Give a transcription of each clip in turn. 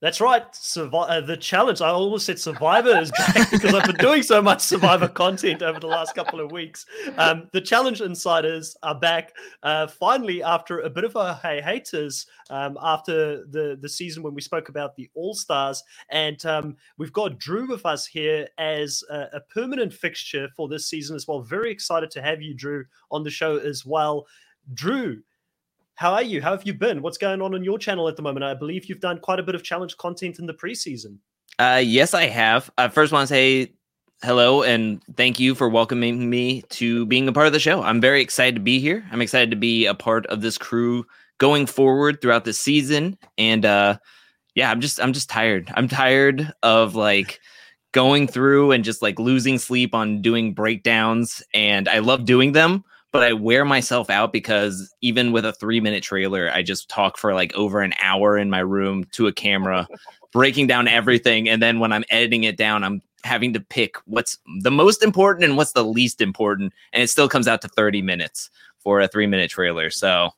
That's right. Survi- uh, the challenge. I almost said Survivor is back because I've been doing so much Survivor content over the last couple of weeks. Um, the challenge insiders are back uh, finally after a bit of a hey haters um, after the the season when we spoke about the All Stars, and um, we've got Drew with us here as a, a permanent fixture for this season as well. Very excited to have you, Drew, on the show as well. Drew, how are you? How have you been? What's going on on your channel at the moment? I believe you've done quite a bit of challenge content in the preseason. Uh, yes, I have. I first want to say hello and thank you for welcoming me to being a part of the show. I'm very excited to be here. I'm excited to be a part of this crew going forward throughout the season. And uh, yeah, I'm just I'm just tired. I'm tired of like going through and just like losing sleep on doing breakdowns. And I love doing them but I wear myself out because even with a three minute trailer, I just talk for like over an hour in my room to a camera, breaking down everything. And then when I'm editing it down, I'm having to pick what's the most important and what's the least important. And it still comes out to 30 minutes for a three minute trailer. So,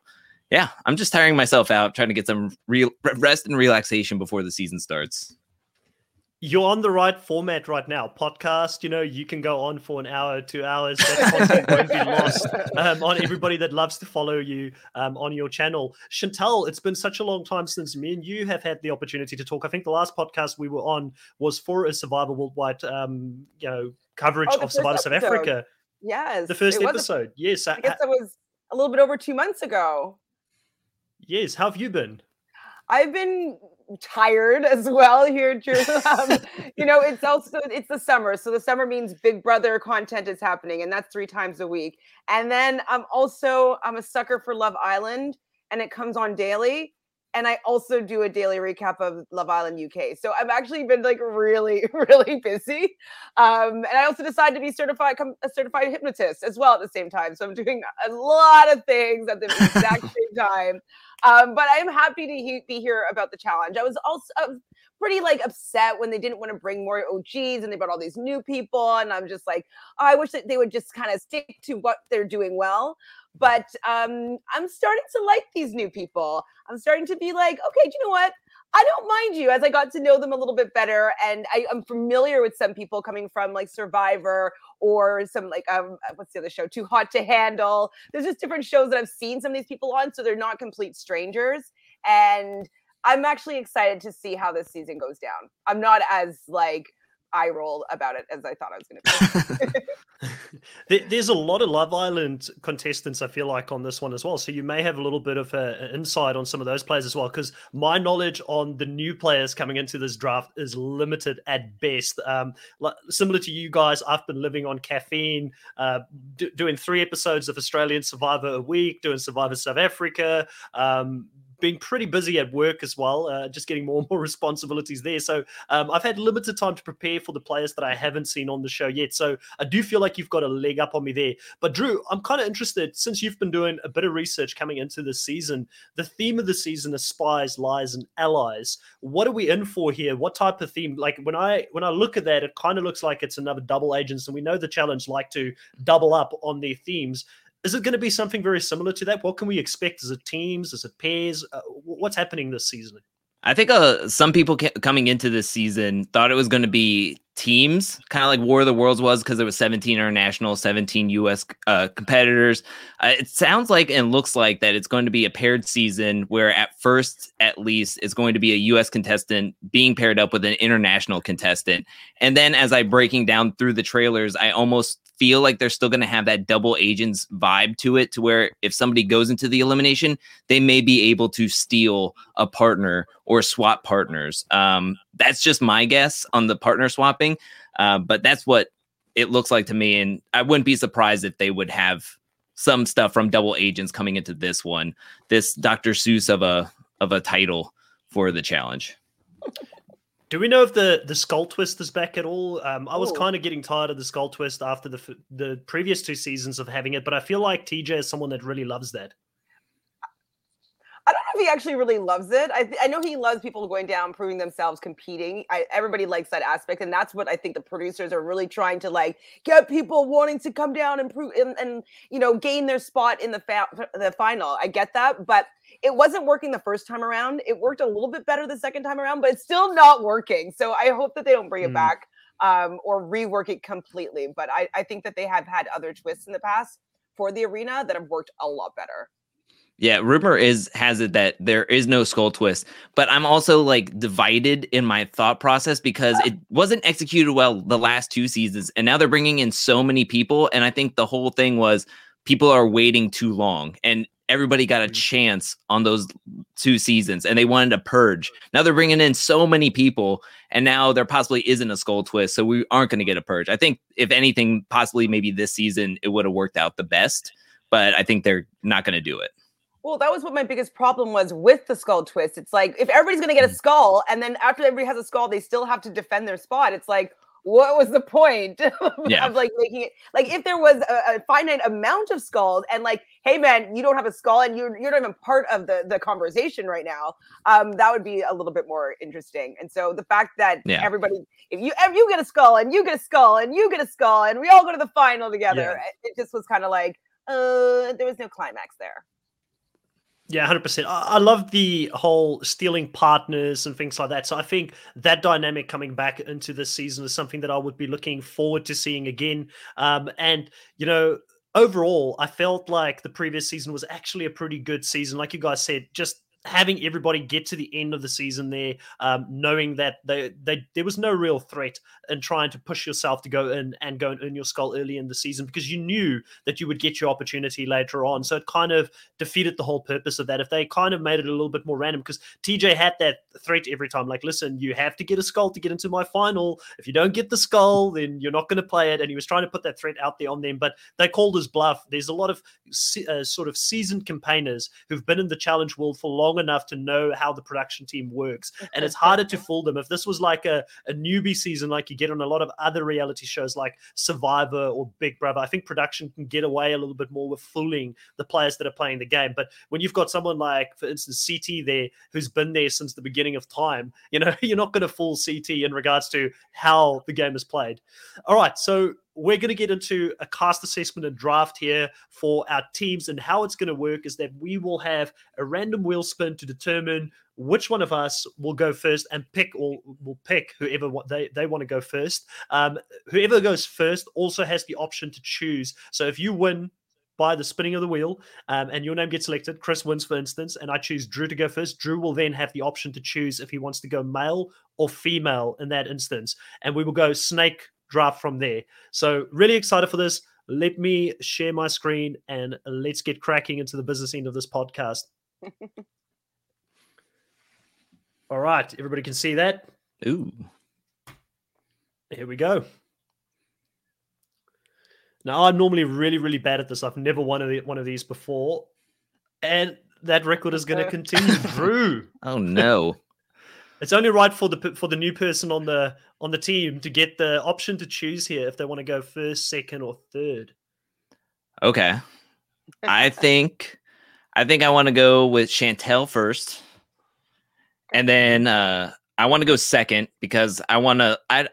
yeah, I'm just tiring myself out, trying to get some real rest and relaxation before the season starts you're on the right format right now. Podcast, you know, you can go on for an hour, two hours. That content won't be lost um, on everybody that loves to follow you um, on your channel. Chantal, it's been such a long time since me and you have had the opportunity to talk. I think the last podcast we were on was for a Survivor Worldwide, um, you know, coverage oh, of Survivor South Africa. Yes, the first episode. A, yes, I guess that was a little bit over two months ago. Yes, how have you been? I've been tired as well here, Drew. Um, you know, it's also it's the summer, so the summer means Big Brother content is happening, and that's three times a week. And then I'm also I'm a sucker for Love Island, and it comes on daily. And I also do a daily recap of Love Island UK. So I've actually been like really, really busy. Um, and I also decided to be certified a certified hypnotist as well at the same time. So I'm doing a lot of things at the exact same time. Um, but I'm happy to he- be here about the challenge. I was also pretty like upset when they didn't want to bring more OGs and they brought all these new people. And I'm just like, oh, I wish that they would just kind of stick to what they're doing well. But um, I'm starting to like these new people. I'm starting to be like, okay, do you know what? I don't mind you as I got to know them a little bit better. And I, am familiar with some people coming from like Survivor or some like um what's the other show? Too Hot to Handle. There's just different shows that I've seen some of these people on, so they're not complete strangers. And I'm actually excited to see how this season goes down. I'm not as like eye roll about it as I thought I was going to be. There's a lot of Love Island contestants, I feel like, on this one as well. So you may have a little bit of an insight on some of those players as well. Because my knowledge on the new players coming into this draft is limited at best. Um, like, similar to you guys, I've been living on caffeine, uh, doing three episodes of Australian Survivor a week, doing Survivor South Africa. Um, being pretty busy at work as well, uh, just getting more and more responsibilities there. So um, I've had limited time to prepare for the players that I haven't seen on the show yet. So I do feel like you've got a leg up on me there. But Drew, I'm kind of interested since you've been doing a bit of research coming into this season. The theme of the season is spies, lies, and allies. What are we in for here? What type of theme? Like when I when I look at that, it kind of looks like it's another double agents, and we know the challenge like to double up on their themes. Is it going to be something very similar to that? What can we expect? Is it teams? Is it pairs? Uh, what's happening this season? I think uh, some people ca- coming into this season thought it was going to be teams, kind of like War of the Worlds was because there was 17 international, 17 U.S. Uh, competitors. Uh, it sounds like and looks like that it's going to be a paired season where at first, at least, it's going to be a U.S. contestant being paired up with an international contestant. And then as I breaking down through the trailers, I almost feel like they're still going to have that double agents vibe to it to where if somebody goes into the elimination they may be able to steal a partner or swap partners. Um, that's just my guess on the partner swapping uh, but that's what it looks like to me and i wouldn't be surprised if they would have some stuff from double agents coming into this one this dr seuss of a of a title for the challenge do we know if the the skull twist is back at all? Um, I was kind of getting tired of the skull twist after the the previous two seasons of having it, but I feel like TJ is someone that really loves that. Don't if he actually really loves it. I, I know he loves people going down, proving themselves, competing. I, everybody likes that aspect, and that's what I think the producers are really trying to like get people wanting to come down and prove and, and you know gain their spot in the fa- the final. I get that, but it wasn't working the first time around. It worked a little bit better the second time around, but it's still not working. So I hope that they don't bring mm. it back um, or rework it completely. But I, I think that they have had other twists in the past for the arena that have worked a lot better. Yeah, rumor is has it that there is no skull twist, but I'm also like divided in my thought process because it wasn't executed well the last two seasons, and now they're bringing in so many people, and I think the whole thing was people are waiting too long, and everybody got a mm-hmm. chance on those two seasons, and they wanted to purge. Now they're bringing in so many people, and now there possibly isn't a skull twist, so we aren't going to get a purge. I think if anything, possibly maybe this season it would have worked out the best, but I think they're not going to do it. Well, that was what my biggest problem was with the skull twist. It's like if everybody's going to get a mm. skull, and then after everybody has a skull, they still have to defend their spot. It's like, what was the point yeah. of like making it like if there was a, a, finite amount of skulls and like, hey man, you don't have a skull and you're you're not even part of the the conversation right now. Um, that would be a little bit more interesting. And so the fact that yeah. everybody, if you if you get a skull and you get a skull and you get a skull and we all go to the final together, yeah. it, it just was kind of like, uh, there was no climax there. Yeah, hundred percent. I love the whole stealing partners and things like that. So I think that dynamic coming back into this season is something that I would be looking forward to seeing again. Um, and you know, overall, I felt like the previous season was actually a pretty good season. Like you guys said, just having everybody get to the end of the season there, um, knowing that they, they there was no real threat and trying to push yourself to go in and go and earn your skull early in the season because you knew that you would get your opportunity later on. So it kind of defeated the whole purpose of that. If they kind of made it a little bit more random, because TJ had that threat every time, like, listen, you have to get a skull to get into my final. If you don't get the skull, then you're not going to play it. And he was trying to put that threat out there on them, but they called his bluff. There's a lot of uh, sort of seasoned campaigners who've been in the challenge world for long long enough to know how the production team works. And it's harder to fool them. If this was like a, a newbie season, like you get on a lot of other reality shows like Survivor or Big Brother, I think production can get away a little bit more with fooling the players that are playing the game. But when you've got someone like, for instance, CT there who's been there since the beginning of time, you know, you're not going to fool CT in regards to how the game is played. All right. So we're going to get into a cast assessment and draft here for our teams. And how it's going to work is that we will have a random wheel spin to determine which one of us will go first and pick or will pick whoever they, they want to go first. Um, whoever goes first also has the option to choose. So if you win, by the spinning of the wheel, um, and your name gets selected. Chris wins, for instance, and I choose Drew to go first. Drew will then have the option to choose if he wants to go male or female in that instance, and we will go snake draft from there. So, really excited for this. Let me share my screen and let's get cracking into the business end of this podcast. All right, everybody can see that. Ooh. Here we go. Now, I'm normally really, really bad at this. I've never won a, one of these before. And that record is going to continue. Drew. Oh, no. It's only right for the for the new person on the on the team to get the option to choose here if they want to go first, second, or third. Okay, I think I think I want to go with Chantel first, and then uh, I want to go second because I want to I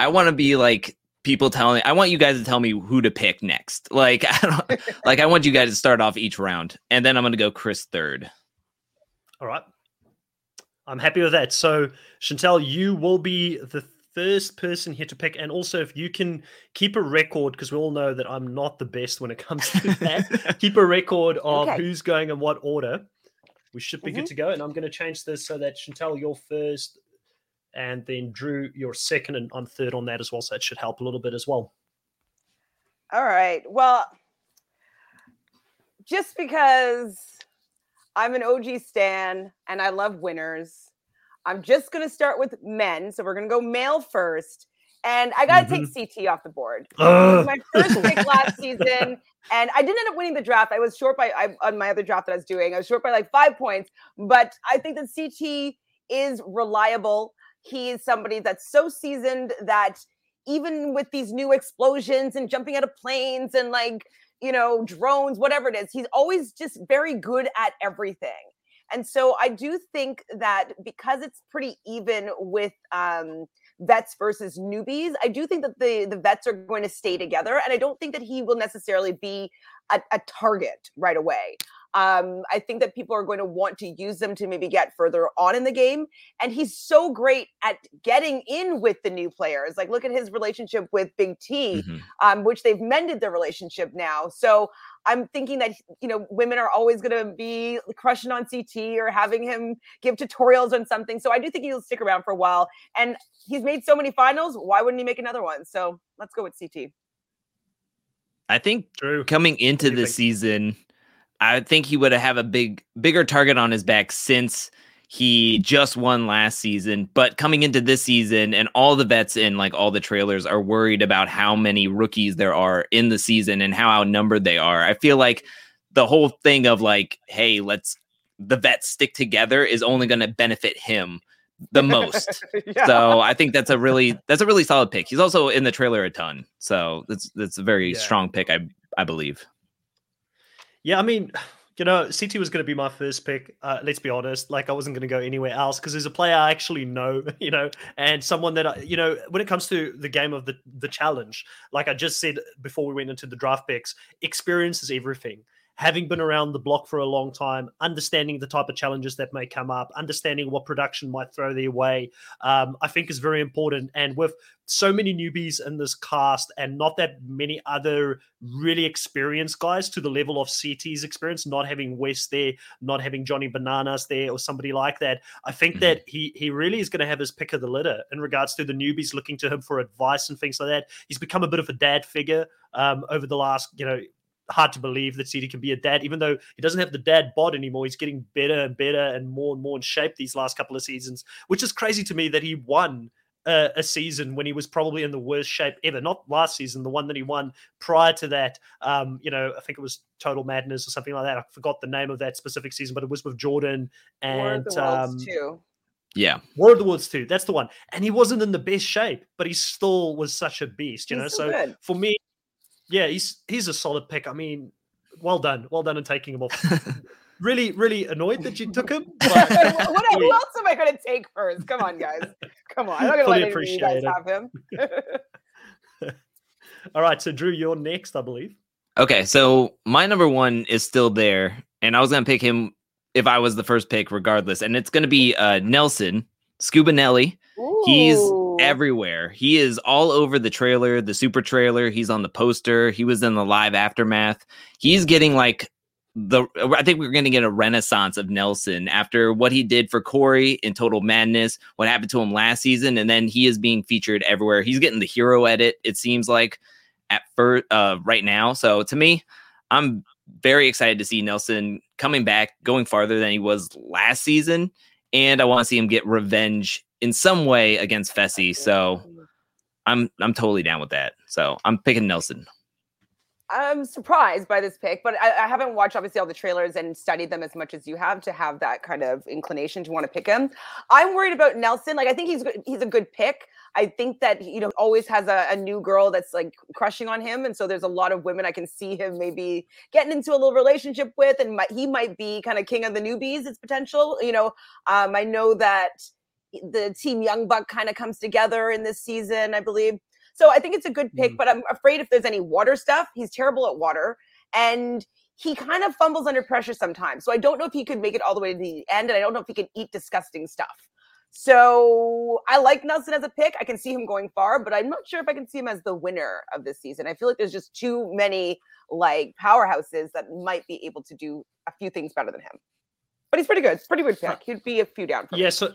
I want to be like people telling I want you guys to tell me who to pick next. Like I don't like I want you guys to start off each round, and then I'm going to go Chris third. All right. I'm happy with that. So, Chantel, you will be the first person here to pick. And also, if you can keep a record, because we all know that I'm not the best when it comes to that, keep a record of okay. who's going in what order. We should be mm-hmm. good to go. And I'm going to change this so that Chantel, you're first, and then Drew, you're second, and I'm third on that as well. So it should help a little bit as well. All right. Well, just because I'm an OG Stan and I love winners. I'm just going to start with men. So we're going to go male first. And I got to mm-hmm. take CT off the board. my first pick last season. And I didn't end up winning the draft. I was short by, I, on my other draft that I was doing, I was short by like five points. But I think that CT is reliable. He is somebody that's so seasoned that even with these new explosions and jumping out of planes and like you know, drones, whatever it is. He's always just very good at everything. And so I do think that because it's pretty even with um, vets versus newbies, I do think that the the vets are going to stay together, and I don't think that he will necessarily be a, a target right away. Um, I think that people are going to want to use them to maybe get further on in the game. And he's so great at getting in with the new players. Like, look at his relationship with Big T, mm-hmm. um, which they've mended their relationship now. So I'm thinking that, you know, women are always going to be crushing on CT or having him give tutorials on something. So I do think he'll stick around for a while. And he's made so many finals. Why wouldn't he make another one? So let's go with CT. I think True. coming into the season, I think he would have a big, bigger target on his back since he just won last season. But coming into this season, and all the vets in like all the trailers are worried about how many rookies there are in the season and how outnumbered they are. I feel like the whole thing of like, hey, let's the vets stick together is only going to benefit him the most. yeah. So I think that's a really that's a really solid pick. He's also in the trailer a ton, so that's that's a very yeah. strong pick. I I believe. Yeah, I mean, you know, CT was going to be my first pick. Uh, let's be honest, like I wasn't going to go anywhere else because there's a player I actually know, you know, and someone that I, you know, when it comes to the game of the the challenge, like I just said before we went into the draft picks, experience is everything having been around the block for a long time, understanding the type of challenges that may come up, understanding what production might throw their way, um, I think is very important. And with so many newbies in this cast and not that many other really experienced guys to the level of CT's experience, not having West there, not having Johnny Bananas there or somebody like that, I think mm-hmm. that he he really is going to have his pick of the litter in regards to the newbies looking to him for advice and things like that. He's become a bit of a dad figure um, over the last, you know, hard to believe that CT can be a dad, even though he doesn't have the dad bod anymore. He's getting better and better and more and more in shape these last couple of seasons, which is crazy to me that he won uh, a season when he was probably in the worst shape ever. Not last season, the one that he won prior to that. Um, you know, I think it was Total Madness or something like that. I forgot the name of that specific season, but it was with Jordan and um, too. Yeah. War of the Worlds too. That's the one. And he wasn't in the best shape, but he still was such a beast, you He's know. So, so for me, yeah, he's he's a solid pick. I mean, well done, well done in taking him off. really, really annoyed that you took him. But, what, who else am I going to take first? Come on, guys. Come on. I'm not going to let any you guys it. have him. All right, so Drew, you're next, I believe. Okay, so my number one is still there, and I was going to pick him if I was the first pick, regardless, and it's going to be uh, Nelson Scuba Nelly. Ooh. He's everywhere. He is all over the trailer, the super trailer. He's on the poster. He was in the live aftermath. He's getting like the I think we're going to get a renaissance of Nelson after what he did for Corey in Total Madness, what happened to him last season, and then he is being featured everywhere. He's getting the hero edit. It seems like at first uh, right now. So to me, I'm very excited to see Nelson coming back, going farther than he was last season, and I want to see him get revenge in some way against Fessy. So I'm I'm totally down with that. So I'm picking Nelson. I'm surprised by this pick, but I, I, haven't watched obviously all the trailers and studied them as much as you have to have that kind of inclination to want to pick him. I'm worried about Nelson. Like I think he's he's a good pick. I think that you know always has a, a new girl that's like crushing on him, and so there's a lot of women I can see him maybe getting into a little relationship with, and might, he might be kind of king of the newbies. It's potential. You know, um, I know that the team young buck kind of comes together in this season i believe so i think it's a good pick mm. but i'm afraid if there's any water stuff he's terrible at water and he kind of fumbles under pressure sometimes so i don't know if he could make it all the way to the end and i don't know if he can eat disgusting stuff so i like nelson as a pick i can see him going far but i'm not sure if i can see him as the winner of this season i feel like there's just too many like powerhouses that might be able to do a few things better than him but he's pretty good. It's pretty good pick. He'd be a few down. For yeah, so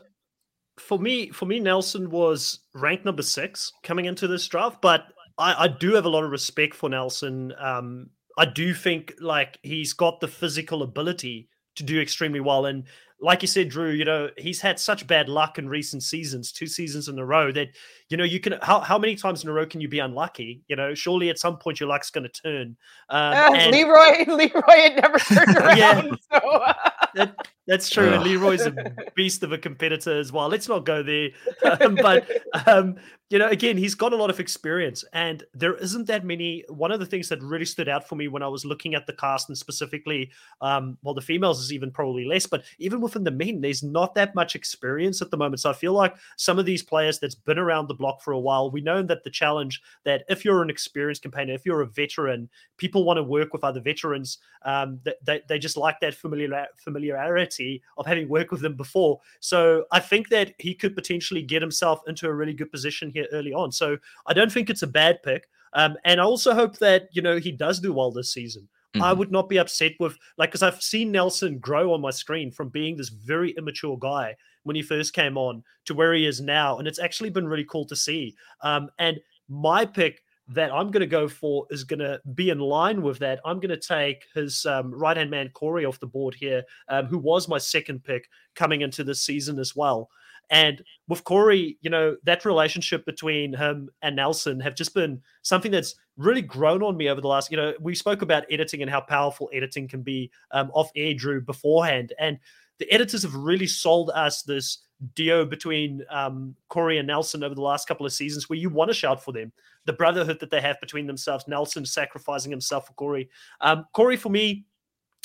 for me, for me, Nelson was ranked number six coming into this draft, but I, I do have a lot of respect for Nelson. Um, I do think like he's got the physical ability to do extremely well, and like you said, Drew, you know he's had such bad luck in recent seasons, two seasons in a row that you know you can how how many times in a row can you be unlucky? You know, surely at some point your luck's going to turn. Um, uh, and, Leroy, Leroy had never turned around. yeah. So. that, that's true. And Leroy's a beast of a competitor as well. Let's not go there. Um, but um, you know, again, he's got a lot of experience, and there isn't that many. One of the things that really stood out for me when I was looking at the cast, and specifically, um, well, the females is even probably less, but even within the men, there's not that much experience at the moment. So I feel like some of these players that's been around the block for a while, we know that the challenge that if you're an experienced campaigner, if you're a veteran, people want to work with other veterans. Um, they, they just like that familiar, familiarity of having worked with them before. So I think that he could potentially get himself into a really good position early on. So I don't think it's a bad pick. Um, and I also hope that you know he does do well this season. Mm-hmm. I would not be upset with like because I've seen Nelson grow on my screen from being this very immature guy when he first came on to where he is now, and it's actually been really cool to see. Um, and my pick that I'm going to go for is going to be in line with that. I'm going to take his um, right hand man Corey off the board here, um, who was my second pick coming into this season as well. And with Corey, you know, that relationship between him and Nelson have just been something that's really grown on me over the last, you know, we spoke about editing and how powerful editing can be um, off air, Drew, beforehand. And the editors have really sold us this duo between um, Corey and Nelson over the last couple of seasons where you want to shout for them. The brotherhood that they have between themselves, Nelson sacrificing himself for Corey. Um, Corey, for me,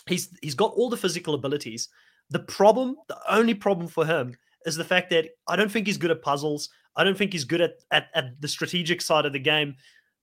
he's he's got all the physical abilities. The problem, the only problem for him is the fact that I don't think he's good at puzzles. I don't think he's good at, at, at the strategic side of the game.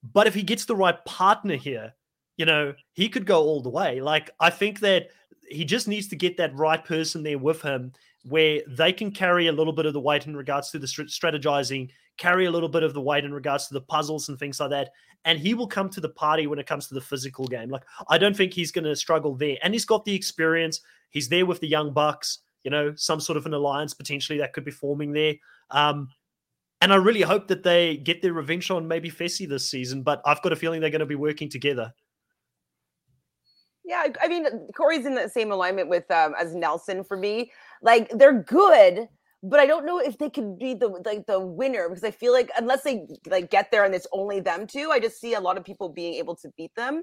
But if he gets the right partner here, you know, he could go all the way. Like, I think that he just needs to get that right person there with him where they can carry a little bit of the weight in regards to the strategizing, carry a little bit of the weight in regards to the puzzles and things like that. And he will come to the party when it comes to the physical game. Like, I don't think he's going to struggle there. And he's got the experience. He's there with the young bucks you know, some sort of an alliance potentially that could be forming there. Um, and I really hope that they get their revenge on maybe Fessy this season, but I've got a feeling they're going to be working together. Yeah, I mean, Corey's in the same alignment with um, as Nelson for me. Like they're good, but I don't know if they could be the like the winner because I feel like unless they like get there and it's only them two, I just see a lot of people being able to beat them.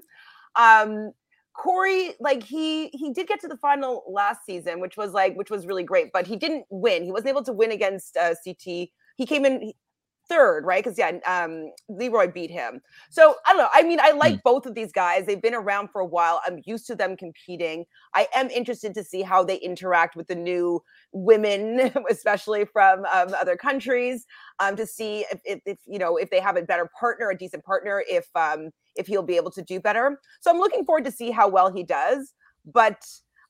Um, Corey, like he he did get to the final last season, which was like which was really great, but he didn't win. He wasn't able to win against uh, CT. He came in third, right? Because yeah, um, Leroy beat him. So I don't know. I mean, I like mm. both of these guys. They've been around for a while. I'm used to them competing. I am interested to see how they interact with the new women, especially from um, other countries, um, to see if, if, if, you know if they have a better partner, a decent partner, if um, if he'll be able to do better. So I'm looking forward to see how well he does. But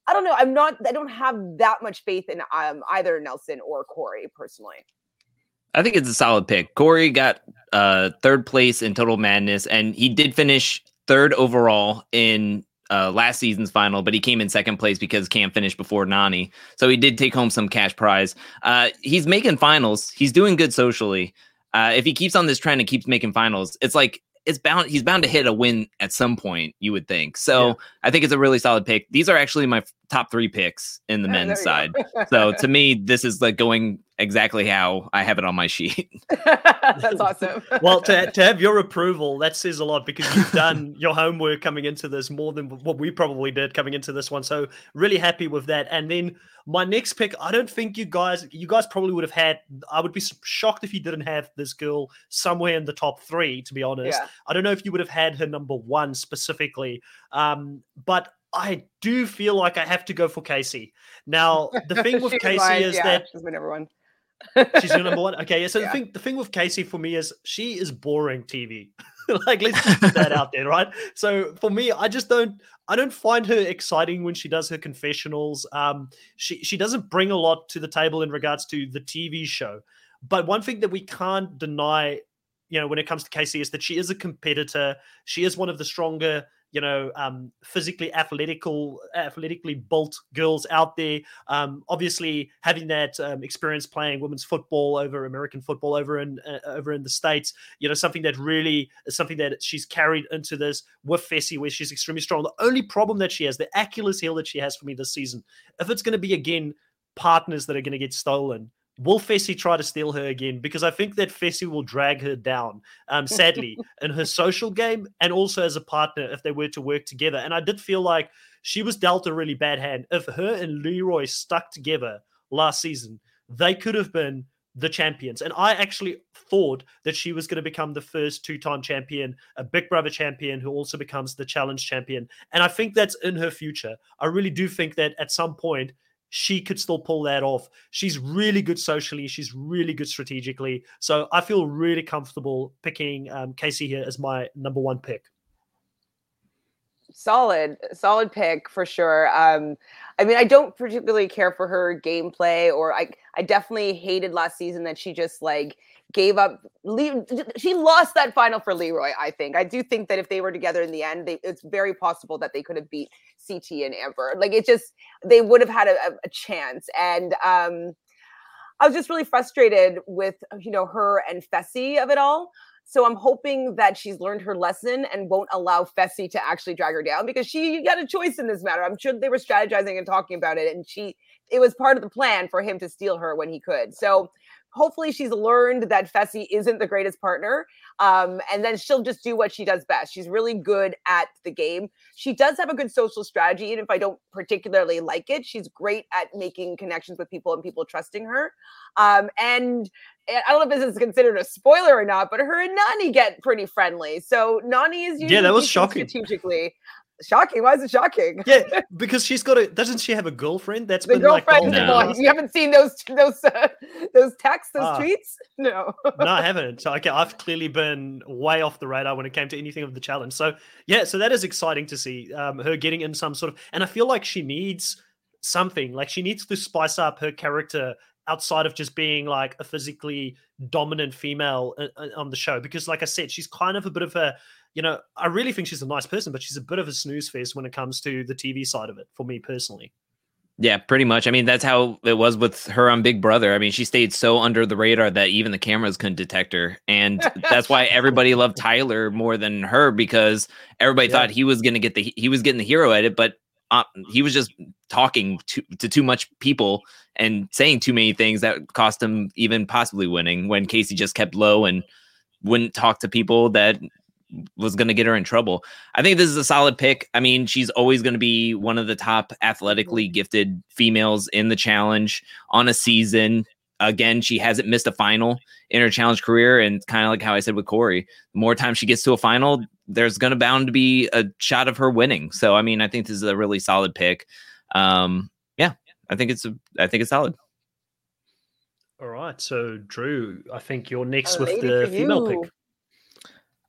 I don't know. I'm not. I don't have that much faith in um, either Nelson or Corey personally. I think it's a solid pick. Corey got uh, third place in Total Madness, and he did finish third overall in uh, last season's final, but he came in second place because Cam finished before Nany. So he did take home some cash prize. Uh, he's making finals. He's doing good socially. Uh, if he keeps on this trend and keeps making finals, it's like it's bound he's bound to hit a win at some point you would think so yeah. i think it's a really solid pick these are actually my top three picks in the men's side so to me this is like going exactly how I have it on my sheet. that's awesome. well, to, to have your approval, that says a lot because you've done your homework coming into this more than what we probably did coming into this one. So really happy with that. And then my next pick, I don't think you guys, you guys probably would have had. I would be shocked if you didn't have this girl somewhere in the top three. To be honest, yeah. I don't know if you would have had her number one specifically. Um, but I do feel like I have to go for Kaycee. Now, the thing with Kaycee mine, is yeah, that she's my number one. She's your number one. Okay, yeah. So yeah. the thing, the thing with Kaycee for me is she is boring TV. like let's just put that out there, right? So for me, I just don't, I don't find her exciting when she does her confessionals. Um, she she doesn't bring a lot to the table in regards to the TV show. But one thing that we can't deny, you know, when it comes to Kaycee is that she is a competitor. She is one of the stronger you know, um, physically athletical, athletically built girls out there. Um, obviously, having that um, experience playing women's football over American football over in uh, over in the states, you know, something that really is something that she's carried into this with Fessy, where she's extremely strong. The only problem that she has, the Achilles heel that she has for me this season, if it's going to be again partners that are going to get stolen will Fessy try to steal her again? Because I think that Fessy will drag her down, um, sadly, in her social game and also as a partner if they were to work together. And I did feel like she was dealt a really bad hand. If her and Leroy stuck together last season, they could have been the champions. And I actually thought that she was going to become the first two time champion, a Big Brother champion who also becomes the challenge champion. And I think that's in her future. I really do think that at some point, she could still pull that off. She's really good socially. She's really good strategically. So I feel really comfortable picking um, Kaycee here as my number one pick. Solid, solid pick for sure. Um, I mean, I don't particularly care for her gameplay, or I, I definitely hated last season that she just like gave up. Leave she lost that final for Leroy. I think. I do think that if they were together in the end, they, it's very possible that they could have beat CT and Amber. Like it just, they would have had a, a chance. And um, I was just really frustrated with you know her and Fessy of it all. So I'm hoping that she's learned her lesson and won't allow Fessy to actually drag her down because she got a choice in this matter. I'm sure they were strategizing and talking about it, and she it was part of the plan for him to steal her when he could. So hopefully she's learned that Fessy isn't the greatest partner. Um, and then she'll just do what she does best. She's really good at the game. She does have a good social strategy, And if I don't particularly like it. She's great at making connections with people and people trusting her. Um, and I don't know if this is considered a spoiler or not, but her and Nany get pretty friendly. So Nany is yeah, that was shocking strategically shocking. Why is it shocking? Yeah, because she's got a. Doesn't she have a girlfriend? That's the been girlfriend. like. You haven't seen those those uh, those texts, those ah. tweets? No. no, I haven't. Okay, I've clearly been way off the radar when it came to anything of the challenge. So yeah, so that is exciting to see um, her getting in some sort of. And I feel like she needs something. Like she needs to spice up her character outside of just being like a physically dominant female uh, uh, on the show because like i said she's kind of a bit of a you know, I really think she's a nice person, but she's a bit of a snooze face when it comes to the TV side of it for me personally. Yeah, pretty much. I mean, that's how it was with her on Big Brother. I mean, she stayed so under the radar that even the cameras couldn't detect her. And that's why everybody loved Tyler more than her because everybody yeah. thought he was going to get the he was getting the hero edit, but uh, he was just talking to, to too much people and saying too many things that cost him even possibly winning when Kaycee just kept low and wouldn't talk to people that was going to get her in trouble. I think this is a solid pick. I mean, she's always going to be one of the top athletically gifted females in the challenge on a season. Again, she hasn't missed a final in her challenge career. And kind of like how I said with Corey, the more time she gets to a final, there's going to bound to be a shot of her winning. So, I mean, I think this is a really solid pick. Um, yeah, I think it's a, I think it's solid. All right. So, Drew, I think you're next a with the female pick.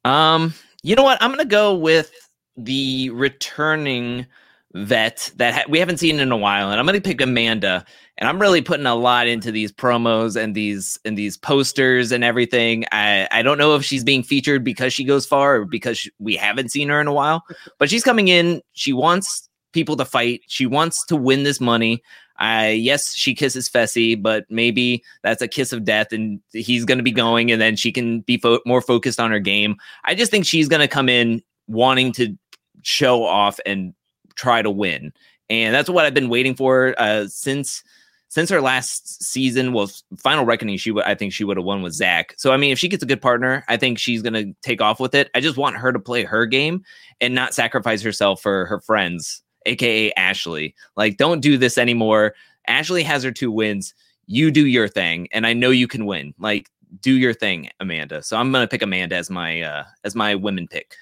Um, you know what? I'm gonna go with the returning vet that ha- we haven't seen in a while, and I'm gonna pick Amanda. And I'm really putting a lot into these promos and these and these posters and everything. I I don't know if she's being featured because she goes far or because she, we haven't seen her in a while, but she's coming in. She wants people to fight. She wants to win this money. I yes, she kisses Fessy, but maybe that's a kiss of death, and he's going to be going, and then she can be fo- more focused on her game. I just think she's going to come in wanting to show off and try to win, and that's what I've been waiting for uh, since since her last season. Well, final reckoning, she I think she would have won with Zach. So I mean, if she gets a good partner, I think she's going to take off with it. I just want her to play her game and not sacrifice herself for her friends aka Ashley. Like, don't do this anymore. Ashley has her two wins. You do your thing, and I know you can win. Like, do your thing, Amanda. So I'm gonna pick Amanda as my uh as my women pick.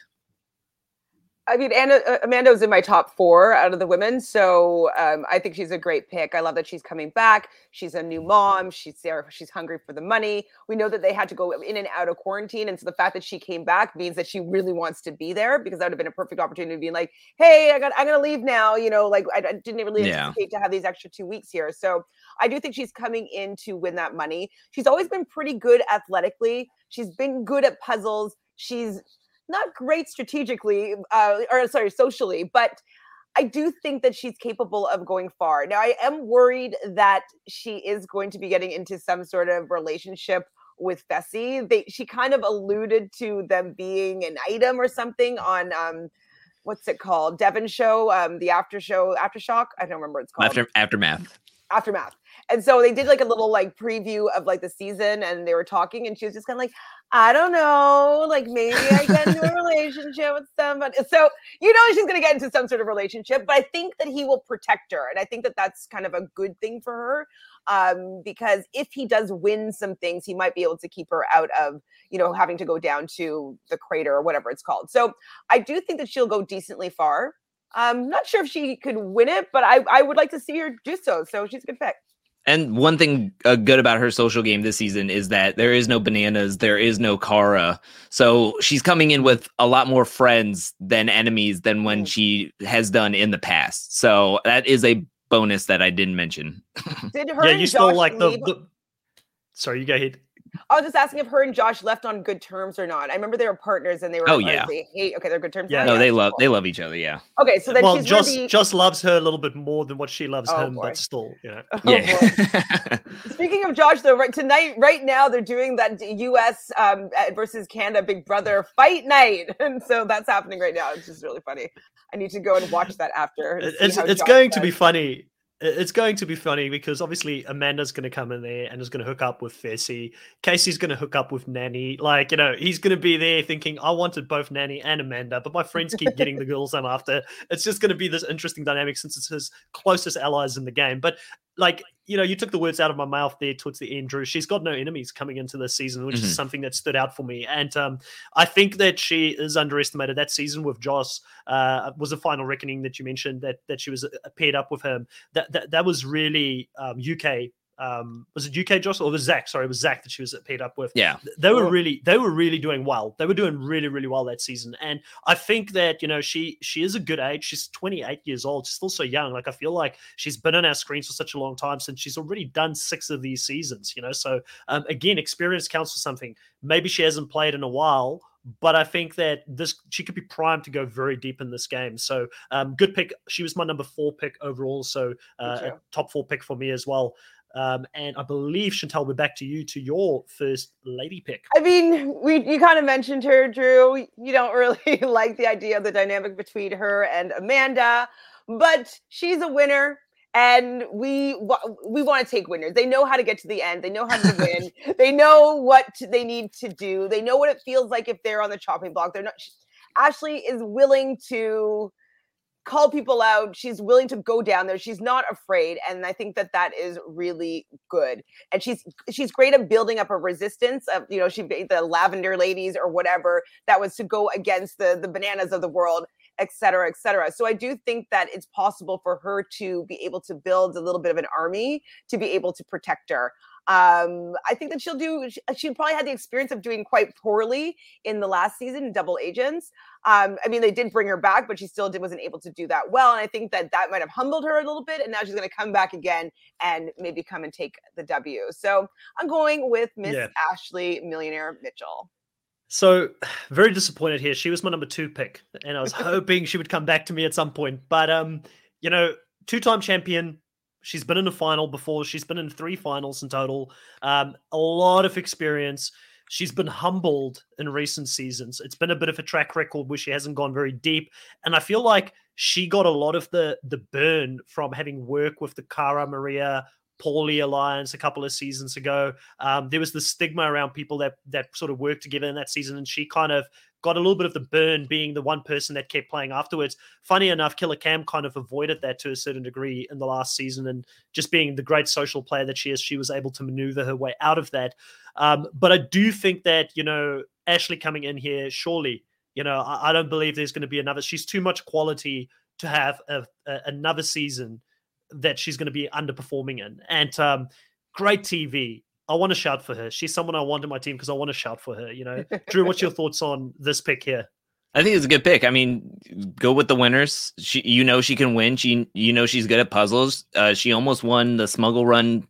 I mean, Anna, uh, Amanda was in my top four out of the women, so um, I think she's a great pick. I love that she's coming back. She's a new mom. She's there. She's hungry for the money. We know that they had to go in and out of quarantine, and so the fact that she came back means that she really wants to be there because that would have been a perfect opportunity to be like, "Hey, I got, I'm gonna leave now." You know, like I, I didn't really yeah. anticipate to have these extra two weeks here. So I do think she's coming in to win that money. She's always been pretty good athletically. She's been good at puzzles. She's not great strategically, uh, or sorry, socially, but I do think that she's capable of going far. Now, I am worried that she is going to be getting into some sort of relationship with Fessy. They she kind of alluded to them being an item or something on um what's it called? Devyn show, um the after show, aftershock. I don't remember what it's called. After aftermath. Aftermath. And so they did like a little like preview of like the season and they were talking and she was just kind of like, I don't know, like maybe I get into a relationship with somebody. So you know she's going to get into some sort of relationship, but I think that he will protect her. And I think that that's kind of a good thing for her um, because if he does win some things, he might be able to keep her out of, you know, having to go down to the crater or whatever it's called. So I do think that she'll go decently far. I'm not sure if she could win it, but I, I would like to see her do so. So she's a good pick. And one thing uh, good about her social game this season is that there is no bananas, there is no Cara. So she's coming in with a lot more friends than enemies than when mm. she has done in the past. So that is a bonus that I didn't mention. Did her yeah, you still like the, the, Sorry, you go ahead. I was just asking if her and Josh left on good terms or not. I remember they were partners and they were. Oh yeah. They hate. Okay, they're good terms. Yeah. No, they love they love each other. Yeah. Okay, so then well, Josh be... Josh loves her a little bit more than what she loves oh, him, boy. but still, you know. Oh, yeah. Speaking of Josh, though, right tonight, right now, they're doing that U.S. Um, versus Canada Big Brother fight night, and so that's happening right now. It's just really funny. I need to go and watch that after. It's it's going to be funny it's going to be funny because obviously Amanda's going to come in there and is going to hook up with Fessy. Kaycee's going to hook up with Nany. Like, you know, he's going to be there thinking, I wanted both Nany and Amanda, but my friends keep getting the girls I'm after. It's just going to be this interesting dynamic since it's his closest allies in the game. But like you know, you took the words out of my mouth there towards the end, Drew. She's got no enemies coming into this season, which mm-hmm. is something that stood out for me. And um, I think that she is underestimated. That season with Joss uh, was a final reckoning that you mentioned that that she was uh, paired up with him. That that, that was really um, UK um was it UK Joss or was Zach? Sorry, it was Zach that she was paired up with. Yeah. They were really they were really doing well. They were doing really, really well that season. And I think that, you know, she she is a good age. She's 28 years old. She's still so young. Like I feel like she's been on our screens for such a long time since she's already done six of these seasons, you know. So um again, experience counts for something. Maybe she hasn't played in a while, but I think that this she could be primed to go very deep in this game. So um, good pick. She was my number four pick overall, so uh, top four pick for me as well. Um, and I believe Chantel, we're back to you to your first lady pick. I mean, we you kind of mentioned her, Drew. You don't really like the idea of the dynamic between her and Amanda, but she's a winner. And we we want to take winners. They know how to get to the end. They know how to win. they know what they need to do. They know what it feels like if they're on the chopping block. They're not. Ashley is willing to call people out. She's willing to go down there. She's not afraid, and I think that that is really good. And she's she's great at building up a resistance. Of you know, she the lavender ladies or whatever that was to go against the the bananas of the world, et cetera, et cetera. So I do think that it's possible for her to be able to build a little bit of an army to be able to protect her. Um, I think that she'll do. She, she probably had the experience of doing quite poorly in the last season Double Agents. Um, I mean, they did bring her back, but she still did, wasn't able to do that well. And I think that that might have humbled her a little bit. And now she's going to come back again and maybe come and take the W. So I'm going with Miss yeah. Ashley Millionaire Mitchell. So very disappointed here. She was my number two pick, and I was hoping she would come back to me at some point. But um, you know, two-time champion, She's been in a final before. She's been in three finals in total. Um, a lot of experience. She's been humbled in recent seasons. It's been a bit of a track record where she hasn't gone very deep. And I feel like she got a lot of the the burn from having worked with the Cara Maria Paulie alliance a couple of seasons ago. Um, there was the stigma around people that that sort of worked together in that season, and she kind of got a little bit of the burn being the one person that kept playing afterwards. Funny enough, Killer Cam kind of avoided that to a certain degree in the last season, and just being the great social player that she is, she was able to maneuver her way out of that. Um, but I do think that you know Ashley coming in here, surely, you know, I, I don't believe there's going to be another. She's too much quality to have a, a, another season that she's going to be underperforming in, and um, great TV I want to shout for her. She's someone I want in my team because I want to shout for her. You know, Drew, what's your thoughts on this pick here? I think it's a good pick. I mean, go with the winners. She, you know, she can win. She, you know, she's good at puzzles. Uh, she almost won the Smuggle Run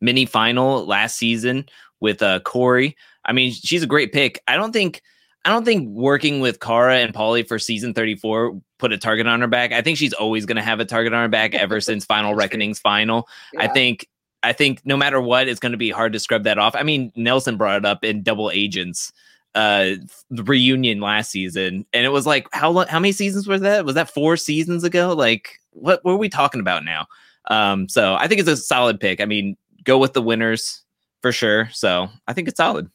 mini final last season with uh, Corey. I mean, she's a great pick. I don't think, I don't think working with Cara and Paulie for season 34 put a target on her back. I think she's always going to have a target on her back ever since Final Reckoning's final. Yeah. I think I think no matter what, it's going to be hard to scrub that off. I mean, Nelson brought it up in Double Agents, uh, the reunion last season, and it was like how long? how many seasons was that? Was that four seasons ago? Like, what, what are we talking about now? Um, so I think it's a solid pick. I mean, go with the winners for sure. So I think it's solid.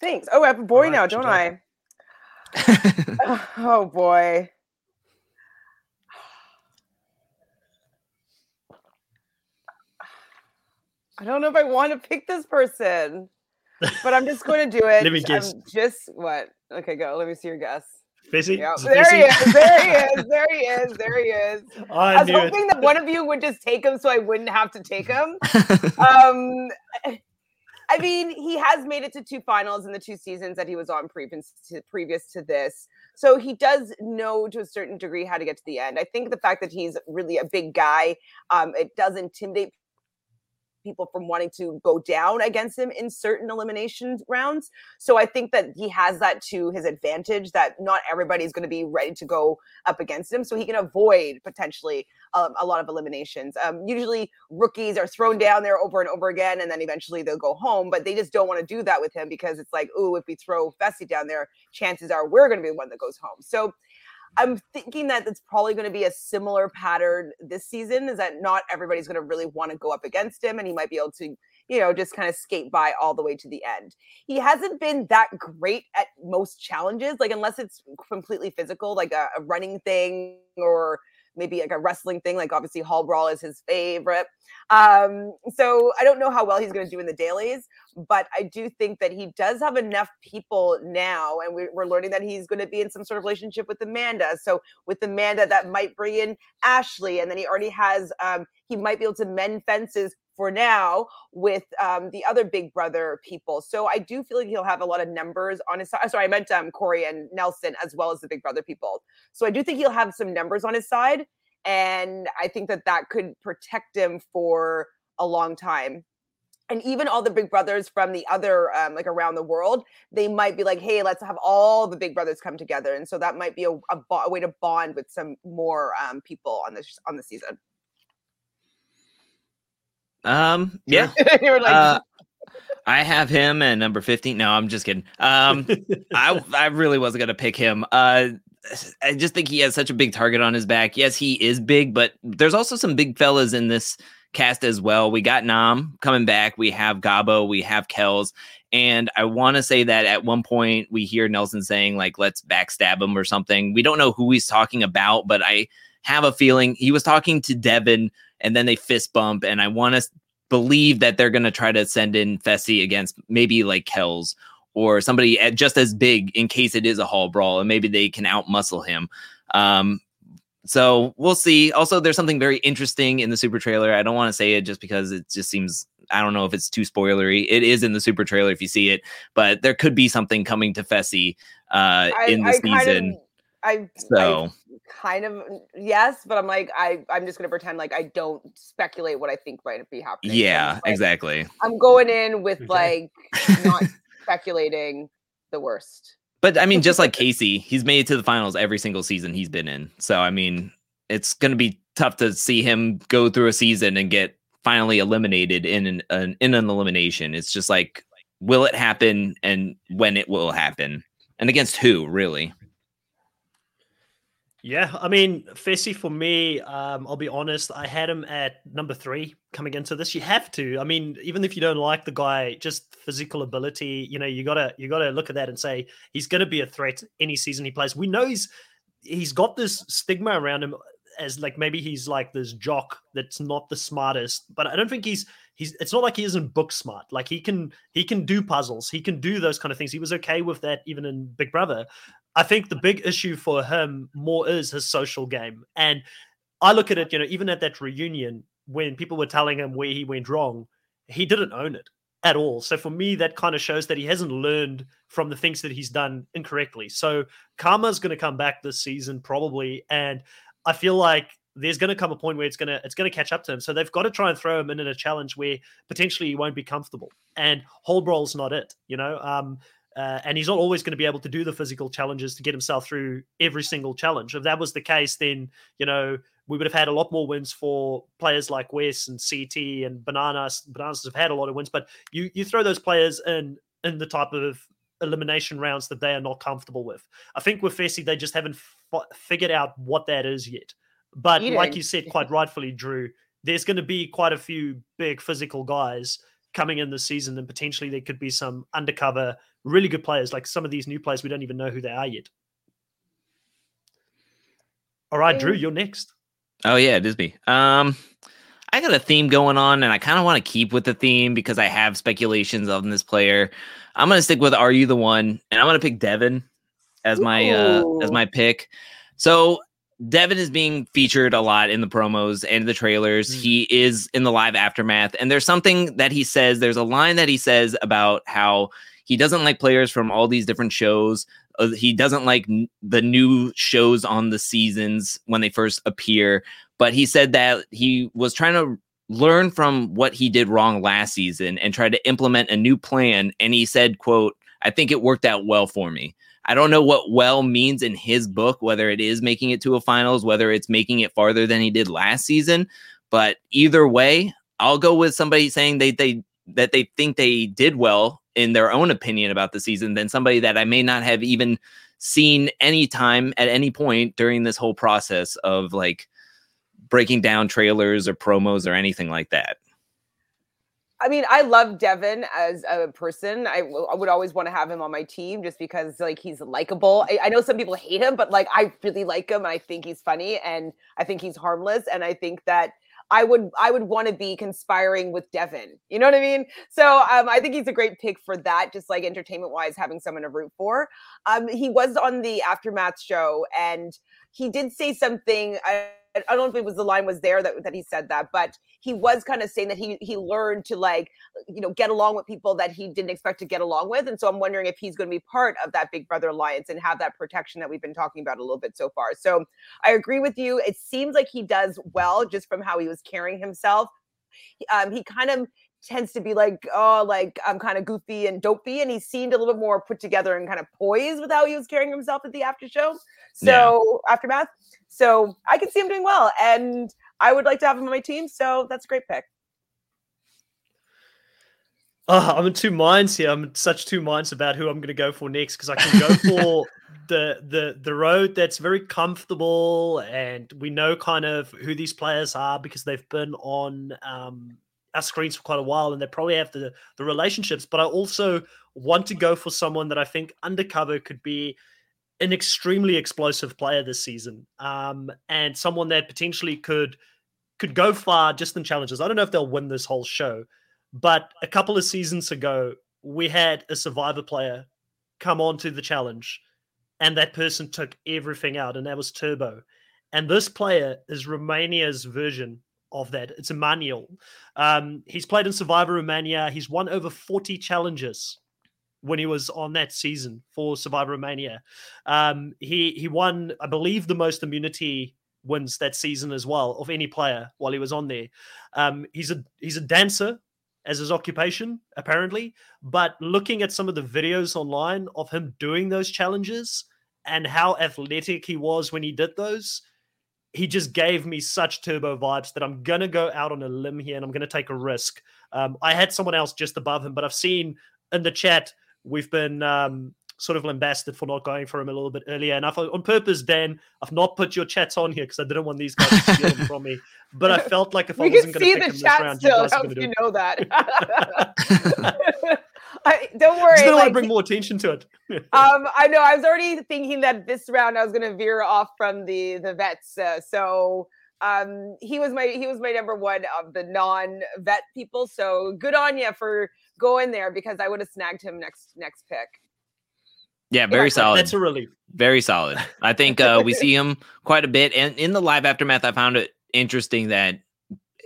Thanks. Oh, I have a boy right, now, don't I? oh boy. I don't know if I want to pick this person, but I'm just going to do it. Let me guess. I'm just what? Okay, go. Let me see your guess. Busy? Yep. There he is. There he is. There he is. There he is. I, I was hoping it. that one of you would just take him so I wouldn't have to take him. um, I mean, he has made it to two finals in the two seasons that he was on previous to, previous to this. So he does know to a certain degree how to get to the end. I think the fact that he's really a big guy, um, it does intimidate people from wanting to go down against him in certain elimination rounds. So I think that he has that to his advantage that not everybody's going to be ready to go up against him. So he can avoid potentially um, a lot of eliminations. Um, usually rookies are thrown down there over and over again, and then eventually they'll go home, but they just don't want to do that with him because it's like, oh, if we throw Fessy down there, chances are we're going to be the one that goes home. So I'm thinking that it's probably going to be a similar pattern this season is that not everybody's going to really want to go up against him and he might be able to, you know, just kind of skate by all the way to the end. He hasn't been that great at most challenges, like unless it's completely physical, like a, a running thing or maybe like a wrestling thing. Like obviously Hall Brawl is his favorite. Um, so I don't know how well he's going to do in the dailies, but I do think that he does have enough people now, and we, are learning that he's going to be in some sort of relationship with Amanda. So with Amanda, that might bring in Ashley, and then he already has. Um, he might be able to mend fences for now with um, the other Big Brother people. So I do feel like he'll have a lot of numbers on his side. Sorry, I meant um, Cory and Nelson as well as the Big Brother people. So I do think he'll have some numbers on his side. And I think that that could protect him for a long time and even all the big brothers from the other um, like around the world they might be like hey let's have all the big brothers come together and so that might be a, a, a way to bond with some more um, people on this on the season um, yeah. you were like, uh, I have him at number 15. No, I'm just kidding. Um, I I really wasn't gonna pick him. Uh, I just think he has such a big target on his back. Yes, he is big, but there's also some big fellas in this cast as well. We got Nam coming back. We have Gabo. We have Kelz. And I want to say that at one point we hear Nelson saying, like, let's backstab him or something. We don't know who he's talking about, but I have a feeling he was talking to Devin and then they fist bump. And I want to believe that they're going to try to send in Fessy against maybe like Kelz or somebody just as big in case it is a hall brawl and maybe they can outmuscle him. Um, so we'll see. Also, there's something very interesting in the super trailer. I don't want to say it just because it just seems I don't know if it's too spoilery. It is in the super trailer if you see it, but there could be something coming to Fessy uh, I, in the I season. Kind of, I so. I, kind of mm, yes, but I'm like I I'm just gonna pretend like I don't speculate what I think might be happening. Yeah, like, exactly. I'm going in with like not speculating the worst. But I mean, just like Kaycee, he's made it to the finals every single season he's been in. So I mean, it's gonna be tough to see him go through a season and get finally eliminated in an, an in an elimination. It's just like, will it happen and when it will happen, and against who, really? Yeah, I mean, Fessy for me, um, I'll be honest, I had him at number three coming into this. You have to. I mean, even if you don't like the guy, just physical ability, you know, you gotta you gotta look at that and say he's gonna be a threat any season he plays. We know he's he's got this stigma around him as like maybe he's like this jock that's not the smartest, but I don't think he's he's it's not like he isn't book smart. Like he can he can do puzzles, he can do those kind of things. He was okay with that even in Big Brother. I think the big issue for him more is his social game. And I look at it, you know, even at that reunion when people were telling him where he went wrong, he didn't own it at all. So for me, that kind of shows that he hasn't learned from the things that he's done incorrectly. So karma's going to come back this season probably, and I feel like there's going to come a point where it's going to it's going to catch up to him. So they've got to try and throw him in, in a challenge where potentially he won't be comfortable. And Hall not it, you know. Um, uh, and he's not always going to be able to do the physical challenges to get himself through every single challenge. If that was the case, then you know we would have had a lot more wins for players like Wes and CT and Bananas. Bananas have had a lot of wins, but you you throw those players in in the type of elimination rounds that they are not comfortable with. I think with Fessy, they just haven't f- figured out what that is yet. But Eating. like you said, quite rightfully, Drew, there's going to be quite a few big physical guys coming in this season, and potentially there could be some undercover, really good players, like some of these new players we don't even know who they are yet. All right, Drew, you're next. Oh yeah, it is me. Um, I got a theme going on, and I kind of want to keep with the theme because I have speculations on this player. I'm gonna stick with "Are You the One?" and I'm gonna pick Devin as my uh, as my pick. So Devin is being featured a lot in the promos and the trailers. Mm. He is in the live aftermath, and there's something that he says. There's a line that he says about how he doesn't like players from all these different shows. Uh, he doesn't like n- the new shows on the seasons when they first appear. But he said that he was trying to learn from what he did wrong last season and try to implement a new plan. And he said, "quote I think it worked out well for me." I don't know what well means in his book, whether it is making it to a finals, whether it's making it farther than he did last season. But either way, I'll go with somebody saying they they that they think they did well in their own opinion about the season than somebody that I may not have even seen any time at any point during this whole process of like breaking down trailers or promos or anything like that. I mean, I love Devin as a person. I, w- I would always want to have him on my team just because like he's likable. I, I, know some people hate him, but like I really like him. I think he's funny and I think he's harmless. And I think that I would I would want to be conspiring with Devin. You know what I mean? So um, I think he's a great pick for that, just like entertainment wise, having someone to root for. Um, he was on the aftermath show and he did say something. I, I don't know if it was the line was there that, that he said that, but he was kind of saying that he he learned to like you know get along with people that he didn't expect to get along with, and so I'm wondering if he's going to be part of that Big Brother alliance and have that protection that we've been talking about a little bit so far. So I agree with you. It seems like he does well just from how he was carrying himself. Um, he kind of tends to be like, oh, like I'm kind of goofy and dopey, and he seemed a little bit more put together and kind of poised with how he was carrying himself at the after show. So yeah. aftermath. So I can see him doing well, and I would like to have him on my team. So that's a great pick. Oh, I'm in two minds here. I'm in such two minds about who I'm going to go for next because I can go for the the the road that's very comfortable, and we know kind of who these players are because they've been on um, our screens for quite a while, and they probably have the the relationships. But I also want to go for someone that I think undercover could be an extremely explosive player this season, um, and someone that potentially could could go far just in challenges. I don't know if they'll win this whole show, but a couple of seasons ago, we had a survivor player come on to the challenge, and that person took everything out, and that was Turbo. And this player is Romania's version of that. It's Emmanuel. Um, he's played in Survivor Romania. He's won over 40 challenges when he was on that season for Survivor Romania. Um, he he won, I believe, the most immunity wins that season as well of any player while he was on there. Um, he's a he's a dancer as his occupation apparently, but looking at some of the videos online of him doing those challenges and how athletic he was when he did those. He just gave me such turbo vibes that I'm gonna go out on a limb here and I'm gonna take a risk. Um, I had someone else just above him, but I've seen in the chat we've been um, sort of lambasted for not going for him a little bit earlier. And I've, on purpose, Dan, I've not put your chats on here because I didn't want these guys to steal them from me. But I felt like if I wasn't going to pick him this round, still, you guys are going to do you know that. I, don't worry. I just like, want to bring more attention to it. um, I know. I was already thinking that this round I was going to veer off from the the vets. Uh, so um, he was my he was my number one of the non vet people. So good on you for going there because I would have snagged him next next pick. Yeah, very yeah, solid. That's a relief. Very solid. I think uh, we see him quite a bit. And in the live aftermath, I found it interesting that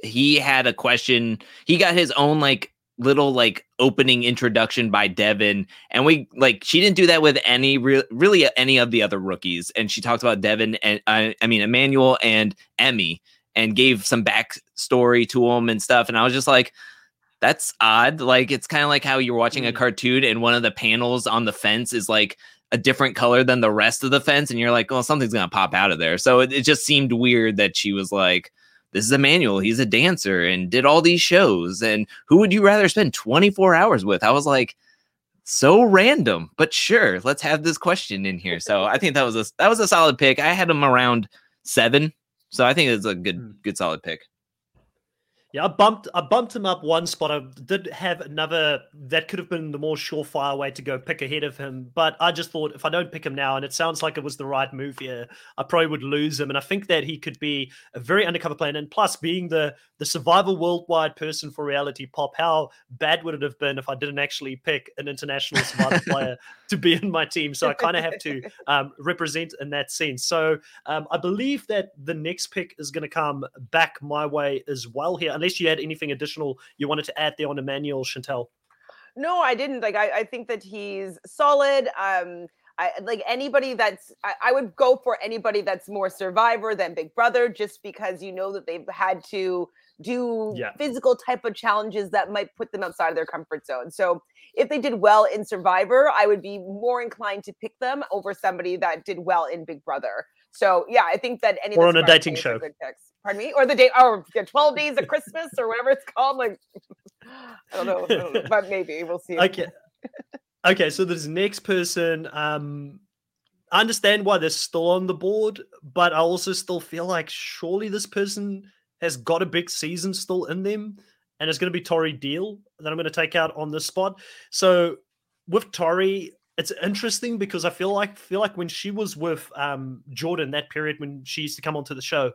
he had a question. He got his own like little like opening introduction by Devyn, and we like she didn't do that with any re- really any of the other rookies. And she talked about Devin and uh, I mean Emmanuel and Emmy, and gave some backstory to him and stuff. And I was just like, that's odd. Like it's kind of like how you're watching a mm. cartoon and one of the panels on the fence is like a different color than the rest of the fence, and you're like, well, something's gonna pop out of there. So it, it just seemed weird that she was like, this is Emmanuel. He's a dancer and did all these shows. And who would you rather spend 24 hours with? I was like, so random, but sure, let's have this question in here. So I think that was a that was a solid pick. I had him around seven So I think it's a good, mm. good solid pick. Yeah, I bumped I bumped him up one spot. I did have another that could have been the more surefire way to go pick ahead of him. But I just thought if I don't pick him now, and it sounds like it was the right move here, I probably would lose him. And I think that he could be a very undercover player. And plus, being the the survival worldwide person for reality pop, how bad would it have been if I didn't actually pick an international survival player to be in my team? So I kind of have to um, represent in that sense. So um, I believe that the next pick is going to come back my way as well here unless you had anything additional you wanted to add there on Emmanuel Chantel. No, I didn't. Like, I, I think that he's solid. Um, I like anybody that's I, I, would go for anybody that's more survivor than Big Brother, just because you know that they've had to do yeah. physical type of challenges that might put them outside of their comfort zone. So if they did well in Survivor, I would be more inclined to pick them over somebody that did well in Big Brother. So yeah, I think that any or on a dating show. Good picks. Pardon me, or the day, or yeah, twelve days of Christmas, or whatever it's called. Like I don't know, I don't know but maybe we'll see. Okay. okay, so this next person, um, I understand why they're still on the board, but I also still feel like surely this person has got a big season still in them, and it's going to be Tori Deal that I'm going to take out on this spot. So with Tori, it's interesting because I feel like feel like when she was with um, Jordan that period when she used to come onto the show,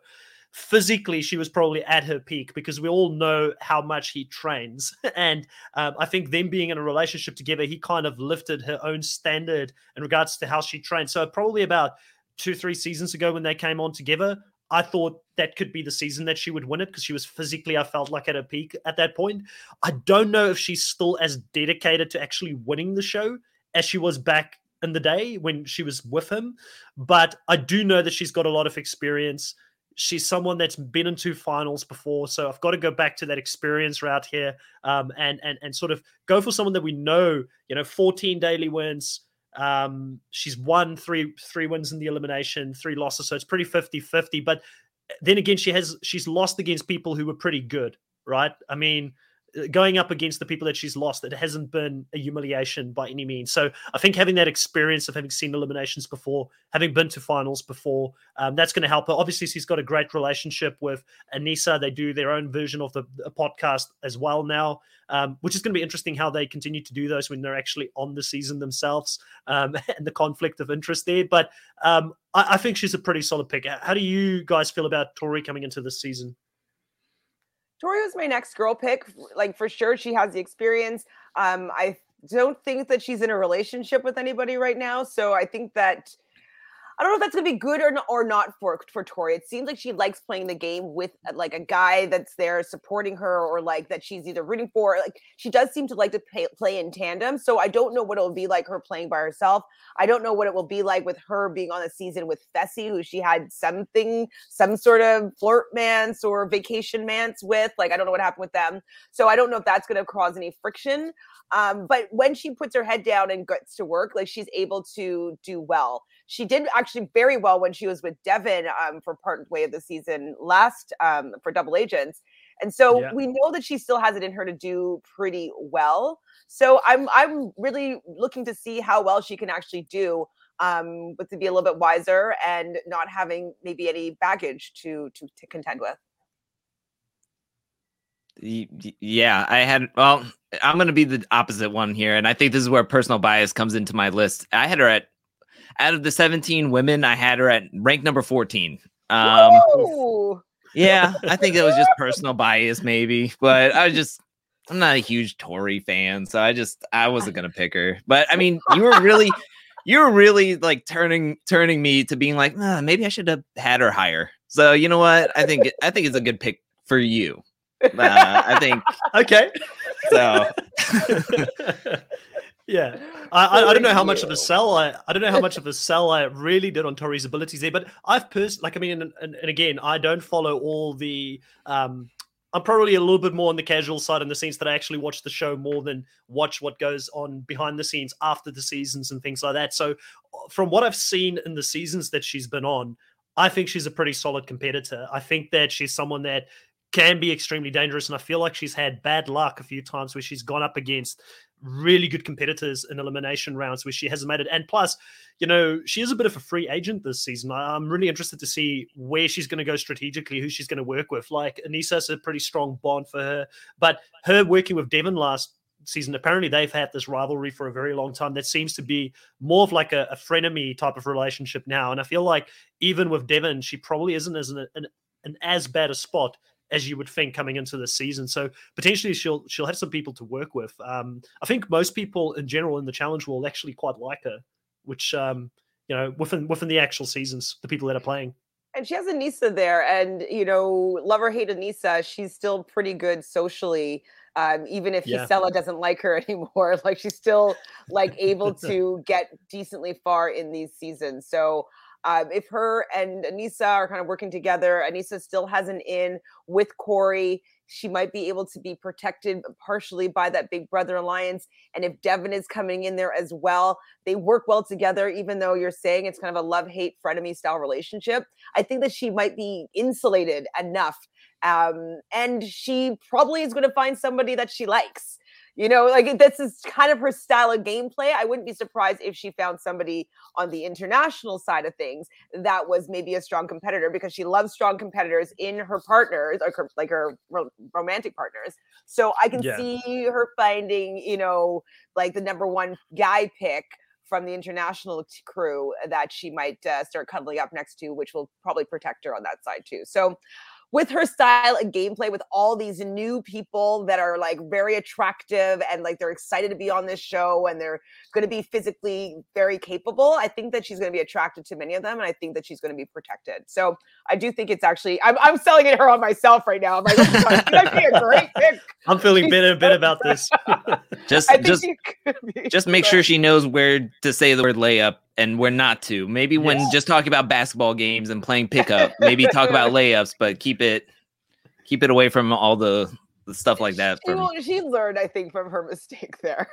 physically she was probably at her peak because we all know how much he trains, and um, I think them being in a relationship together, he kind of lifted her own standard in regards to how she trained. So probably about two three seasons ago when they came on together, I thought that could be the season that she would win it because she was physically, I felt like at her peak at that point. I don't know if she's still as dedicated to actually winning the show as she was back in the day when she was with him. But I do know that she's got a lot of experience. She's someone that's been in two finals before, so I've got to go back to that experience route here, um, and and and sort of go for someone that we know. You know, 14 daily wins. Um, she's won three three wins in the elimination, three losses, so it's pretty 50-50. But then again, she has she's lost against people who were pretty good, right? I mean, going up against the people that she's lost, it hasn't been a humiliation by any means. So I think having that experience of having seen eliminations before, having been to finals before, um, that's going to help her. Obviously, she's got a great relationship with Aneesa. They do their own version of the, the podcast as well now, um, which is going to be interesting how they continue to do those when they're actually on the season themselves um, and the conflict of interest there. But um, I, I think she's a pretty solid pick. How do you guys feel about Tori coming into this season? Tori was my next girl pick. Like for sure, she has the experience. Um, I don't think that she's in a relationship with anybody right now, so I think that I don't know if that's gonna be good or not, or not for for Tori. It seems like she likes playing the game with uh, like a guy that's there supporting her, or like that she's either rooting for. Like she does seem to like to pay, play in tandem. So I don't know what it'll be like her playing by herself. I don't know what it will be like with her being on the season with Fessy, who she had something, some sort of flirt mance or vacation mance with. Like I don't know what happened with them. So I don't know if that's gonna cause any friction. Um, but when she puts her head down and gets to work, like she's able to do well. She did actually very well when she was with Devin um, for part way of the season last um, for Double Agents. And so yeah. we know that she still has it in her to do pretty well. So I'm I'm really looking to see how well she can actually do um, but to be a little bit wiser and not having maybe any baggage to to, to contend with. Yeah, I had. Well, I'm going to be the opposite one here, and I think this is where personal bias comes into my list. I had her at out of the 17 women, I had her at rank number 14. Um, yeah, I think it was just personal bias, maybe, but I was just. I'm not a huge Tori fan, so I just I wasn't gonna pick her. But I mean, you were really, you were really like turning turning me to being like, ah, maybe I should have had her higher. So you know what? I think I think it's a good pick for you. Uh, I think. okay. So. yeah, I, I, I, don't know how much of a sell I I don't know how much of a sell I really did on Tori's abilities there, but I've pers- like I mean, and, and, and, again, I don't follow all the. um I'm probably a little bit more on the casual side in the sense that I actually watch the show more than watch what goes on behind the scenes after the seasons and things like that. So, from what I've seen in the seasons that she's been on, I think she's a pretty solid competitor. I think that she's someone that can be extremely dangerous. And I feel like she's had bad luck a few times where she's gone up against really good competitors in elimination rounds where she hasn't made it. And plus, you know, she is a bit of a free agent this season. I'm really interested to see where she's going to go strategically, who she's going to work with. Like Aneesa's a pretty strong bond for her, but her working with Devin last season, apparently they've had this rivalry for a very long time. That seems to be more of like a, a frenemy type of relationship now. And I feel like even with Devin, she probably isn't as an as bad a spot as you would think coming into the season. So potentially she'll she'll have some people to work with. Um, I think most people in general in the challenge will actually quite like her, which um, you know within within the actual seasons, the people that are playing. And she has Aneesa there, and you know, love or hate Aneesa, she's still pretty good socially. Um, even if yeah. Gisela doesn't like her anymore, like she's still like able to get decently far in these seasons. So um, if her and Aneesa are kind of working together, Aneesa still has an in with Cory. She might be able to be protected partially by that Big Brother alliance. And if Devin is coming in there as well, they work well together, even though you're saying it's kind of a love hate frenemy style relationship. I think that she might be insulated enough. Um, and she probably is going to find somebody that she likes. You know, like this is kind of her style of gameplay. I wouldn't be surprised if she found somebody on the international side of things that was maybe a strong competitor because she loves strong competitors in her partners, or her, like her ro- romantic partners. So I can yeah. see her finding, you know, like the number one guy pick from the international crew that she might uh, start cuddling up next to, which will probably protect her on that side too. So with her style and gameplay with all these new people that are like very attractive and like they're excited to be on this show and they're going to be physically very capable i think that she's going to be attracted to many of them and i think that she's going to be protected. So i do think it's actually i'm, I'm selling it her on myself right now. I'm like that'd be a great pick. I'm feeling better bit about this. Just just just make sure she knows where to say the word layup and where not to. Maybe yes. when just talking about basketball games and playing pickup, maybe talk about layups, but keep it keep it away from all the, the stuff like that. She, well, she learned, I think, from her mistake there.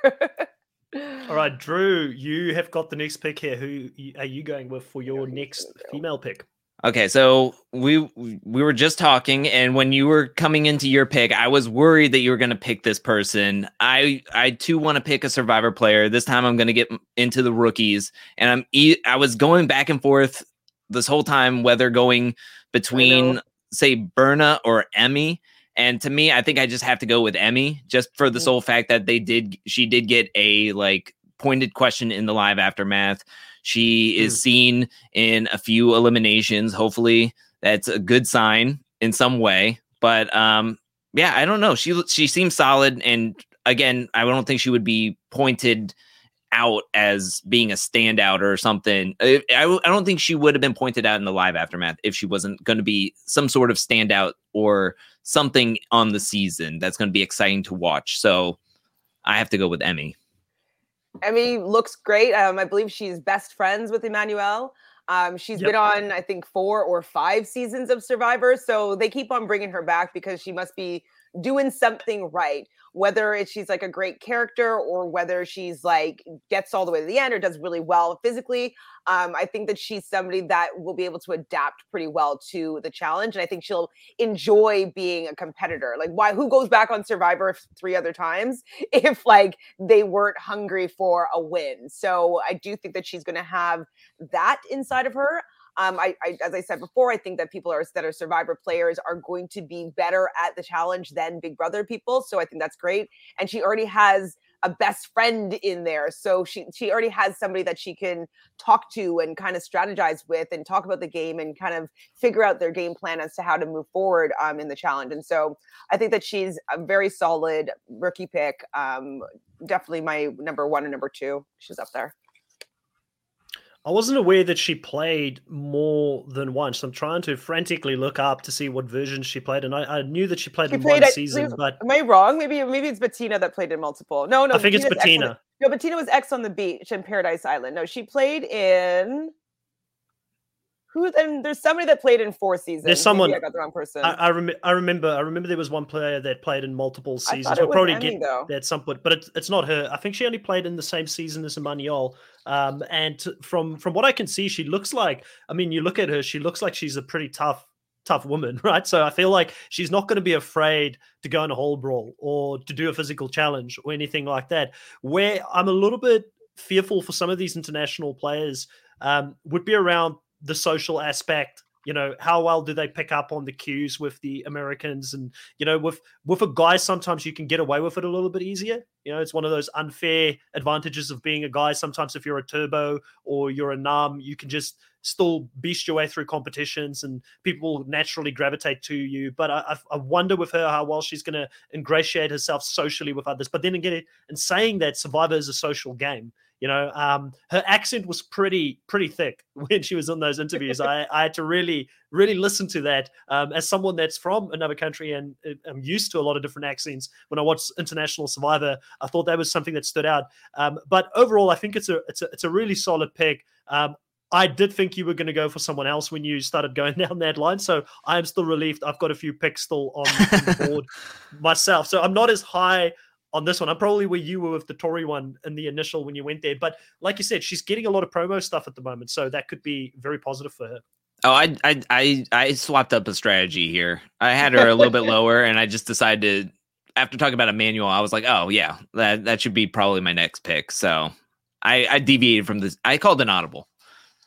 all right, Drew, you have got the next pick here. Who are you going with for your next female pick? Okay, so we we were just talking, and when you were coming into your pick, I was worried that you were going to pick this person. I I too want to pick a Survivor player. This time, I'm going to get into the rookies, and I'm e- I was going back and forth this whole time whether going between say Berna or Emmy. And to me, I think I just have to go with Emmy, just for the mm. sole fact that they did she did get a like pointed question in the live aftermath. She is mm. seen in a few eliminations. Hopefully, that's a good sign in some way. But um, yeah, I don't know. She she seems solid, and again, I don't think she would be pointed out as being a standout or something. I, I, I don't think she would have been pointed out in the live aftermath if she wasn't going to be some sort of standout or something on the season that's going to be exciting to watch. So I have to go with Emmy. Emmy looks great. Um, I believe she's best friends with Emmanuel. Um, she's yep. been on, I think, four or five seasons of Survivor. So they keep on bringing her back because she must be doing something right whether it's she's like a great character or whether she's like gets all the way to the end or does really well physically um, i think that she's somebody that will be able to adapt pretty well to the challenge and i think she'll enjoy being a competitor. Like why who goes back on survivor three other times if like they weren't hungry for a win? So i do think that she's going to have that inside of her um, I, I, as I said before, I think that people are that are Survivor players are going to be better at the challenge than Big Brother people. So I think that's great. And she already has a best friend in there, so she she already has somebody that she can talk to and kind of strategize with and talk about the game and kind of figure out their game plan as to how to move forward um, in the challenge. And so I think that she's a very solid rookie pick. Um, definitely my number one and number two. She's up there. I wasn't aware that she played more than once. I'm trying to frantically look up to see what version she played, and I, I knew that she played she in played one season. But am I wrong? Maybe maybe it's Bettina that played in multiple. No, no, I think Bettina's it's Bettina. No, Bettina was X on the beach in Paradise Island. No, she played in who then? There's somebody that played in four seasons. There's someone. Maybe I got the wrong person. I, I, rem- I remember. I remember there was one player that played in multiple seasons. We'll probably Emmy, get though. at some point, but it, it's not her. I think she only played in the same season as Emmanuel. Um, and from from what I can see, she looks like. I mean, you look at her. She looks like she's a pretty tough tough woman, right? So I feel like she's not going to be afraid to go in a hall brawl or to do a physical challenge or anything like that. Where I'm a little bit fearful for some of these international players um, would be around the social aspect you know how well do they pick up on the cues with the americans? And you know with with a guy sometimes you can get away with it a little bit easier. You know it's one of those unfair advantages of being a guy. Sometimes if you're a turbo or you're a Nam you can just still beast your way through competitions and people naturally gravitate to you. But i, I wonder with her how well she's going to ingratiate herself socially with others. But then again and saying that survivor is a social game you know, um, her accent was pretty pretty thick when she was in those interviews. I, I had to really really listen to that um, as someone that's from another country and uh, I'm used to a lot of different accents. When I watched International Survivor, I thought that was something that stood out. Um, but overall, I think it's a it's a it's a really solid pick. Um, I did think you were going to go for someone else when you started going down that line. So I am still relieved. I've got a few picks still on, on the board myself. So I'm not as high on this one. I'm probably where you were with the Tori one in the initial when you went there. But like you said, she's getting a lot of promo stuff at the moment, so that could be very positive for her. Oh, I I I, I swapped up a strategy here. I had her a little bit lower, and I just decided to. After talking about Emmanuel, I was like, "Oh yeah, that that should be probably my next pick." So I, I deviated from this. I called an audible.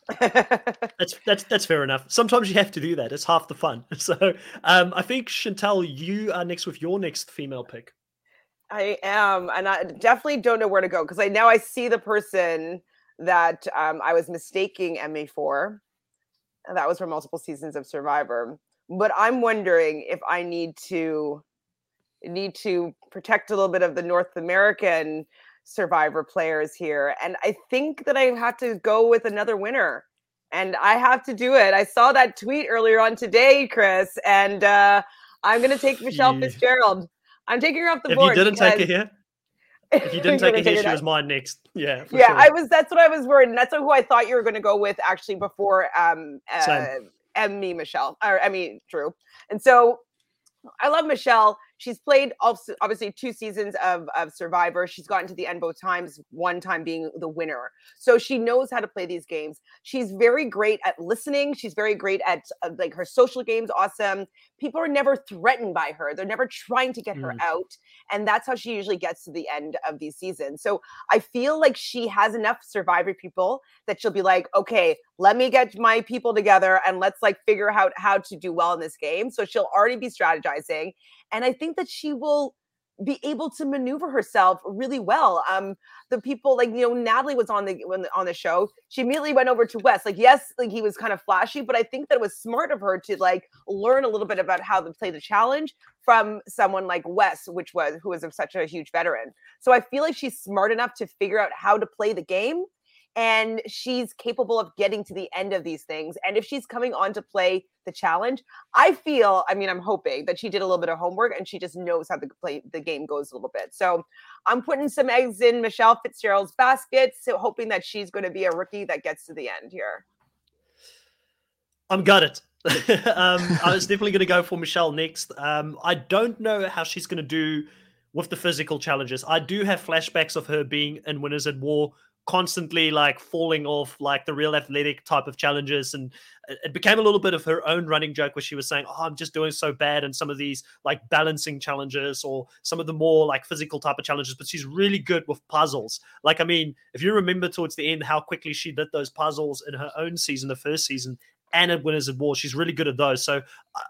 that's that's that's fair enough. Sometimes you have to do that. It's half the fun. So um, I think Chantel, you are next with your next female pick. I am, and I definitely don't know where to go because I now I see the person that um, I was mistaking Emmy for. That was for multiple seasons of Survivor. But I'm wondering if I need to need to protect a little bit of the North American Survivor players here, and I think that I have to go with another winner, and I have to do it. I saw that tweet earlier on today, Chris, and uh, I'm going to take Michelle. Fitzgerald. I'm taking her off the if board. If you didn't take her here, if you didn't take it here, she was mine next. Yeah. Yeah, sure. I was. That's what I was worried. And that's who I thought you were going to go with actually before um uh, Emmy Michelle or Emmy Drew. And so I love Michelle. She's played also obviously two seasons of, of Survivor. She's gotten to the end both times, one time being the winner. So she knows how to play these games. She's very great at listening. She's very great at uh, like her social games, awesome. People are never threatened by her. They're never trying to get mm. her out. And that's how she usually gets to the end of these seasons. So I feel like she has enough Survivor people that she'll be like, okay, let me get my people together and let's like figure out how to do well in this game. So she'll already be strategizing. And I think that she will be able to maneuver herself really well. Um, the people like you know Natalie was on the on the show. She immediately went over to Wes. Like yes, like he was kind of flashy, but I think that it was smart of her to like learn a little bit about how to play the challenge from someone like Wes, which was who was such a huge veteran. So I feel like she's smart enough to figure out how to play the game and she's capable of getting to the end of these things. And if she's coming on to play the challenge, I feel, I mean, I'm hoping that she did a little bit of homework and she just knows how the play the game goes a little bit. So I'm putting some eggs in Michelle Fitzgerald's basket, so hoping that she's going to be a rookie that gets to the end here. I'm gutted. um, I was definitely going to go for Michelle next. Um, I don't know how she's going to do with the physical challenges. I do have flashbacks of her being in Winners at War constantly like falling off like the real athletic type of challenges. And it became a little bit of her own running joke where she was saying oh i'm just doing so bad in some of these like balancing challenges or some of the more like physical type of challenges. But she's really good with puzzles. Like i mean if you remember towards the end how quickly she did those puzzles in her own season the first season and at Winners at War. She's really good at those. So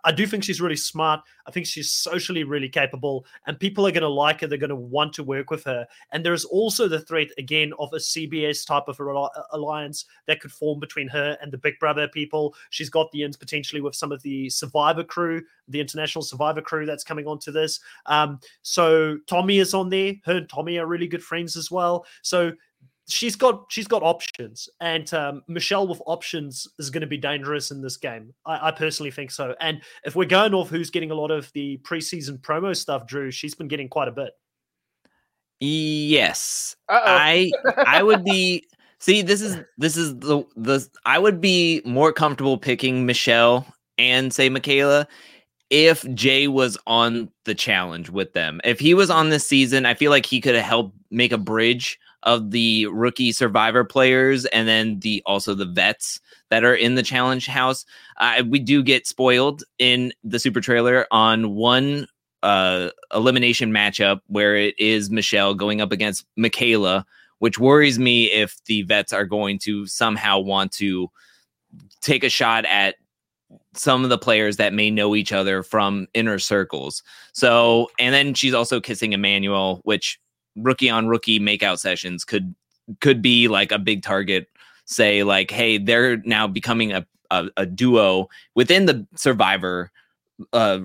I do think she's really smart. I think she's socially really capable, and people are going to like her. They're going to want to work with her. And there is also the threat, again, of a CBS type of alliance that could form between her and the Big Brother people. She's got the ins potentially with some of the Survivor crew, the international Survivor crew that's coming onto this. Um, so Tommy is on there. Her and Tommy are really good friends as well. So she's got she's got options, and um, Michelle with options is going to be dangerous in this game. I, I, personally think so. And if we're going off who's getting a lot of the preseason promo stuff, Drew, she's been getting quite a bit. Yes, Uh-oh. I I would be. See, this is this is the the I would be more comfortable picking Michelle and say Michaela if Jay was on the challenge with them. If he was on this season, I feel like he could have helped make a bridge of the rookie survivor players and then the also the vets that are in the challenge house. Uh, we do get spoiled in the super trailer on one uh, elimination matchup where it is Michelle going up against Michaela, which worries me if the vets are going to somehow want to take a shot at some of the players that may know each other from inner circles. So, and then she's also kissing Emmanuel, which rookie on rookie makeout sessions could could be like a big target. Say like, hey, they're now becoming a a, a duo within the Survivor uh,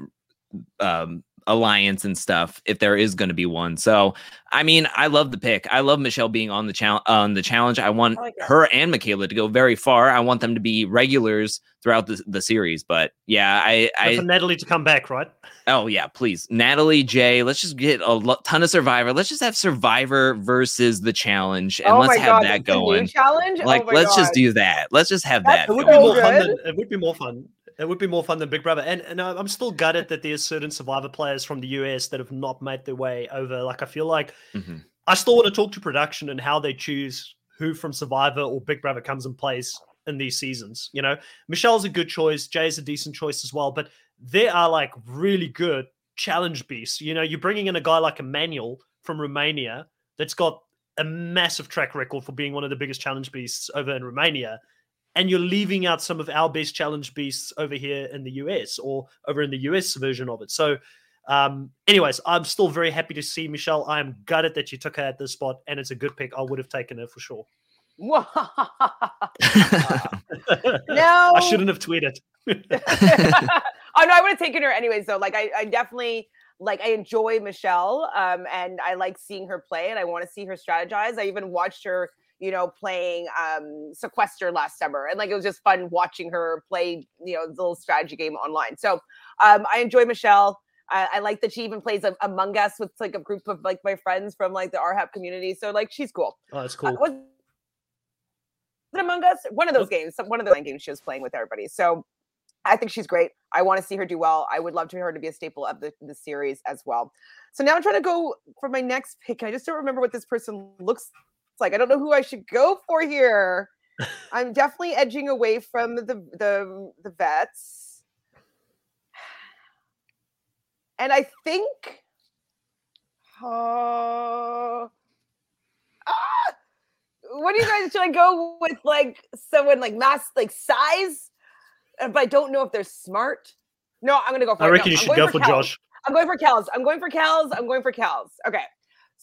um, alliance and stuff if there is going to be one. So, I mean, I love the pick. I love Michelle being on the challenge on the challenge. I want I like her and Michaela to go very far. I want them to be regulars throughout the, the series. But yeah, I, I for Natalie to come back, right? Oh yeah, please, Natalie Jay. Let's just get a lo- ton of Survivor. Let's just have Survivor versus the challenge, and oh let's have God, that going. Challenge, oh like oh let's God. just do that. Let's just have That's that. It would going. be more fun. Than, it would be more fun it would be more fun than Big Brother. And and I'm still gutted that there's certain Survivor players from the US that have not made their way over. Like I feel like mm-hmm. I still want to talk to production and how they choose who from Survivor or Big Brother comes and plays in these seasons. You know, Michelle's a good choice, Jay's a decent choice as well, but they are like really good challenge beasts. You know, you're bringing in a guy like Emmanuel from Romania that's got a massive track record for being one of the biggest challenge beasts over in Romania and you're leaving out some of our best challenge beasts over here in the US or over in the US version of it. So, um, anyways, I'm still very happy to see Michelle. I am gutted that you took her at this spot, and it's a good pick. I would have taken her for sure. no, I shouldn't have tweeted. oh no, I would have taken her anyways. Though, like, I, I definitely like I enjoy Michelle, um, and I like seeing her play, and I want to see her strategize. I even watched her you know, playing um, Sequester last summer. And like it was just fun watching her play, you know, the little strategy game online. So um, I enjoy Michelle. I, I like that she even plays a, Among Us with like a group of like my friends from like the RHAP community. So like she's cool. Oh, that's uh, cool. Uh, was it Among Us? One of those games, one of the games she was playing with everybody. So I think she's great. I want to see her do well. I would love to hear her to be a staple of the, the series as well. So now I'm trying to go for my next pick. I just don't remember what this person looks it's like I don't know who I should go for here. I'm definitely edging away from the the the vets. And I think uh, ah, what do you guys should I go with like someone like mass like size? Uh, but I don't know if they're smart. No, I'm gonna go for I reckon no, you should go for, for Josh. I'm going for Kelz. I'm going for Kelz. I'm going for Kelz. Okay.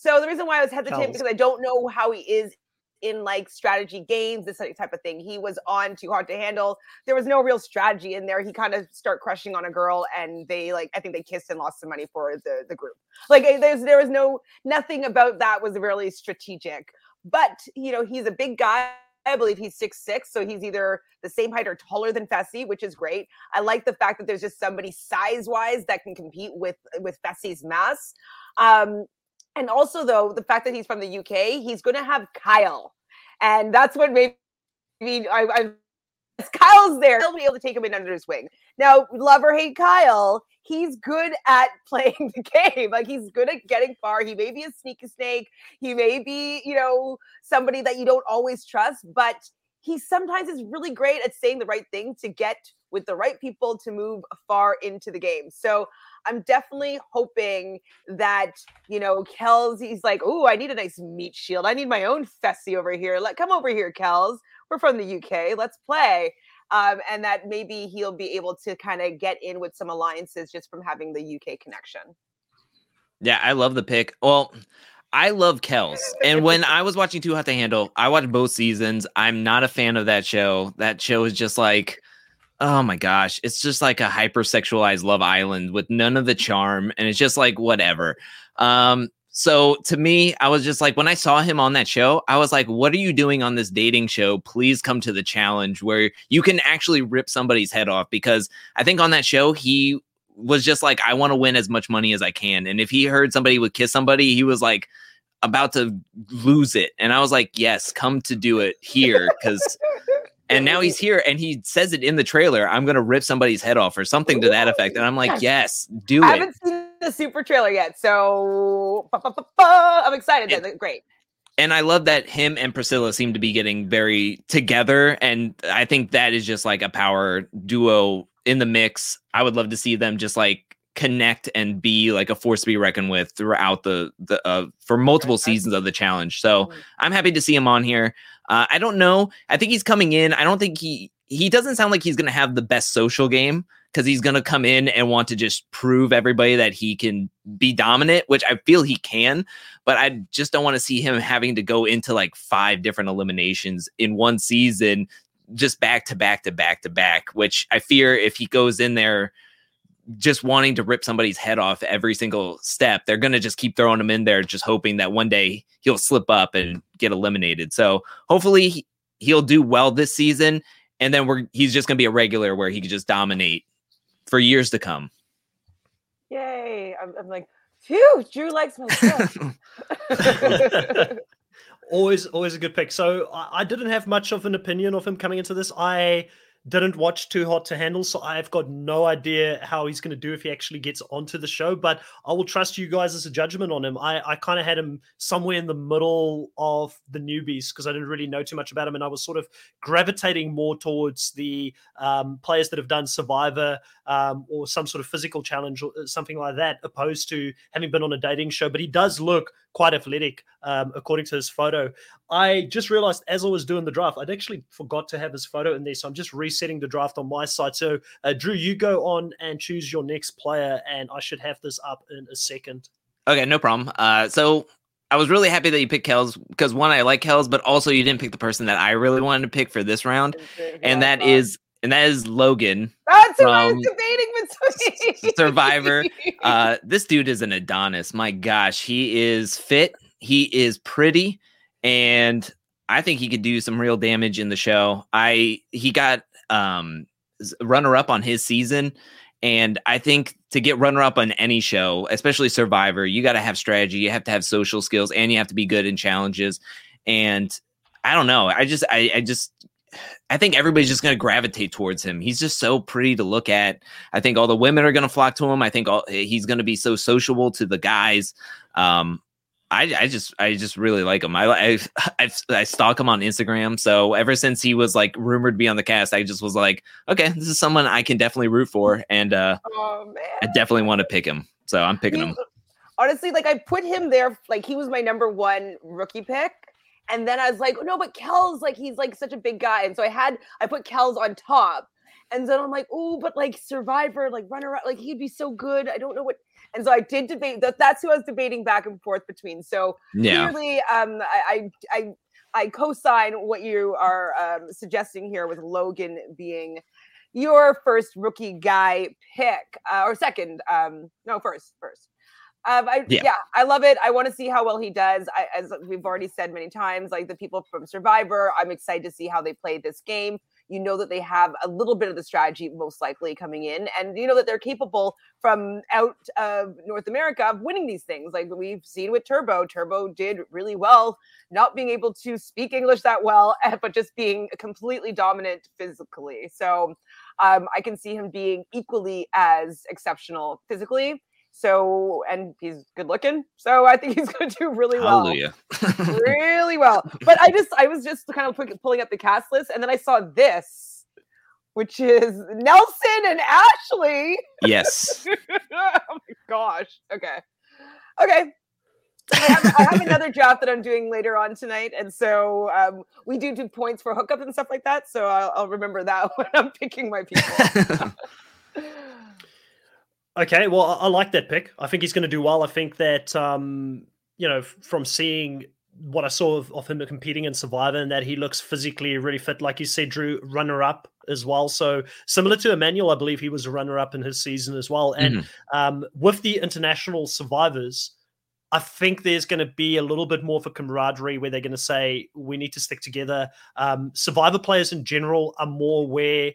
So the reason why I was hesitant because I don't know how he is in like strategy games, this type of thing. He was on Too Hot to Handle. There was no real strategy in there. He kind of start crushing on a girl, and they like I think they kissed and lost some money for the the group. Like eh, there's there was no nothing about that was really strategic. But you know he's a big guy. I believe he's six six, so he's either the same height or taller than Fessy, which is great. I like the fact that there's just somebody size wise that can compete with with Fessy's mass. Um, and also, though, the fact that he's from the UK, he's going to have Kyle. And that's what made me, I, I Kyle's there. He'll be able to take him in under his wing. Now, love or hate Kyle, he's good at playing the game. Like he's good at getting far. He may be a sneaky snake. He may be, you know, somebody that you don't always trust, but he sometimes is really great at saying the right thing to get with the right people to move far into the game. So I'm definitely hoping that, you know, Kelz, he's like, oh, I need a nice meat shield. I need my own Fessy over here. Let come over here, Kelz. We're from the UK. Let's play. Um, and that maybe he'll be able to kind of get in with some alliances just from having the UK connection. Yeah, I love the pick. Well, I love Kelz. And when I was watching Too Hot to Handle, I watched both seasons. I'm not a fan of that show. That show is just like oh my gosh, it's just like a hypersexualized Love Island with none of the charm, and it's just like whatever. Um, so to me, I was just like, when I saw him on that show, I was like, what are you doing on this dating show? Please come to the challenge where you can actually rip somebody's head off. Because I think on that show, he was just like, I want to win as much money as I can. And if he heard somebody would kiss somebody, he was like, about to lose it. And I was like, yes, come to do it here. Cause and now he's here and he says it in the trailer i'm gonna rip somebody's head off or something to that effect and i'm like yes do it i haven't seen the super trailer yet so i'm excited and, uh, great and I love that him and Priscilla seem to be getting very together. And I think that is just like a power duo in the mix. I would love to see them just like connect and be like a force to be reckoned with throughout the the uh, for multiple seasons of the challenge. So mm-hmm. I'm happy to see him on here. Uh, I don't know. I think he's coming in. I don't think he he doesn't sound like he's going to have the best social game because he's going to come in and want to just prove everybody that he can be dominant, which I feel he can. But I just don't want to see him having to go into like five different eliminations in one season, just back to back to back to back, which I fear if he goes in there just wanting to rip somebody's head off every single step, they're going to just keep throwing him in there, just hoping that one day he'll slip up and get eliminated. So hopefully he'll do well this season. And then we're he's just gonna be a regular where he can just dominate for years to come. Yay. I'm, I'm like, phew, Drew likes my stuff. always, always a good pick. So I, I didn't have much of an opinion of him coming into this. I didn't watch Too Hot to Handle, so I've got no idea how he's going to do if he actually gets onto the show. But I will trust you guys as a judgment on him. I, I kind of had him somewhere in the middle of the newbies because I didn't really know too much about him, and I was sort of gravitating more towards the um, players that have done Survivor um, or some sort of physical challenge or uh, something like that, opposed to having been on a dating show. But he does look quite athletic, um, according to his photo. I just realized as I was doing the draft, I'd actually forgot to have his photo in there. So I'm just resetting the draft on my side. So, uh, Drew, you go on and choose your next player, and I should have this up in a second. Okay, no problem. Uh, so I was really happy that you picked Kelz because one, I like Kelz, but also you didn't pick the person that I really wanted to pick for this round, and that is and that is Logan. That's who I was debating between. Survivor. Uh, this dude is an Adonis. My gosh, he is fit. He is pretty, and I think he could do some real damage in the show. I he got um runner up on his season, and I think to get runner up on any show, especially Survivor, you got to have strategy. You have to have social skills, and you have to be good in challenges. And I don't know. I just I, I just I think everybody's just going to gravitate towards him. He's just so pretty to look at. I think all the women are going to flock to him. I think all, he's going to be so sociable to the guys. Um, I, I just I just really like him. I, I I I stalk him on Instagram. So ever since he was like rumored to be on the cast, I just was like, okay, this is someone I can definitely root for, and uh, oh, I definitely want to pick him. So I'm picking him. Honestly, like I put him there, like he was my number one rookie pick and then I was like, no, but Kelz, like, he's like such a big guy. And so I had, I put Kelz on top. And then I'm like, oh, but like Survivor, like run around, like he'd be so good. I don't know what. And so I did debate that. That's who I was debating back and forth between. So yeah. clearly, um, I, I, I, I co-sign what you are um, suggesting here with Logan being your first rookie guy pick uh, or second. Um, no, first, first. Um, I, yeah. yeah. I love it. I want to see how well he does. I, as we've already said many times, like the people from Survivor, I'm excited to see how they play this game. You know that they have a little bit of the strategy, most likely coming in, and you know that they're capable from out of North America of winning these things. Like we've seen with Turbo, Turbo did really well, not being able to speak English that well, but just being completely dominant physically. So um, I can see him being equally as exceptional physically so, and he's good looking. So I think he's going to do really well. Hallelujah. really well. But I just, I was just kind of pulling up the cast list and then I saw this, which is Nelson and Ashley. Yes. oh my gosh. Okay. Okay. I have, I have, another job that I'm doing later on tonight, and so um, we do do points for hookups and stuff like that. So I'll, I'll remember that when I'm picking my people. Okay, well, I, I like that pick. I think he's going to do well. I think that um, you know, from seeing what I saw of, of, him competing in Survivor, and that he looks physically really fit, like you said, Drew, runner up as well. So similar to Emmanuel, I believe he was a runner up in his season as well. And mm-hmm. um, with the international survivors, I think there's going to be a little bit more of a camaraderie where they're going to say we need to stick together. Um, survivor players in general are more aware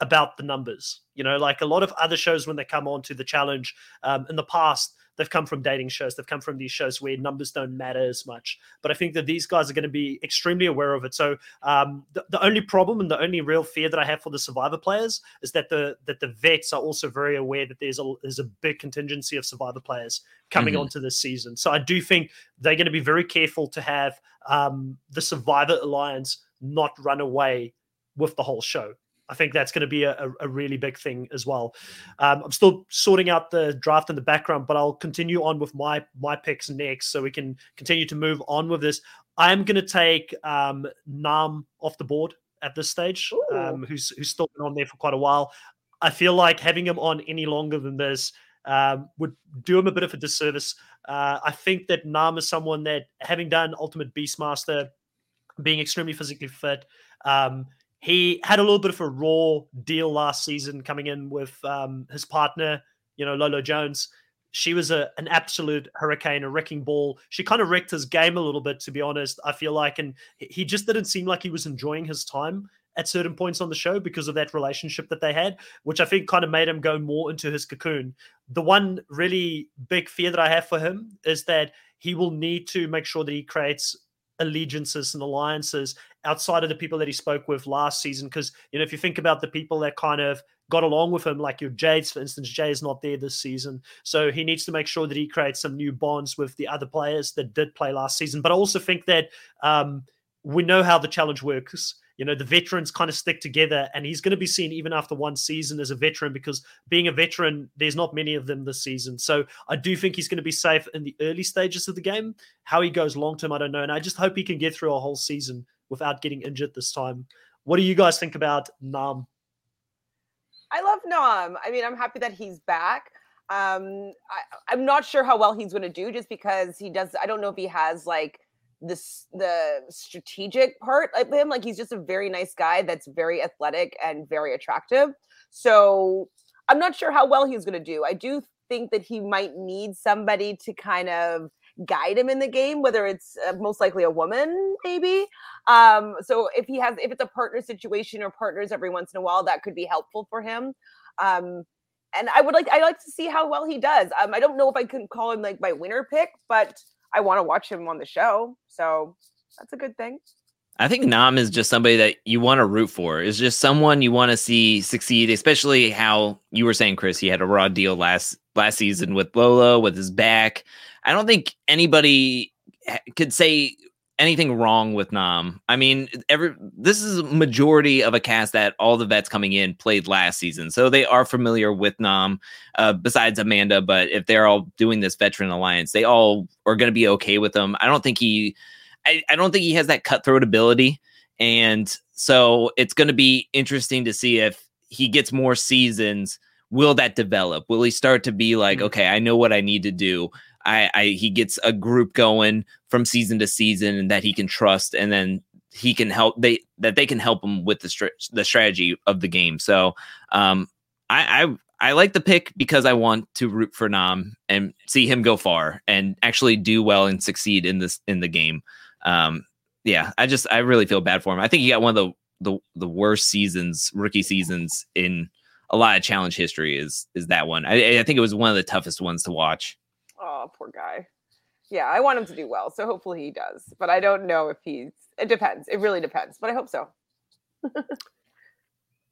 about the numbers. You know, like a lot of other shows when they come on to the challenge um, in the past, they've come from dating shows. They've come from these shows where numbers don't matter as much. But I think that these guys are going to be extremely aware of it. So um, the, the only problem and the only real fear that I have for the Survivor players is that the that the vets are also very aware that there's a there's a big contingency of Survivor players coming mm-hmm. onto this season. So I do think they're going to be very careful to have um, the Survivor Alliance not run away with the whole show. I think that's going to be a, a really big thing as well. Um, I'm still sorting out the draft in the background, but I'll continue on with my my picks next, so we can continue to move on with this. I am going to take um, Nam off the board at this stage, um, who's who's still been on there for quite a while. I feel like having him on any longer than this um, would do him a bit of a disservice. Uh, I think that Nam is someone that, having done Ultimate Beastmaster, being extremely physically fit, um, he had a little bit of a raw deal last season coming in with um, his partner, you know, Lolo Jones. She was a, an absolute hurricane, a wrecking ball. She kind of wrecked his game a little bit, to be honest. I feel like, and he just didn't seem like he was enjoying his time at certain points on the show because of that relationship that they had, which I think kind of made him go more into his cocoon. The one really big fear that I have for him is that he will need to make sure that he creates allegiances and alliances outside of the people that he spoke with last season. Because you know, if you think about the people that kind of got along with him, like your Jades, for instance, Jay is not there this season, so he needs to make sure that he creates some new bonds with the other players that did play last season. But I also think that um, we know how the challenge works you know the veterans kind of stick together and he's going to be seen even after one season as a veteran because being a veteran there's not many of them this season so i do think he's going to be safe in the early stages of the game how he goes long term i don't know and i just hope he can get through a whole season without getting injured this time what do you guys think about nam i love nam i mean i'm happy that he's back um I, i'm not sure how well he's going to do just because he does i don't know if he has like this the strategic part of him. Like he's just a very nice guy that's very athletic and very attractive. So I'm not sure how well he's going to do. I do think that he might need somebody to kind of guide him in the game whether it's uh, most likely a woman maybe um so if he has if it's a partner situation or partners every once in a while that could be helpful for him um and i would like i like to see how well he does um i don't know if i can call him like my winner pick but I want to watch him on the show. So that's a good thing. I think Nam is just somebody that you want to root for. Is just someone you want to see succeed, especially how you were saying, Chris. He had a raw deal last last season with Lolo with his back. I don't think anybody could say anything wrong with Nam. I mean, every this is a majority of a cast that all the vets coming in played last season, so they are familiar with Nam. Uh, besides Amanda, but if they're all doing this veteran alliance, they all are going to be okay with him. I don't think he, I, I don't think he has that cutthroat ability, and so it's going to be interesting to see if he gets more seasons. Will that develop? Will he start to be like, mm-hmm. okay, I know what I need to do. I, I he gets a group going from season to season and that he can trust, and then he can help they that they can help him with the str- the strategy of the game. So um, I, I I like the pick because I want to root for Nam and see him go far and actually do well and succeed in this in the game. Um, yeah, I just I really feel bad for him. I think he got one of the the, the worst seasons, rookie seasons in a lot of challenge history. Is is that one? I, I think it was one of the toughest ones to watch. Oh, poor guy. Yeah, I want him to do well, so hopefully he does. But I don't know if he's. It depends. It really depends, but I hope so.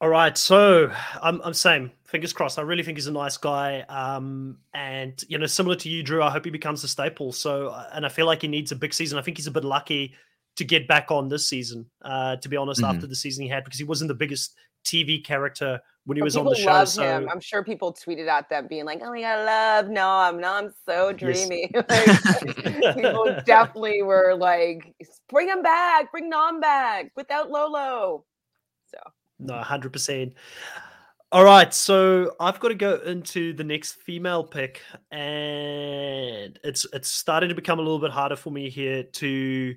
All right, so I'm I'm same. Fingers crossed. I really think he's a nice guy, um, and you know, similar to you, Drew. I hope he becomes a staple. So, uh, and I feel like he needs a big season. I think he's a bit lucky to get back on this season. Uh, to be honest, mm-hmm. after the season he had, because he wasn't the biggest TV character when he but was on the show. Love so him. I'm sure people tweeted at them being like, "Oh my god, love Nam, Nam's so dreamy." Yes. like, people definitely were like, "Bring him back, bring Nam back without Lolo." So no, hundred percent. All right, so I've got to go into the next female pick, and it's it's starting to become a little bit harder for me here to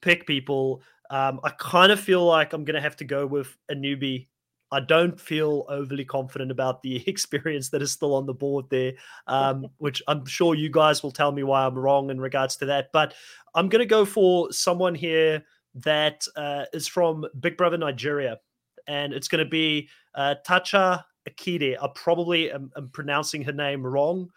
pick people. Um, I kind of feel like I'm going to have to go with a newbie I don't feel overly confident about the experience that is still on the board there, um, which I'm sure you guys will tell me why I'm wrong in regards to that. But I'm going to go for someone here that uh, is from Big Brother Nigeria, and it's going to be uh, Tacha Akide. I probably am, am, pronouncing her name wrong.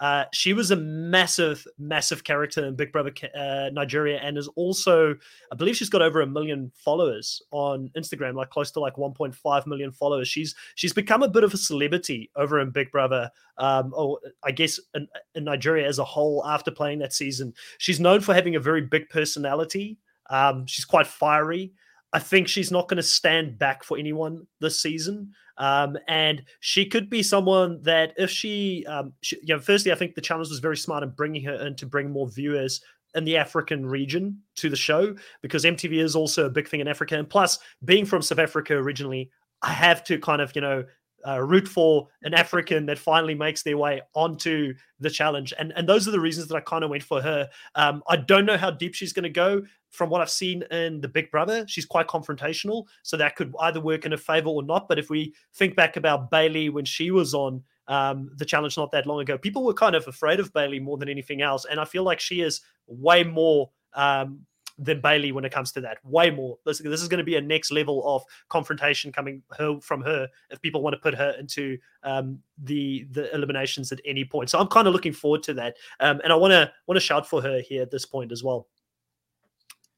Uh, she was a massive, massive character in Big Brother uh, Nigeria, and is also, I believe, she's got over a million followers on Instagram, like close to like 1.5 million followers. She's she's become a bit of a celebrity over in Big Brother, um, or I guess in, in Nigeria as a whole. After playing that season, she's known for having a very big personality. Um, she's quite fiery. I think she's not going to stand back for anyone this season. Um, and she could be someone that if she, um, she, you know, firstly, I think the challenge was very smart in bringing her in to bring more viewers in the African region to the show because MTV is also a big thing in Africa. And plus, being from South Africa originally, I have to kind of, you know, uh, root for an African that finally makes their way onto the challenge. And and those are the reasons that I kind of went for her. Um, I don't know how deep she's going to go. From what I've seen in the Big Brother, she's quite confrontational, so that could either work in her favor or not. But if we think back about Bailey when she was on um, the challenge not that long ago, people were kind of afraid of Bailey more than anything else, and I feel like she is way more um, than Bailey when it comes to that. Way more. This, this is going to be a next level of confrontation coming her, from her if people want to put her into um, the the eliminations at any point. So I'm kind of looking forward to that, um, and I want to want to shout for her here at this point as well.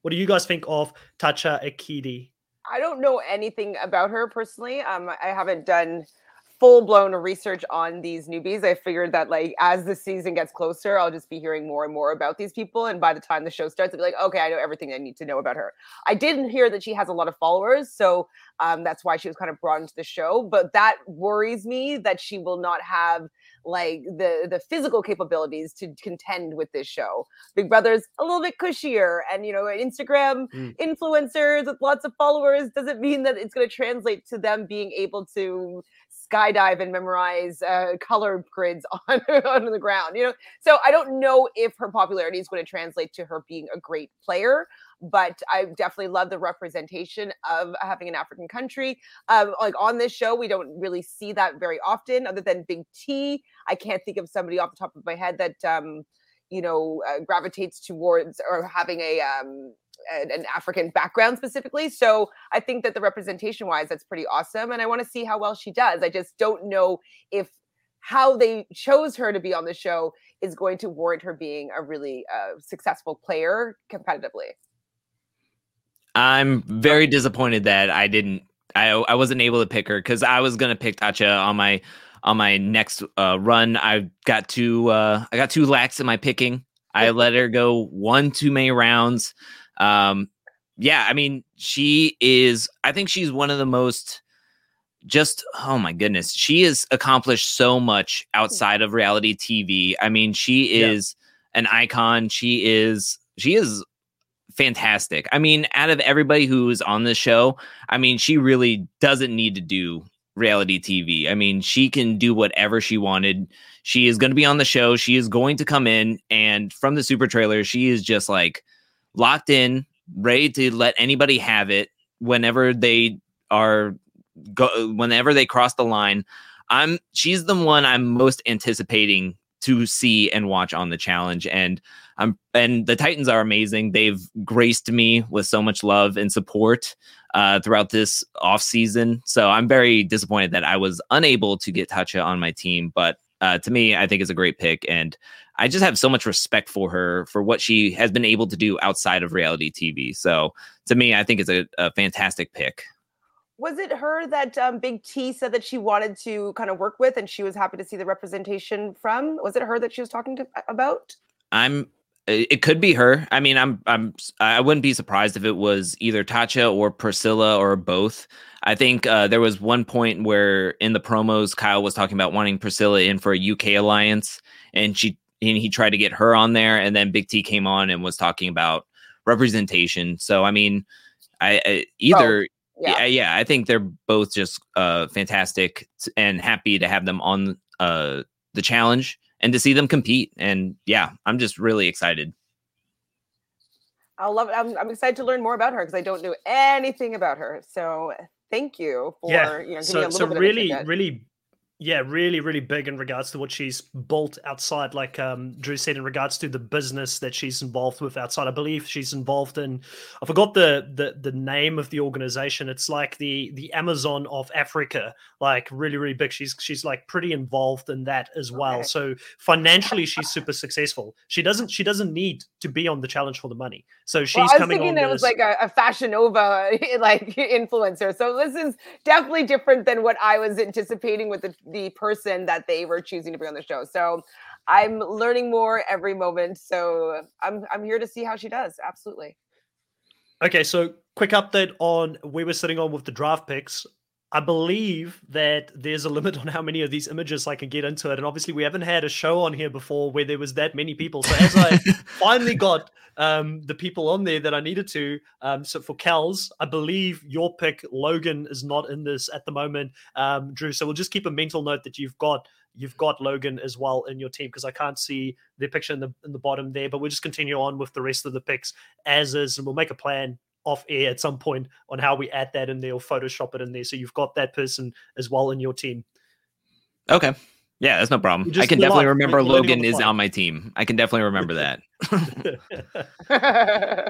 What do you guys think of Tacha Akide? I don't know anything about her personally. Um, I haven't done full blown research on these newbies. I figured that like as the season gets closer, I'll just be hearing more and more about these people. And by the time the show starts, I'll be like, okay, I know everything I need to know about her. I didn't hear that she has a lot of followers, so um, that's why she was kind of brought into the show. But that worries me that she will not have like the the physical capabilities to contend with this show. Big Brother's a little bit cushier, and you know, Instagram mm. influencers with lots of followers doesn't mean that it's going to translate to them being able to skydive and memorize uh, color grids on on the ground. You know, so I don't know if her popularity is going to translate to her being a great player. But I definitely love the representation of having an African country. Um, like on this show, we don't really see that very often, other than Big T. I can't think of somebody off the top of my head that um, you know uh, gravitates towards or having a um, an, African background specifically. So I think that the representation wise, that's pretty awesome. And I want to see how well she does. I just don't know if how they chose her to be on the show is going to warrant her being a really uh, successful player competitively. I'm very disappointed that I didn't. I I wasn't able to pick her because I was gonna pick Tacha on my on my next uh, run. I got too uh, I got too lax in my picking. I let her go one too many rounds. Um, yeah, I mean, she is. I think she's one of the most. Just oh my goodness, she has accomplished so much outside of reality TV. I mean, she is yeah. an icon. She is she is fantastic. I mean, out of everybody who's on this show, I mean, she really doesn't need to do reality TV. I mean, she can do whatever she wanted. She is going to be on the show. She is going to come in and from the super trailer, she is just like locked in, ready to let anybody have it whenever they are go whenever they cross the line. I'm she's the one I'm most anticipating to see and watch on the challenge and I'm and the Titans are amazing. They've graced me with so much love and support uh, throughout this off season. So I'm very disappointed that I was unable to get Tacha on my team, but uh, to me, I think it's a great pick, and I just have so much respect for her for what she has been able to do outside of reality TV. So to me, I think it's a, a fantastic pick. Was it her that um, Big T said that she wanted to kind of work with, and she was happy to see the representation from? Was it her that she was talking to about? I'm it could be her. I mean, I'm I'm I wouldn't be surprised if it was either Tacha or Priscilla or both. I think uh, there was one point where in the promos Kyle was talking about wanting Priscilla in for a UK alliance, and she and he tried to get her on there, and then Big T came on and was talking about representation. So I mean, I, I either. Oh, yeah. yeah, yeah, I think they're both just uh, fantastic and happy to have them on uh, the challenge and to see them compete. And yeah, I'm just really excited. I love it. I'm, I'm excited to learn more about her because I don't know anything about her. So thank you for yeah. you know so, so really really Yeah, really, really big in regards to what she's built outside, like um, Drew said, in regards to the business that she's involved with outside. I believe she's involved in. I forgot the the the name of the organization. It's like the the Amazon of Africa, like really, really big. She's she's like pretty involved in that as well. Okay. So financially, she's super successful. She doesn't she doesn't need to be on the challenge for the money. So she's well, I was coming thinking on. It was like a, a Fashion Nova like influencer. So this is definitely different than what I was anticipating with the the person that they were choosing to bring on the show. So I'm learning more every moment. So I'm I'm here to see how she does. Absolutely. Okay, so quick update on we were sitting on with the draft picks. I believe that there's a limit on how many of these images I can get into it. And obviously, we haven't had a show on here before where there was that many people. So, as I finally got um, the people on there that I needed to, um, so for Cal's, I believe your pick, Logan, is not in this at the moment, um, Drew. So, we'll just keep a mental note that you've got you've got Logan as well in your team because I can't see the picture in the in the bottom there. But we'll just continue on with the rest of the picks as is, and we'll make a plan off air at some point on how we add that in there or Photoshop it in there. So you've got that person as well in your team. Okay. Yeah, that's no problem. I can definitely remember Logan is on my team. I can definitely remember that.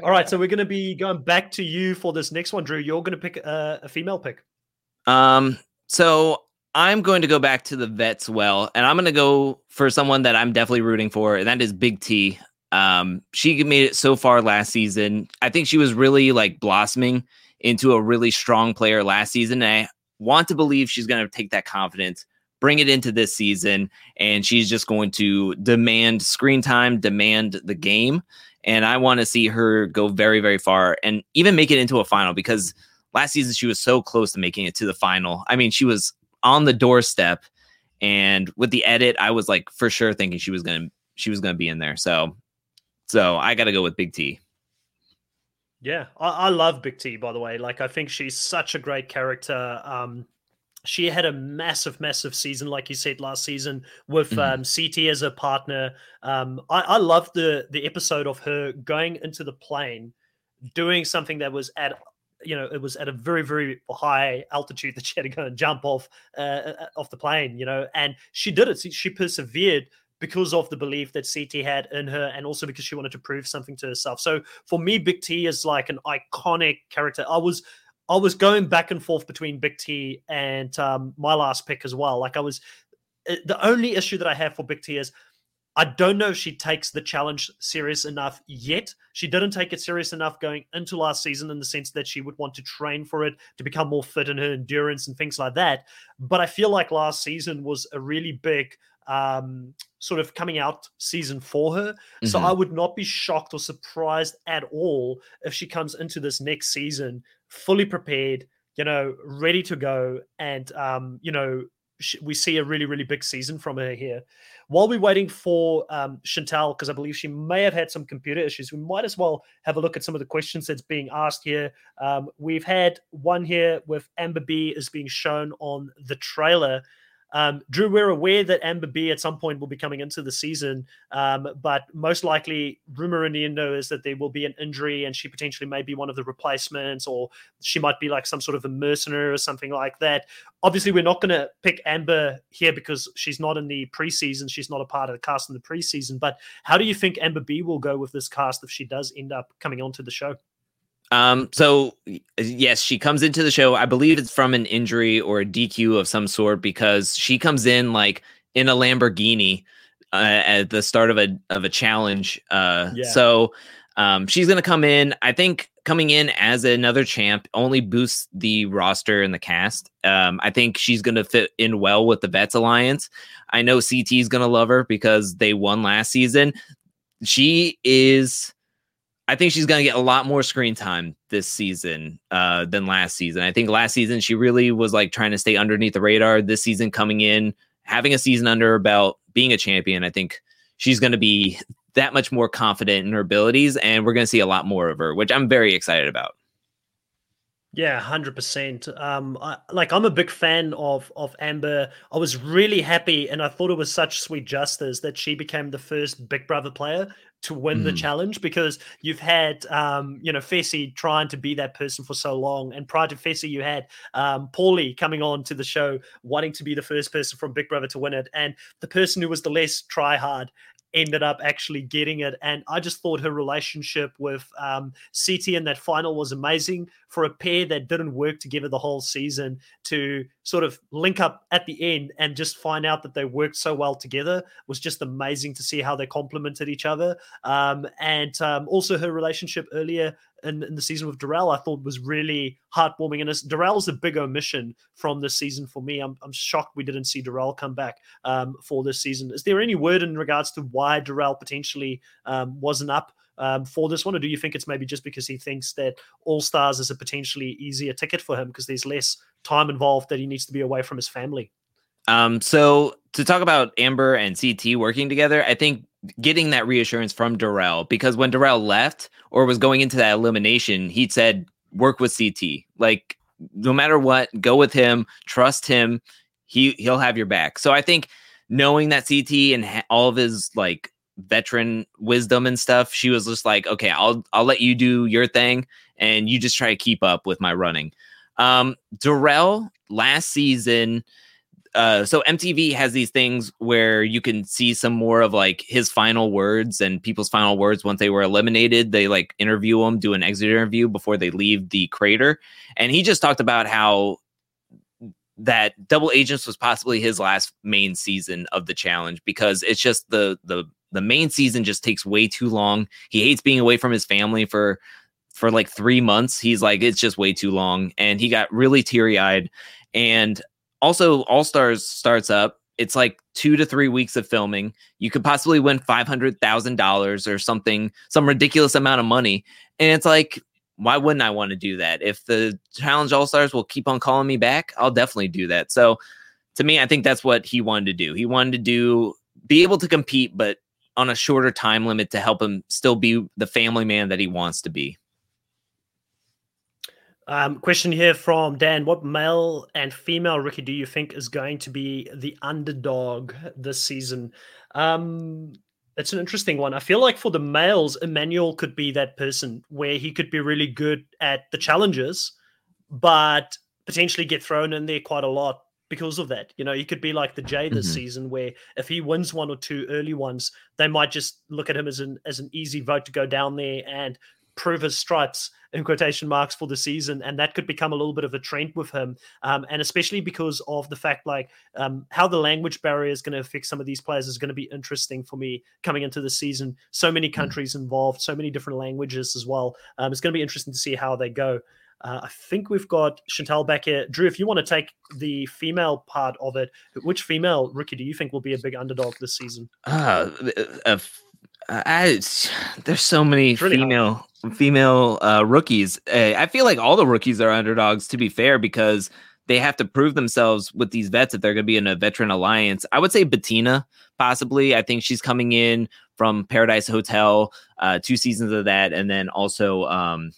All right, so we're going to be going back to you for this next one, Drew. You're going to pick a, a female pick. Um, so I'm going to go back to the vets well, and I'm going to go for someone that I'm definitely rooting for, and that is Big T. Um, she made it so far last season. I think she was really like blossoming into a really strong player last season. And I want to believe she's going to take that confidence, bring it into this season, and she's just going to demand screen time, demand the game. And I want to see her go very, very far and even make it into a final because last season she was so close to making it to the final. I mean, she was on the doorstep. And with the edit, I was like for sure thinking she was gonna she was gonna be in there. So so I got to go with Big T. Yeah, I, I, love Big T. By the way, like I think she's such a great character. Um, she had a massive, massive season, like you said last season, with mm-hmm. um, CT as a partner. Um, I, I love the the episode of her going into the plane, doing something that was at you know it was at a very very high altitude that she had to go and jump off uh, uh off the plane you know and she did it she persevered because of the belief that CT had in her, and also because she wanted to prove something to herself. So for me, Big T is like an iconic character. I was I was going back and forth between Big T and um, my last pick as well. Like I was, eh, the only issue that I have for Big T is I don't know if she takes the challenge serious enough yet. She didn't take it serious enough going into last season in the sense that she would want to train for it to become more fit in her endurance and things like that. But I feel like last season was a really big um, sort of coming out season for her. Mm-hmm. So I would not be shocked or surprised at all if she comes into this next season fully prepared, you know, ready to go, and um, you know, we see a really really big season from her here. While we're waiting for um, Chantal, because I believe she may have had some computer issues, we might as well have a look at some of the questions that's being asked here. Um, we've had one here with Amber B is being shown on the trailer. Um, Drew, we're aware that Amber B at some point will be coming into the season, um, but most likely, rumor in the Indo is that there will be an injury and she potentially may be one of the replacements, or she might be like some sort of a mercenary or something like that. Obviously, we're not going to pick Amber here because she's not in the preseason. She's not a part of the cast in the preseason. But how do you think Amber B will go with this cast if she does end up coming onto the show? Um, so yes, she comes into the show. I believe it's from an injury or a DQ of some sort because she comes in like in a Lamborghini uh, at the start of a of a challenge. Uh, yeah. so um, she's gonna come in. I think coming in as another champ only boosts the roster and the cast. Um, I think she's gonna fit in well with the Vets Alliance. I know CT is gonna love her because they won last season. She is I think she's going to get a lot more screen time this season uh, than last season. I think last season she really was like trying to stay underneath the radar. This season, coming in, having a season under her belt, being a champion, I think she's going to be that much more confident in her abilities, and we're going to see a lot more of her, which I'm very excited about. Yeah, hundred um, percent. Like I'm a big fan of of Amber. I was really happy, and I thought it was such sweet justice that she became the first Big Brother player to win mm. the challenge because you've had um, you know Fessy trying to be that person for so long, and prior to Fessy, you had um, Paulie coming on to the show wanting to be the first person from Big Brother to win it, and the person who was the less try hard ended up actually getting it. And I just thought her relationship with um, CT in that final was amazing for a pair that didn't work together the whole season to sort of link up at the end and just find out that they worked so well together was just amazing to see how they complemented each other. Um, and um, also her relationship earlier in, in, the season with Darrell, I thought was really heartwarming. And Darrell's a big omission from this season for me. I'm, I'm shocked we didn't see Darrell come back um, for this season. Is there any word in regards to why Darrell potentially um, wasn't up? Um, for this one, or do you think it's maybe just because he thinks that All Stars is a potentially easier ticket for him because there's less time involved that he needs to be away from his family? Um, so to talk about Amber and CT working together, I think getting that reassurance from Darrell because when Darrell left or was going into that elimination, he said, work with CT. Like, no matter what, go with him, trust him. He he'll have your back. So I think knowing that CT and ha- all of his like veteran wisdom and stuff, she was just like, okay, I'll I'll let you do your thing and you just try to keep up with my running. Um, Darrell last season uh, so MTV has these things where you can see some more of like his final words and people's final words once they were eliminated. They like interview them, do an exit interview before they leave the crater. And he just talked about how that Double Agents was possibly his last main season of the challenge because it's just the the the main season just takes way too long. He hates being away from his family for for like 3 months. He's like it's just way too long. And he got really teary-eyed. And also all stars starts up. It's like two to three weeks of filming. You could possibly win $500000 or something some ridiculous amount of money. And it's like why wouldn't i want to do that? If the challenge all stars will keep on calling me back i'll definitely do that. So to me i think that's what he wanted to do. He wanted to do be able to compete but on a shorter time limit to help him still be the family man that he wants to be um, question here from Dan: What male and female rookie do you think is going to be the underdog this season? Um, it's an interesting one. I feel like for the males, Emmanuel could be that person where he could be really good at the challenges, but potentially get thrown in there quite a lot because of that. You know, he could be like the Jay this mm-hmm. season, where if he wins one or two early ones, they might just look at him as an as an easy vote to go down there and prove his stripes in quotation marks for the season, and that could become a little bit of a trend with him. Um, and especially because of the fact, like um, how the language barrier is going to affect some of these players is going to be interesting for me coming into the season. So many hmm. countries involved, so many different languages as well. Um, it's going to be interesting to see how they go. Uh, I think we've got Chantal back here. Drew, if you want to take the female part of it, which female rookie do you think will be a big underdog this season? Uh, uh, I, there's so many really female hard. female uh, rookies. Uh, I feel like all the rookies are underdogs. To be fair, because they have to prove themselves with these vets if they're going to be in a veteran alliance. I would say Bettina, possibly. I think she's coming in from Paradise Hotel, uh, two seasons of that, and then also um,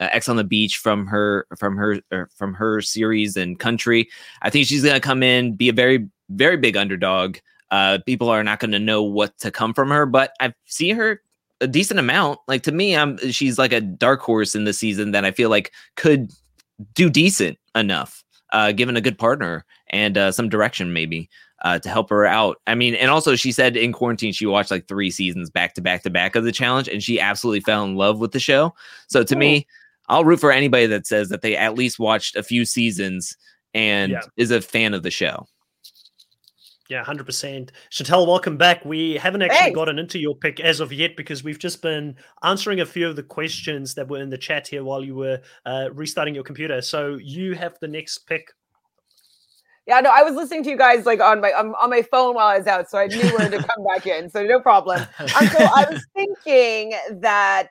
uh, Ex on the Beach from her from her er, from her series and Country. I think she's going to come in, be a very very big underdog uh, people are not going to know what to come from her. But I've seen her a decent amount. Like to me, I'm she's like a dark horse in the season that I feel like could do decent enough, uh, given a good partner and uh, some direction maybe. Uh, to help her out. I mean, and also she said in quarantine she watched like three seasons back to back to back of the challenge, and she absolutely fell in love with the show. So to me, I'll root for anybody that says that they at least watched a few seasons and yeah. is a fan of the show. Yeah, hundred percent. Chantel, welcome back. We haven't actually Thanks. gotten into your pick as of yet because we've just been answering a few of the questions that were in the chat here while you were uh, restarting your computer. So you have the next pick. Yeah, no, I was listening to you guys like on my um, on my phone while I was out, so I knew where to come back in. So no problem. Um, so I was thinking that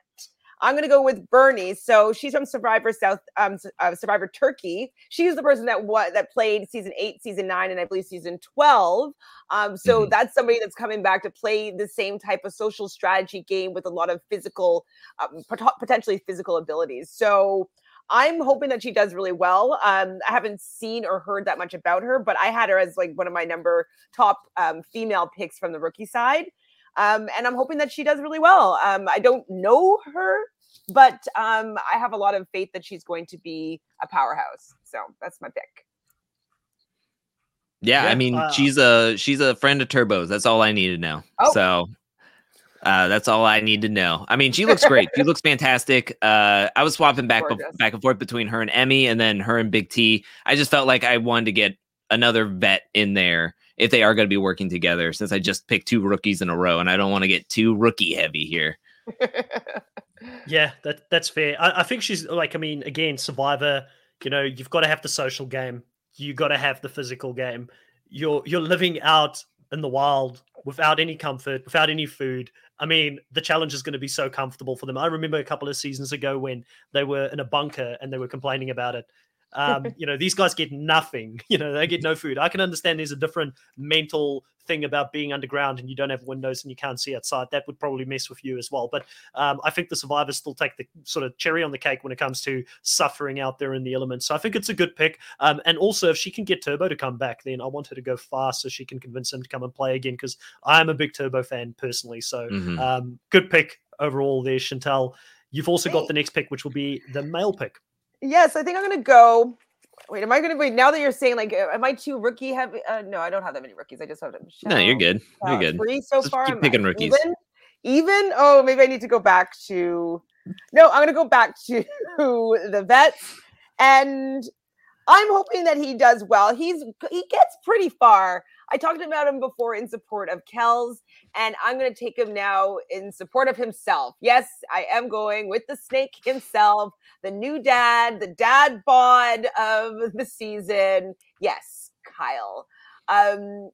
I'm going to go with Bernie. So she's from Survivor South, um, uh, Survivor Turkey. She's the person that what that played season eight, season nine, and I believe season twelve. Um, so mm-hmm. that's somebody that's coming back to play the same type of social strategy game with a lot of physical, um, potentially physical abilities. So. I'm hoping that she does really well. Um, I haven't seen or heard that much about her, but I had her as like one of my number top um, female picks from the rookie side. Um, and I'm hoping that she does really well. Um, I don't know her, but um, I have a lot of faith that she's going to be a powerhouse. So that's my pick. Yeah, Yeah, I mean, uh, she's a she's a friend of Turbo's. That's all I need to know. Oh. So uh, that's all I need to know. I mean, she looks great. she looks fantastic. Uh, I was swapping back bef- back and forth between her and Emmy, and then her and Big T. I just felt like I wanted to get another vet in there if they are going to be working together. Since I just picked two rookies in a row, and I don't want to get too rookie heavy here. Yeah, that that's fair. I, I think she's like, I mean, again, Survivor. You know, you've got to have the social game. You got to have the physical game. You're you're living out in the wild without any comfort, without any food. I mean, the challenge is going to be so comfortable for them. I remember a couple of seasons ago when they were in a bunker and they were complaining about it. Um, you know, these guys get nothing. You know, they get no food. I can understand there's a different mental thing about being underground and you don't have windows and you can't see outside. That would probably mess with you as well. But um, I think the survivors still take the sort of cherry on the cake when it comes to suffering out there in the elements. So I think it's a good pick. Um, and also, if she can get Turbo to come back, then I want her to go fast so she can convince him to come and play again because I am a big Turbo fan personally. So Mhm. um, good pick overall there, Chantel. You've also got the next pick, which will be the male pick. Yes, I think I'm going to go. Wait, am I going to wait? Now that you're saying, like, am I too rookie heavy? Uh, no, I don't have that many rookies. I just have No, you're good. You're good. Three so Just far. keep picking rookies. Even? Even? Oh, maybe I need to go back to. No, I'm going to go back to the vets, and I'm hoping that he does well. He's he gets pretty far. I talked about him before in support of Kelz, and I'm going to take him now in support of himself. Yes, I am going with the snake himself, the new dad, the dad bod of the season. Yes, Kyle. Um,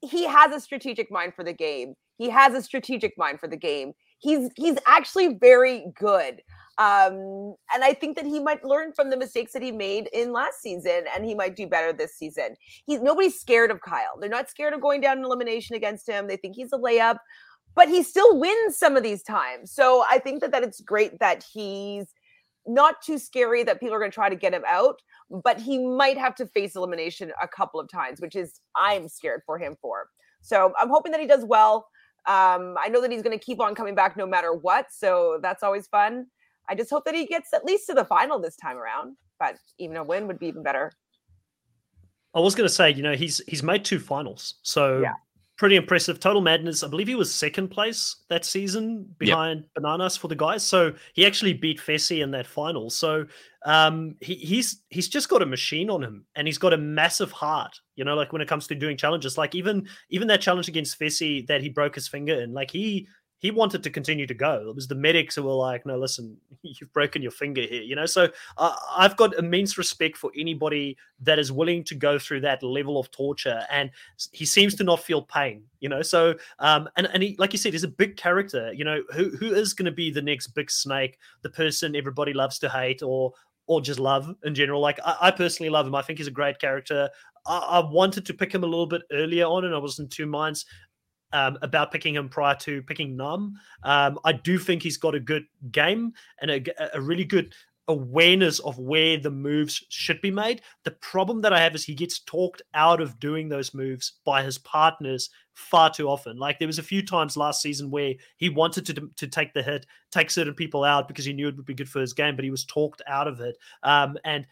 he has a strategic mind for the game. He has a strategic mind for the game. He's he's actually very good. Um, and I think that he might learn from the mistakes that he made in last season, and he might do better this season. He's nobody's scared of Kyle. They're not scared of going down in elimination against him. They think he's a layup, but he still wins some of these times. So I think that that it's great that he's not too scary that people are going to try to get him out, but he might have to face elimination a couple of times, which is I'm scared for him for. So I'm hoping that he does well. Um, I know that he's going to keep on coming back no matter what, so that's always fun. I just hope that he gets at least to the final this time around, but even a win would be even better. I was going to say, you know, he's he's made two finals, so Yeah. Pretty impressive. Total Madness, I believe he was second place that season behind Bananas for the guys. So he actually beat Fessy in that final. So um, he, he's he's just got a machine on him, and he's got a massive heart. You know, like when it comes to doing challenges, like even even that challenge against Fessy that he broke his finger in, like he he wanted to continue to go. It was the medics who were like, "No, listen, you've broken your finger here." You know, so uh, I've got immense respect for anybody that is willing to go through that level of torture, and he seems to not feel pain. You know, so um, and and he, like you said, he's a big character. You know, who who is going to be the next big snake, the person everybody loves to hate, or or just love in general. Like I, I personally love him. I think he's a great character. I, I wanted to pick him a little bit earlier on, and I was in two minds um, about picking him prior to picking Nam. Um, I do think he's got a good game and a really good awareness of where the moves should be made. The problem that I have is he gets talked out of doing those moves by his partners far too often. Like there was a few times last season where he wanted to to take the hit, take certain people out because he knew it would be good for his game, but he was talked out of it. Um, and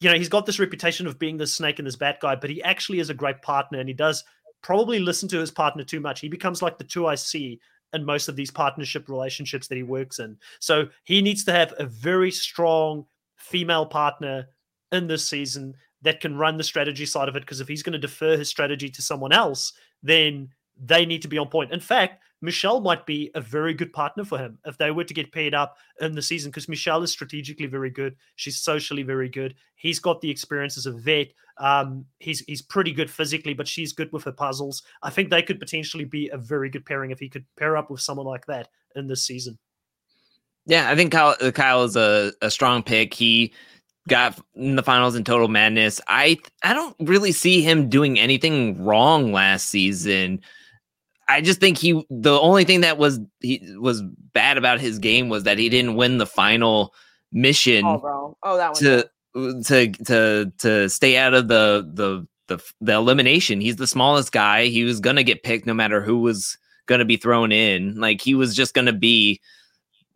you know he's got this reputation of being the snake and this bad guy, but he actually is a great partner, and he does probably listen to his partner too much. He becomes like the two I see in most of these partnership relationships that he works in. So he needs to have a very strong female partner in this season that can run the strategy side of it. Because if he's going to defer his strategy to someone else, then they need to be on point. In fact, Michelle might be a very good partner for him if they were to get paired up in the season because Michelle is strategically very good. She's socially very good. He's got the experience as a vet. Um, he's he's pretty good physically, but she's good with her puzzles. I think they could potentially be a very good pairing if he could pair up with someone like that in this season. Yeah, I think Kyle, Kyle is a, a strong pick. He got in the finals in Total Madness. I I don't really see him doing anything wrong last season. I just think he the only thing that was he was bad about his game was that he didn't win the final mission Oh, bro. Oh, that one. to to to to stay out of the the the the elimination. He's the smallest guy. He was gonna get picked no matter who was going to be thrown in. Like he was just going to be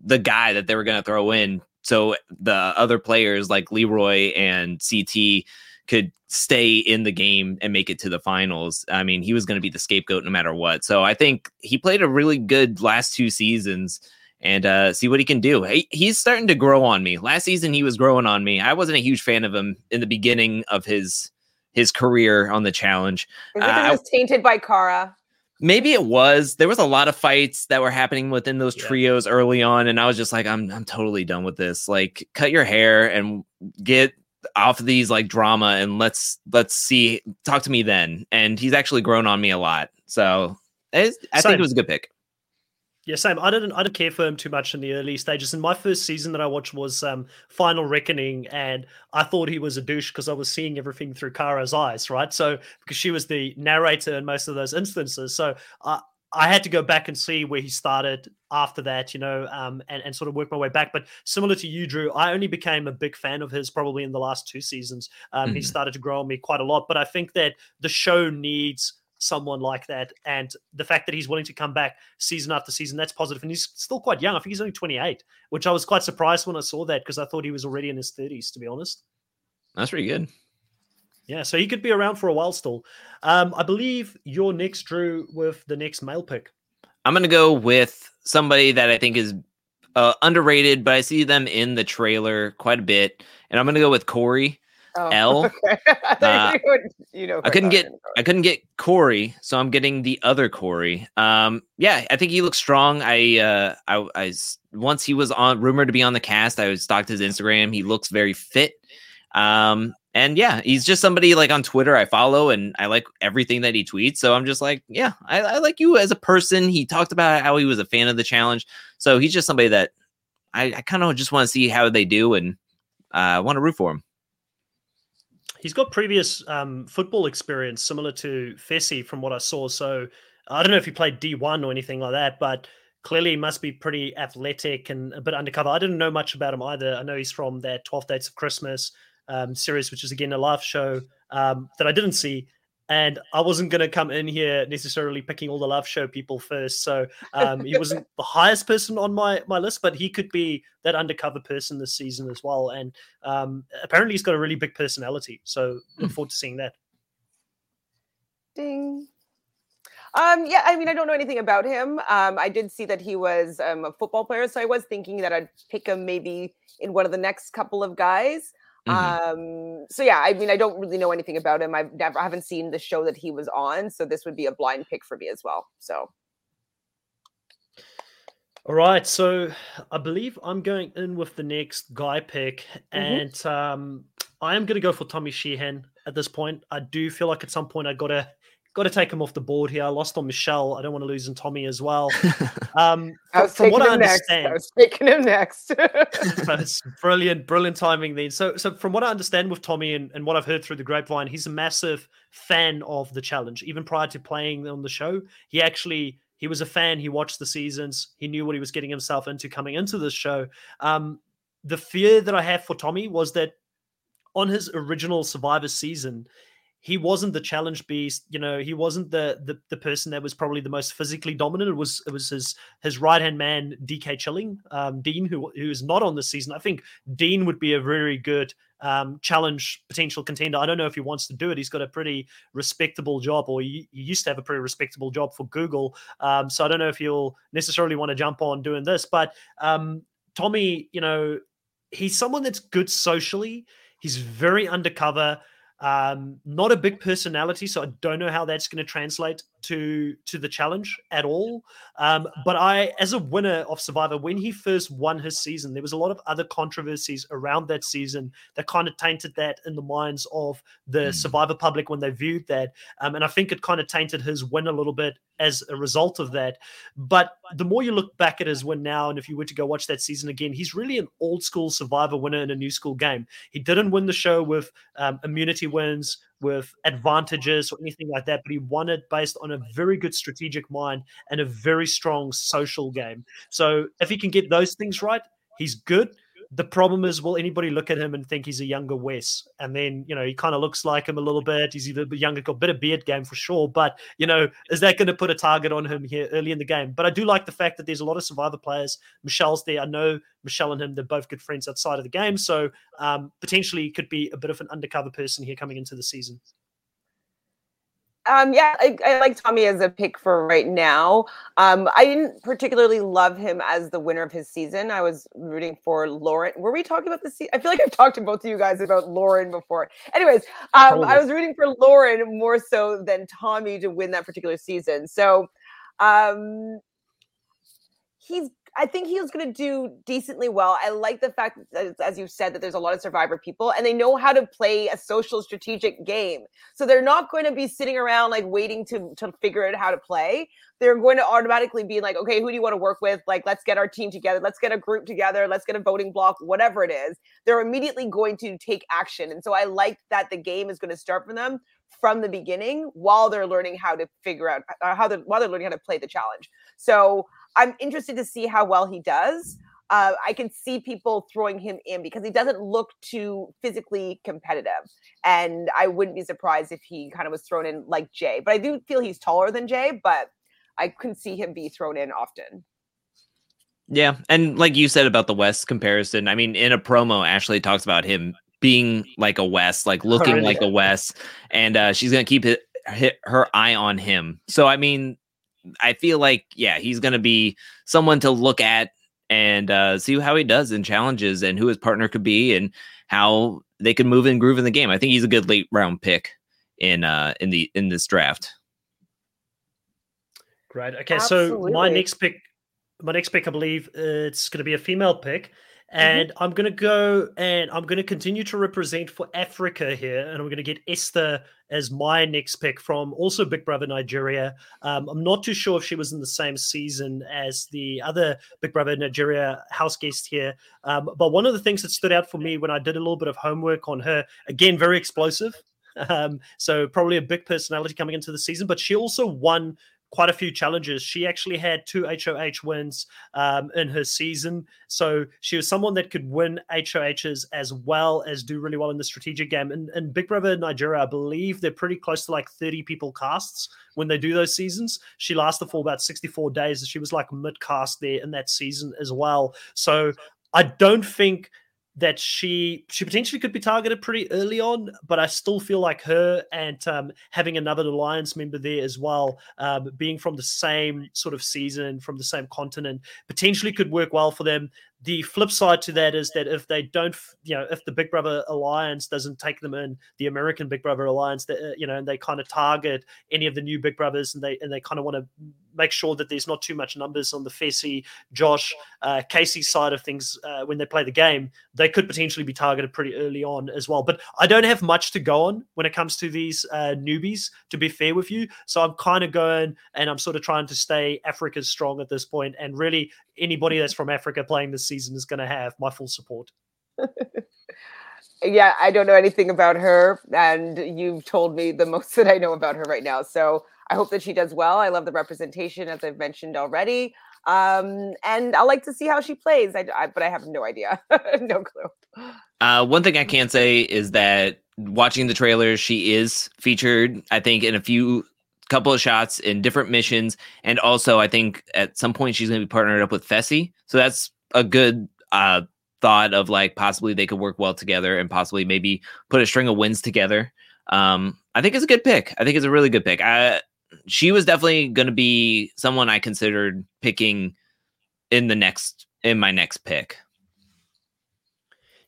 the guy that they were going to throw in. So the other players like Leroy and CT could stay in the game and make it to the finals. I mean, he was going to be the scapegoat no matter what. So I think he played a really good last two seasons and uh, see what he can do. He, he's starting to grow on me. Last season, he was growing on me. I wasn't a huge fan of him in the beginning of his his career on the challenge. Is it uh, was tainted by Cara? Maybe it was. There was a lot of fights that were happening within those yeah. trios early on, and I was just like, I'm I'm totally done with this. Like, cut your hair and get off of these like drama and let's let's see talk to me then and he's actually grown on me a lot so i think it was a good pick yeah, same. I didn't. I didn't care for him too much in the early stages. And my first season that I watched was um, Final Reckoning, and I thought he was a douche because I was seeing everything through Cara's eyes, right? So because she was the narrator in most of those instances, so I I had to go back and see where he started after that, you know, um, and and sort of work my way back. But similar to you, Drew, I only became a big fan of his probably in the last two seasons. Um, mm-hmm. He started to grow on me quite a lot. But I think that the show needs someone like that. And the fact that he's willing to come back season after season, that's positive. And he's still quite young. I think he's only 28, which I was quite surprised when I saw that because I thought he was already in his 30s, to be honest. That's pretty good. Yeah, so he could be around for a while still. Um, I believe you're next, Drew, with the next male pick. I'm going to go with somebody that I think is uh, underrated, but I see them in the trailer quite a bit. And I'm going to go with Corey. Oh, L. Okay. uh, you, would, you know, I couldn't get I couldn't get Cory, so I'm getting the other Corey. Um, yeah, I think he looks strong. I, uh, I, I once he was on rumored to be on the cast. I stalked his Instagram. He looks very fit. Um, and yeah, he's just somebody like on Twitter I follow, and I like everything that he tweets. So I'm just like, yeah, I, I like you as a person. He talked about how he was a fan of the challenge, so he's just somebody that I, I kind of just want to see how they do, and I uh, want to root for him. He's got previous um, football experience similar to Fessy from what I saw. So I don't know if he played D1 or anything like that, but clearly he must be pretty athletic and a bit undercover. I didn't know much about him either. I know he's from that 12 Dates of Christmas um, series, which is again a live show um, that I didn't see and I wasn't going to come in here necessarily picking all the love show people first. So um, he wasn't the highest person on my my list, but he could be that undercover person this season as well. And um, apparently, he's got a really big personality. So look hmm. forward to seeing that. Ding. Um, yeah, I mean, I don't know anything about him. Um, I did see that he was um, a football player, so I was thinking that I'd pick him maybe in one of the next couple of guys. Mm-hmm. Um, so yeah, I mean, I don't really know anything about him. I've never, I haven't seen the show that he was on, so this would be a blind pick for me as well. So. All right, so I believe I'm going in with the next guy pick, mm-hmm. and um, I am going to go for Tommy Sheehan at this point. I do feel like at some point I got to got to take him off the board here. I lost on Michelle. I don't want to lose on Tommy as well. Um, I was from what I understand, next. I was taking him next. it's brilliant, brilliant timing then. So, so from what I understand with Tommy and, and what I've heard through the grapevine, he's a massive fan of the challenge. Even prior to playing on the show, he actually he was a fan. He watched the seasons. He knew what he was getting himself into coming into this show. Um, the fear that I have for Tommy was that on his original Survivor season, he wasn't the challenge beast you know he wasn't the, the the person that was probably the most physically dominant. It was it was his his right hand man dk chilling um, dean who who is not on this season. I think dean would be a very good um, challenge potential contender. I don't know if he wants to do it. He's got a pretty respectable job or he, he used to have a pretty respectable job for google. Um, so i don't know if he'll necessarily want to jump on doing this but um, tommy you know he's someone that's good socially. He's very undercover um, not a big personality, so I don't know how that's going to translate to to the challenge at all. Um, but I, as a winner of Survivor, when he first won his season, there was a lot of other controversies around that season that kind of tainted that in the minds of the mm. Survivor public when they viewed that, um, and I think it kind of tainted his win a little bit as a result of that. But the more you look back at his win now, and if you were to go watch that season again, he's really an old school Survivor winner in a new school game. He didn't win the show with um, immunity wins, with advantages or anything like that, but he won it based on a very good strategic mind and a very strong social game. So if he can get those things right, he's good. The problem is, will anybody look at him and think he's a younger Wes? And then, you know, he kind of looks like him a little bit. He's either a bit younger, got a bit of beard game for sure. But, you know, is that going to put a target on him here early in the game? But I do like the fact that there's a lot of survivor players. Michelle's there. I know Michelle and him, they're both good friends outside of the game. So um, potentially could be a bit of an undercover person here coming into the season. Um, yeah, I, I, like Tommy as a pick for right now. Um, I didn't particularly love him as the winner of his season. I was rooting for Lauren. Were we talking about the season? I feel like I've talked to both of you guys about Lauren before. Anyways, um, I was rooting for Lauren more so than Tommy to win that particular season. So um, he's I think he was going to do decently well. I like the fact, that, as you said, that there's a lot of survivor people and they know how to play a social strategic game. So they're not going to be sitting around like waiting to, to figure out how to play. They're going to automatically be like, okay, who do you want to work with? Like, let's get our team together. Let's get a group together. Let's get a voting block, whatever it is. They're immediately going to take action. And so I like that the game is going to start for them from the beginning while they're learning how to figure out uh, how they're while they're learning how to play the challenge. So I'm interested to see how well he does. Uh, I can see people throwing him in because he doesn't look too physically competitive. And I wouldn't be surprised if he kind of was thrown in like Jay. But I do feel he's taller than Jay, but I couldn't see him be thrown in often. Yeah. And like you said about the Wes comparison, I mean, in a promo, Ashley talks about him being like a Wes, like looking oh, like a Wes. And uh, she's going to keep it, hit her eye on him. So, I mean, I feel like, yeah, he's going to be someone to look at and uh, see how he does in challenges and who his partner could be and how they could move and groove in the game. I think he's a good late round pick in uh in the in this draft. Great. Okay, Absolutely. so my next pick, my next pick, I believe it's going to be a female pick. Mm-hmm. And mm-hmm. I'm to go and I'm to continue to represent for Africa here. And I'm to get Esther as my next pick from also Big Brother Nigeria. Um, I'm not too sure if she was in the same season as the other Big Brother Nigeria house guest here. Um, but one of the things that stood out for me when I did a little bit of homework on her, again, very explosive. Um, so probably a big personality coming into the season, but she also won quite a few challenges. She actually had two HOH wins um, in her season. So she was someone that could win HOHs as well as do really well in the strategic game. And, and Big Brother Nigeria, I believe they're pretty close to like 30 people casts when they do those seasons. She lasted for about 64 days. She was like mid cast there in that season as well. So I don't think that she she potentially could be targeted pretty early on, but I still feel like her and um, having another alliance member there as well, um, being from the same sort of season, from the same continent, potentially could work well for them the flip side to that is that if they don't, you know, if the Big Brother Alliance doesn't take them in, the American Big Brother Alliance, that uh, you know, and they kind of target any of the new Big Brothers, and they and they kind of want to make sure that there's not too much numbers on the Fessy, Josh, uh, Kaycee side of things uh, when they play the game, they could potentially be targeted pretty early on as well. But I don't have much to go on when it comes to these uh, newbies, to be fair with you. So I'm kind of going and I'm sort of trying to stay Africa's strong at this point and really anybody that's from Africa playing this season is going to have my full support. yeah, I don't know anything about her, and you've told me the most that I know about her right now. So I hope that she does well. I love the representation, as I've mentioned already, um, and I like to see how she plays. I, I but I have no idea, no clue. Uh, one thing I can say is that watching the trailers, she is featured. I think in a few couple of shots in different missions, and also I think at some point she's going to be partnered up with Fessy, so that's a good uh, thought of like possibly they could work well together and possibly maybe put a string of wins together. Um, I think it's a good pick. I think it's a really good pick. I, she was definitely going to be someone I considered picking in the next in my next pick.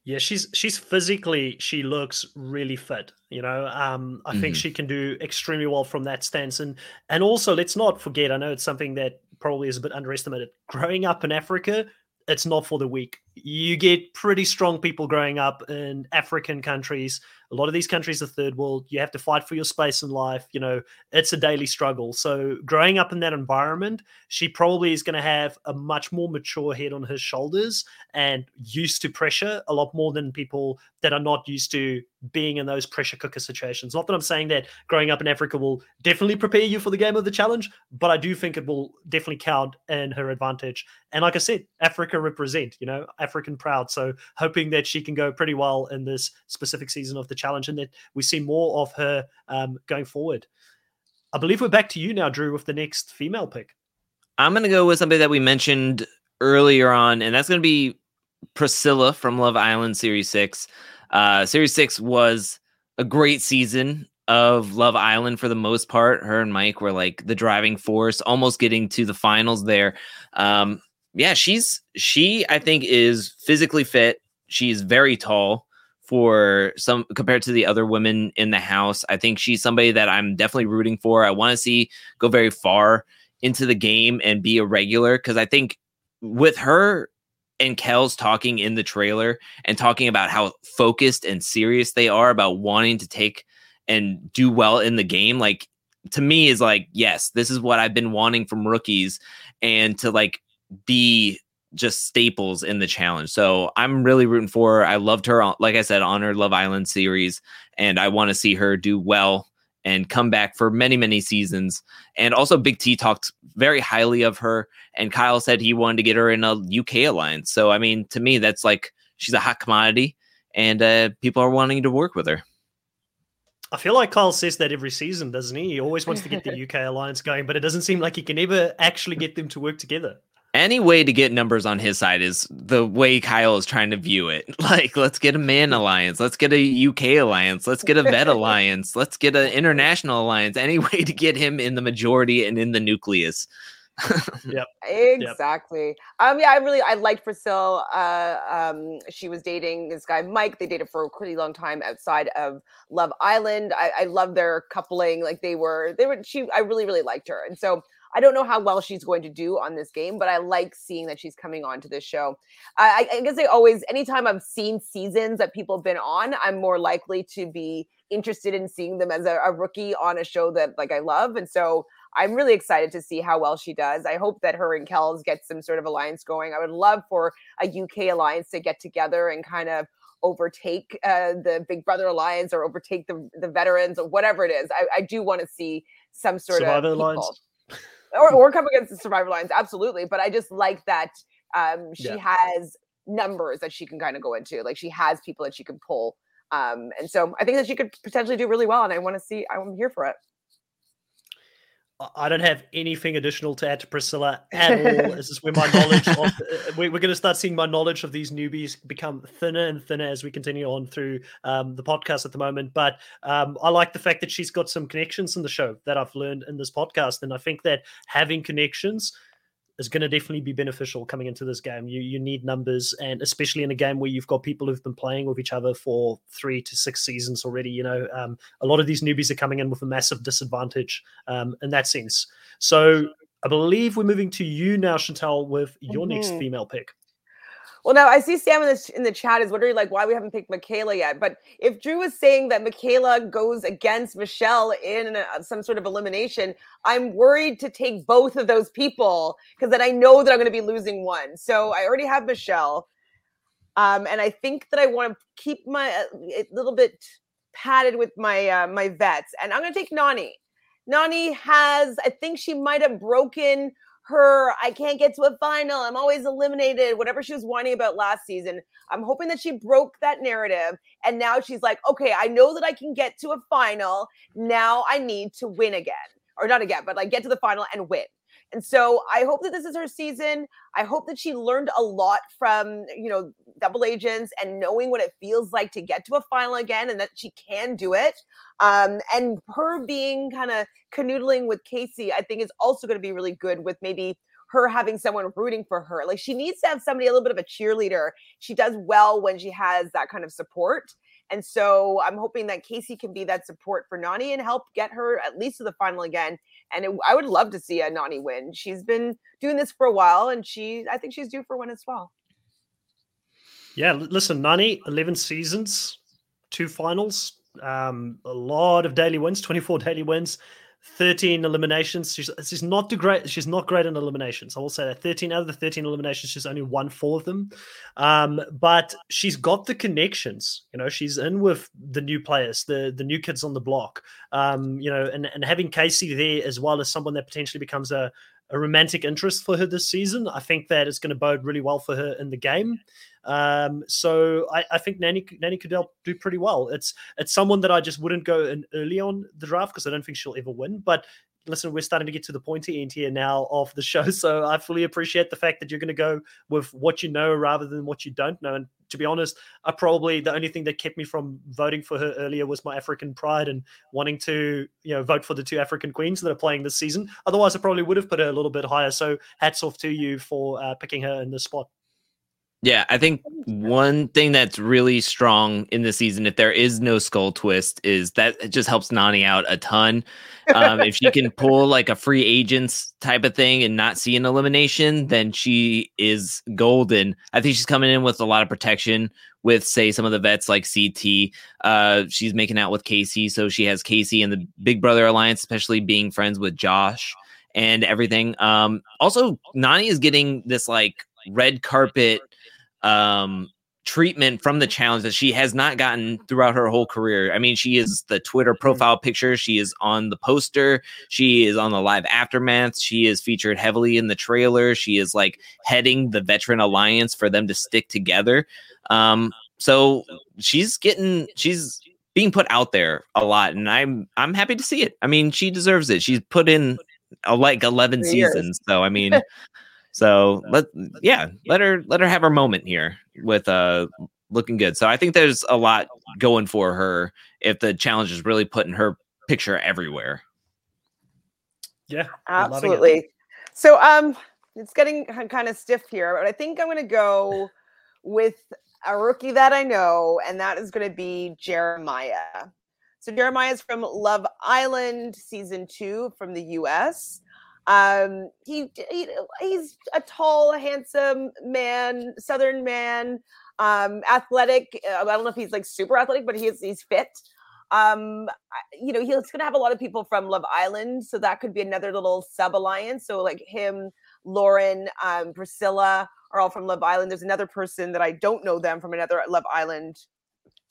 Yeah, she's she's physically she looks really fit. You know, um, I mm-hmm. think she can do extremely well from that stance, and and also let's not forget. I know it's something that probably is a bit underestimated. Growing up in Africa, it's not for the weak. You get pretty strong people growing up in African countries a lot of these countries are third world. You have to fight for your space in life. You know, it's a daily struggle. So, growing up in that environment, she probably is going to have a much more mature head on her shoulders and used to pressure a lot more than people that are not used to being in those pressure cooker situations. Not that I'm saying that growing up in Africa will definitely prepare you for the game of the challenge, but I do think it will definitely count in her advantage. And like I said, Africa represent, you know, African proud. So hoping that she can go pretty well in this specific season of the challenge and that we see more of her um, going forward. I believe we're back to you now, Drew, with the next female pick. I'm going to go with somebody that we mentioned earlier on, and that's going to be Priscilla from Love Island Series 6. Uh, Series 6 was a great season of Love Island for the most part. Her and Mike were like the driving force, almost getting to the finals there. Um, yeah, she's she I think is physically fit. She's very tall for some compared to the other women in the house. I think she's somebody that I'm definitely rooting for. I want to see go very far into the game and be a regular because I think with her and Kelz talking in the trailer and talking about how focused and serious they are about wanting to take and do well in the game, like to me is like, yes, this is what I've been wanting from rookies and to like be just staples in the challenge. So I'm really rooting for her. I loved her, like I said, on her Love Island series, and I want to see her do well and come back for many, many seasons. And also, Big T talked very highly of her, and Kyle said he wanted to get her in a UK alliance. So, I mean, to me, that's like she's a hot commodity, and uh, people are wanting to work with her. I feel like Kyle says that every season, doesn't he? He always wants to get the UK alliance going, but it doesn't seem like he can ever actually get them to work together any way to get numbers on his side is the way Kyle is trying to view it. Like, let's get a man alliance, let's get a UK alliance, let's get a vet alliance, let's get an international alliance. Any way to get him in the majority and in the nucleus. yep. Exactly. Yep. Um. Yeah. I really I liked Priscilla. Uh. Um. She was dating this guy Mike. They dated for a pretty long time outside of Love Island. I, I love their coupling. Like they were. They were. She. I really really liked her. And so I don't know how well she's going to do on this game, but I like seeing that she's coming on to this show. I, I guess I always, anytime I've seen seasons that people have been on, I'm more likely to be interested in seeing them as a, a rookie on a show that like I love. And so I'm really excited to see how well she does. I hope that her and Kelz get some sort of alliance going. I would love for a UK alliance to get together and kind of overtake uh, the Big Brother alliance or overtake the the veterans or whatever it is. I, I do want to see some sort Survivor of alliance or, or come against the survivor lines absolutely but i just like that um she yeah. has numbers that she can kind of go into like she has people that she can pull um and so i think that she could potentially do really well and i want to see i'm here for it I don't have anything additional to add to Priscilla at all. this is where my knowledge of uh, we're, going to start seeing my knowledge of these newbies become thinner and thinner as we continue on through um, the podcast at the moment. But um, I like the fact that she's got some connections in the show that I've learned in this podcast, and I think that having connections is going to definitely be beneficial coming into this game. You you need numbers, and especially in a game where you've got people who've been playing with each other for three to six seasons already. You know, um, a lot of these newbies are coming in with a massive disadvantage um, in that sense. So I believe we're moving to you now, Chantel, with your mm-hmm. next female pick. Well, now I see Sam in the, in the chat is wondering like why we haven't picked Michaela yet. But if Drew is saying that Michaela goes against Michelle in a, some sort of elimination, I'm worried to take both of those people because then I know that I'm going to be losing one. So I already have Michelle, um, and I think that I want to keep my uh, a little bit padded with my uh, my vets, and I'm going to take Nany. Nany has, I think she might have broken her I can't get to a final. I'm always eliminated. Whatever she was whining about last season. I'm hoping that she broke that narrative and now she's like, "Okay, I know that I can get to a final. Now I need to win again." Or not again, but like get to the final and win. And so I hope that this is her season. I hope that she learned a lot from, you know, double agents and knowing what it feels like to get to a final again and that she can do it. Um, and her being kind of canoodling with Kaycee, I think is also going to be really good with maybe her having someone rooting for her. Like she needs to have somebody a little bit of a cheerleader. She does well when she has that kind of support. And so I'm hoping that Kaycee can be that support for Nany and help get her at least to the final again. And it, I would love to see a Nany win. She's been doing this for a while, and she I think she's due for one as well. Yeah, listen, Nany, 11 seasons, two finals, um, a lot of daily wins, 24 daily wins. 13 eliminations. She's she's not too great. She's not great in eliminations. I will say that 13 out of the 13 eliminations, she's only won four of them. Um, but she's got the connections. You know, she's in with the new players, the the new kids on the block. Um, you know, and and having Kaycee there as well as someone that potentially becomes a a romantic interest for her this season. I think that it's going to bode really well for her in the game. Um, so I, I think Nany Nany Cadell do pretty well. It's it's someone that I just wouldn't go in early on the draft because I don't think she'll ever win. But listen, we're starting to get to the pointy end here now of the show. So I fully appreciate the fact that you're going to go with what you know rather than what you don't know. And to be honest, I probably the only thing that kept me from voting for her earlier was my African pride and wanting to, you know, vote for the two African queens that are playing this season. Otherwise, I probably would have put her a little bit higher. So hats off to you for uh, picking her in the spot. Yeah, I think one thing that's really strong in the season, if there is no skull twist, is that it just helps Nany out a ton. Um, if she can pull like a free agents type of thing and not see an elimination, then she is golden. I think she's coming in with a lot of protection with, say, some of the vets like CT. Uh, she's making out with Kaycee, so she has Kaycee and the Big Brother Alliance, especially being friends with Josh and everything. Um, also, Nany is getting this like red carpet um, treatment from the challenge that she has not gotten throughout her whole career. I mean, she is the Twitter mm-hmm. profile picture, she is on the poster, she is on the live aftermath, she is featured heavily in the trailer, she is like heading the veteran alliance for them to stick together. Um, so she's getting she's being put out there a lot and I'm I'm happy to see it. I mean, she deserves it. She's put in a, like 11 seasons. So I mean, So let yeah, let her let her have her moment here with uh looking good. So I think there's a lot going for her if the challenge is really putting her picture everywhere. Yeah, absolutely. So um it's getting kind of stiff here, but I think I'm going to go with a rookie that I know, and that is going to be Jeremiah. So Jeremiah is from Love Island season two from the US. Um, he, he he's a tall, handsome man, Southern man, um, athletic. Uh, I don't know if he's like super athletic, but he's he's fit. Um, you know, he's going to have a lot of people from Love Island, so that could be another little sub alliance. So like him, Lauren, um, Priscilla are all from Love Island. There's another person that I don't know them from another Love Island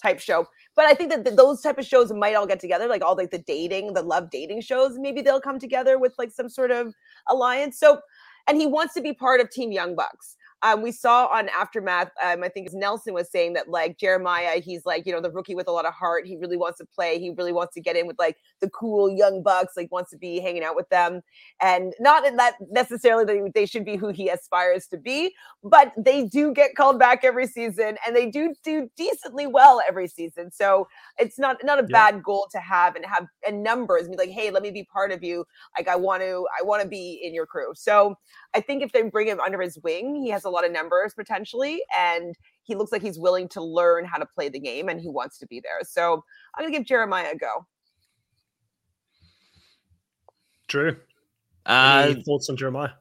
type show. But I think that th- those type of shows might all get together, like all like the dating, the love dating shows. Maybe they'll come together with like some sort of alliance. So, and he wants to be part of Team Young Bucks um, we saw on Aftermath, um, I think Nelson was saying that like Jeremiah, he's like, you know, the rookie with a lot of heart. He really wants to play. He really wants to get in with like the cool young bucks, like wants to be hanging out with them. And not that necessarily that they should be who he aspires to be, but they do get called back every season and they do do decently well every season. So it's not not a yeah. bad goal to have and have and numbers be like, hey, let me be part of you. Like I want to, I want to be in your crew. So I think if they bring him under his wing, he has a lot of numbers potentially, and he looks like he's willing to learn how to play the game and he wants to be there. So I'm gonna give Jeremiah a go. Drew, uh, Any thoughts on Jeremiah?